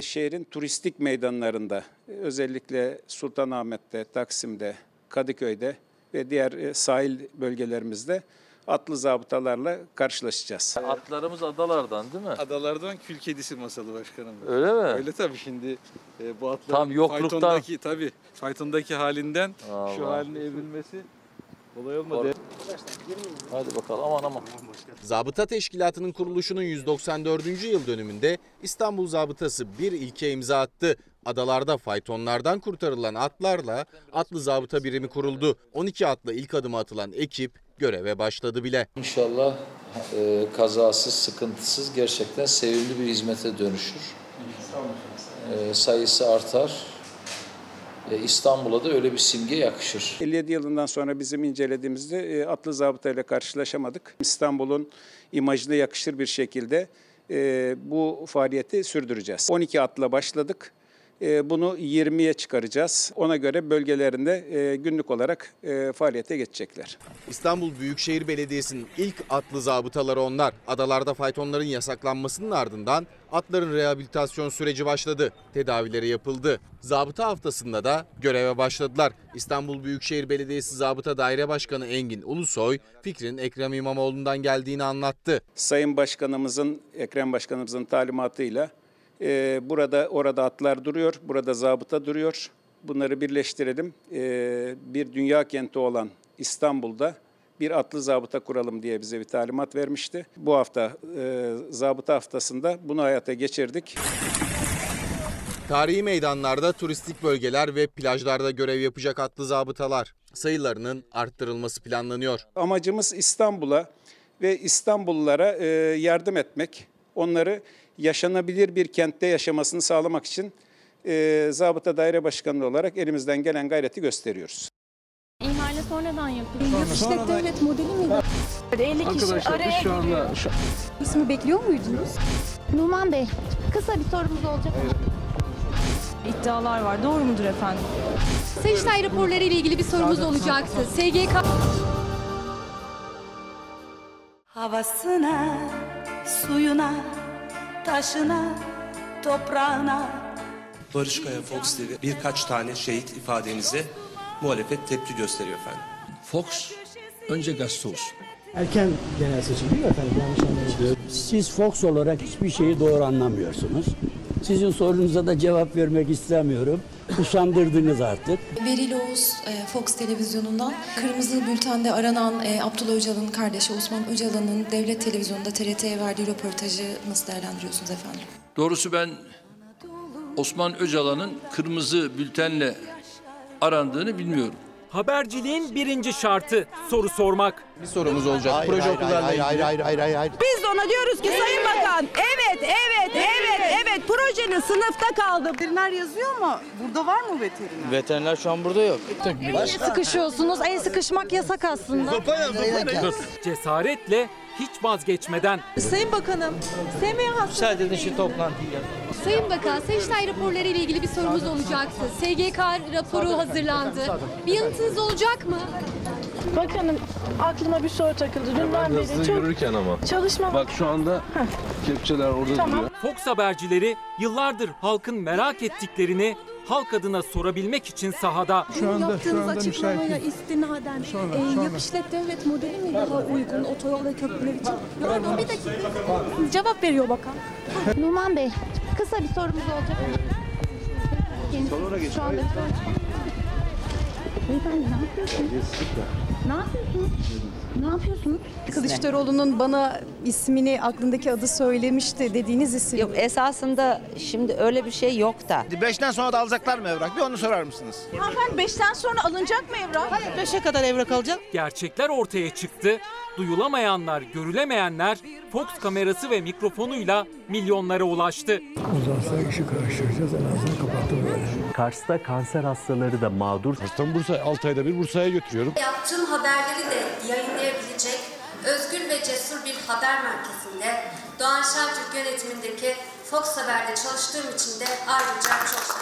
şehrin turistik meydanlarında özellikle Sultanahmet'te, Taksim'de, Kadıköy'de ve diğer e, sahil bölgelerimizde atlı zabıtalarla karşılaşacağız. Atlarımız adalardan değil mi? Adalardan kül kedisi masalı başkanım. Öyle mi? Öyle tabii şimdi e, bu atların Tam yokluktan. faytondaki, tabii, faytondaki halinden şu Allah. haline evrilmesi kolay olmadı. Hadi bakalım aman aman. Zabıta Teşkilatı'nın kuruluşunun 194. yıl dönümünde İstanbul Zabıtası bir ilke imza attı. Adalarda faytonlardan kurtarılan atlarla atlı zabıta birimi kuruldu. 12 atla ilk adımı atılan ekip göreve başladı bile. İnşallah e, kazasız, sıkıntısız gerçekten sevimli bir hizmete dönüşür. E, sayısı artar. E, İstanbul'a da öyle bir simge yakışır. 57 yılından sonra bizim incelediğimizde e, atlı zabıta ile karşılaşamadık. İstanbul'un imajına yakışır bir şekilde e, bu faaliyeti sürdüreceğiz. 12 atla başladık. E, Bunu 20'ye çıkaracağız. Ona göre bölgelerinde e, günlük olarak e, faaliyete geçecekler. İstanbul Büyükşehir Belediyesi'nin ilk atlı zabıtaları onlar. Adalarda faytonların yasaklanmasının ardından atların rehabilitasyon süreci başladı. Tedavileri yapıldı. Zabıta haftasında da göreve başladılar. İstanbul Büyükşehir Belediyesi Zabıta Daire Başkanı Engin Ulusoy fikrin Ekrem İmamoğlu'ndan geldiğini anlattı. Sayın Başkanımızın, Ekrem Başkanımızın talimatıyla e, burada orada atlar duruyor, burada zabıta duruyor. Bunları birleştirelim. E, bir dünya kenti olan İstanbul'da bir atlı zabıta kuralım diye bize bir talimat vermişti. Bu hafta e, zabıta haftasında bunu hayata geçirdik. Tarihi meydanlarda, turistik bölgeler ve plajlarda görev yapacak atlı zabıtalar. Sayılarının arttırılması planlanıyor. Amacımız İstanbul'a ve İstanbullulara e, yardım etmek. Onları yaşanabilir bir kentte yaşamasını sağlamak için e, Zabıta Daire Başkanlığı olarak elimizden gelen gayreti gösteriyoruz. İhale sonradan yapıldı. Yapışlet devlet modeli miydi? 50 kişi Arkadaşlar araya şu anda giriyor. şu- İsmi bekliyor muydunuz? Numan Bey, kısa bir sorumuz olacak. İddialar var. Doğru mudur efendim? Sayıştay raporları ile ilgili bir sorumuz olacaktı. SGK Havasına, suyuna, taşına, toprağına. Barış Kaya Fox TV birkaç tane şehit ifadenize muhalefet tepki gösteriyor efendim. Fox önce gazete olsun. Erken genel seçim değil mi efendim? Yanlış anlamadım. Siz Fox olarak hiçbir şeyi doğru anlamıyorsunuz. Sizin sorunuza da cevap vermek istemiyorum. Usandırdınız artık. Beril Oğuz e, Fox televizyonundan Kırmızı Bülten'de aranan e, Abdullah Öcalan'ın kardeşi Osman Öcalan'ın devlet televizyonunda TRT'ye verdiği röportajı nasıl değerlendiriyorsunuz efendim? Doğrusu ben Osman Öcalan'ın kırmızı bültenle arandığını bilmiyorum. Haberciliğin birinci şartı soru sormak. Bir sorumuz olacak. Proje okullarla ilgili. hayır, hayır, hayır. Biz de ona diyoruz ki Sayın Bakan evet evet evet evet projenin sınıfta kaldı. Veteriner yazıyor mu? Burada var mı veteriner? Veteriner şu an burada yok. Niye sıkışıyorsunuz? El sıkışmak yasak aslında. Cesaretle hiç vazgeçmeden. Sayın Bakanım, SMA hastası. Müsaade edin şu toplantıyı. Sayın Bakan, Sayıştay raporları ile ilgili bir sorumuz olacaktı. SGK raporu hazırlandı. Bir yanıtınız olacak mı? Bakanım aklıma bir soru takıldı. Dünden beri çok yürürken ama. çalışma Bak şu anda kepçeler orada duruyor. Fox habercileri yıllardır halkın merak ettiklerini halk adına sorabilmek için sahada. Şu anda, yaptığınız açıklamaya istinaden e, yap işlet devlet modeli mi daha uygun otoyol ve köprüler için? Pardon bir dakika. Cevap veriyor bakan. Numan Bey, kısa bir sorumuz olacak. Sonra Şu anda Beyefendi ne yapıyorsunuz? Ne yapıyorsunuz? Ne yapıyorsunuz? Kılıçdaroğlu'nun bana ismini aklındaki adı söylemişti dediğiniz isim. Yok esasında şimdi öyle bir şey yok da. Beşten sonra da alacaklar mı evrak? Bir onu sorar mısınız? Hanımefendi 5'ten sonra alınacak mı evrak? Hayır 5'e kadar evrak alacak. Gerçekler ortaya çıktı. Duyulamayanlar, görülemeyenler Fox kamerası ve mikrofonuyla milyonlara ulaştı. Uzarsa işi karıştıracağız. En azından kapattım böyle. Kars'ta kanser hastaları da mağdur. Kars'tan Bursa 6 ayda bir Bursa'ya götürüyorum. Yaptığım haberleri de yayınlayabilecek özgür ve cesur bir haber merkezinde Doğan Şentürk yönetimindeki Fox Haber'de çalıştığım için de ayrıca çok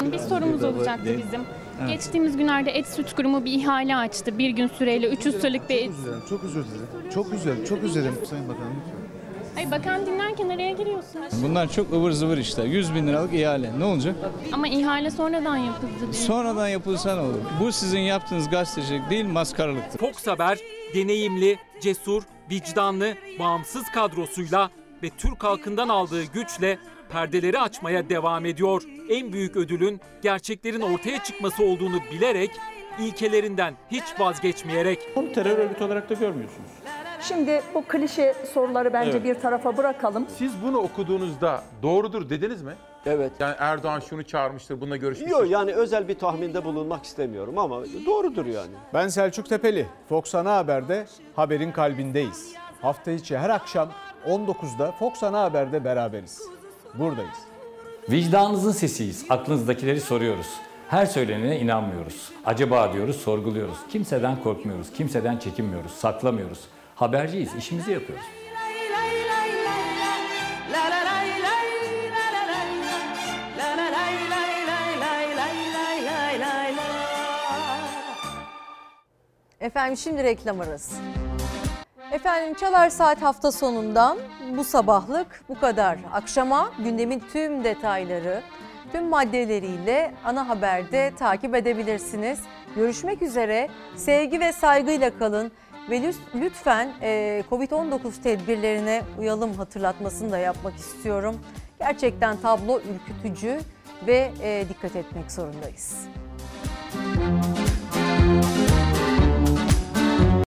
sevindim. Bir sorumuz olacaktı bizim. Geçtiğimiz günlerde et süt kurumu bir ihale açtı. Bir gün süreyle 300 liralık bir et. Çok üzüldüm. Çok üzüldüm. Çok üzüldüm. Sayın Bakanım lütfen. Ay bakan dinlerken araya giriyorsunuz. Bunlar çok ıvır zıvır işler. 100 bin liralık ihale. Ne olacak? Ama ihale sonradan yapıldı diye. Sonradan yapılsa ne olur? Bu sizin yaptığınız gazetecilik değil maskaralıktır. Fox Haber deneyimli, cesur, vicdanlı, bağımsız kadrosuyla ve Türk halkından aldığı güçle perdeleri açmaya devam ediyor. En büyük ödülün gerçeklerin ortaya çıkması olduğunu bilerek, ilkelerinden hiç vazgeçmeyerek. Onu terör örgütü olarak da görmüyorsunuz. Şimdi bu klişe soruları bence Evet. bir tarafa bırakalım. Siz bunu okuduğunuzda doğrudur dediniz mi? Evet. Yani Erdoğan şunu çağırmıştır, bununla görüşmüştür. Yok yani özel bir tahminde bulunmak istemiyorum ama doğrudur yani. Ben Selçuk Tepeli. Fox Ana Haber'de haberin kalbindeyiz. Hafta içi her akşam 19'da Fox Ana Haber'de beraberiz. Buradayız. Vicdanınızın sesiyiz. Aklınızdakileri soruyoruz. Her söylenene inanmıyoruz. Acaba diyoruz, sorguluyoruz. Kimseden korkmuyoruz, kimseden çekinmiyoruz, saklamıyoruz. Haberciyiz, işimizi yapıyoruz. Efendim şimdi reklam arası. Efendim Çalar Saat hafta sonundan bu sabahlık bu kadar. Akşama gündemin tüm detayları, tüm maddeleriyle ana haberde takip edebilirsiniz. Görüşmek üzere. Sevgi ve saygıyla kalın ve lütfen e, Covid-19 tedbirlerine uyalım hatırlatmasını da yapmak istiyorum. Gerçekten tablo ürkütücü ve e, dikkat etmek zorundayız. Müzik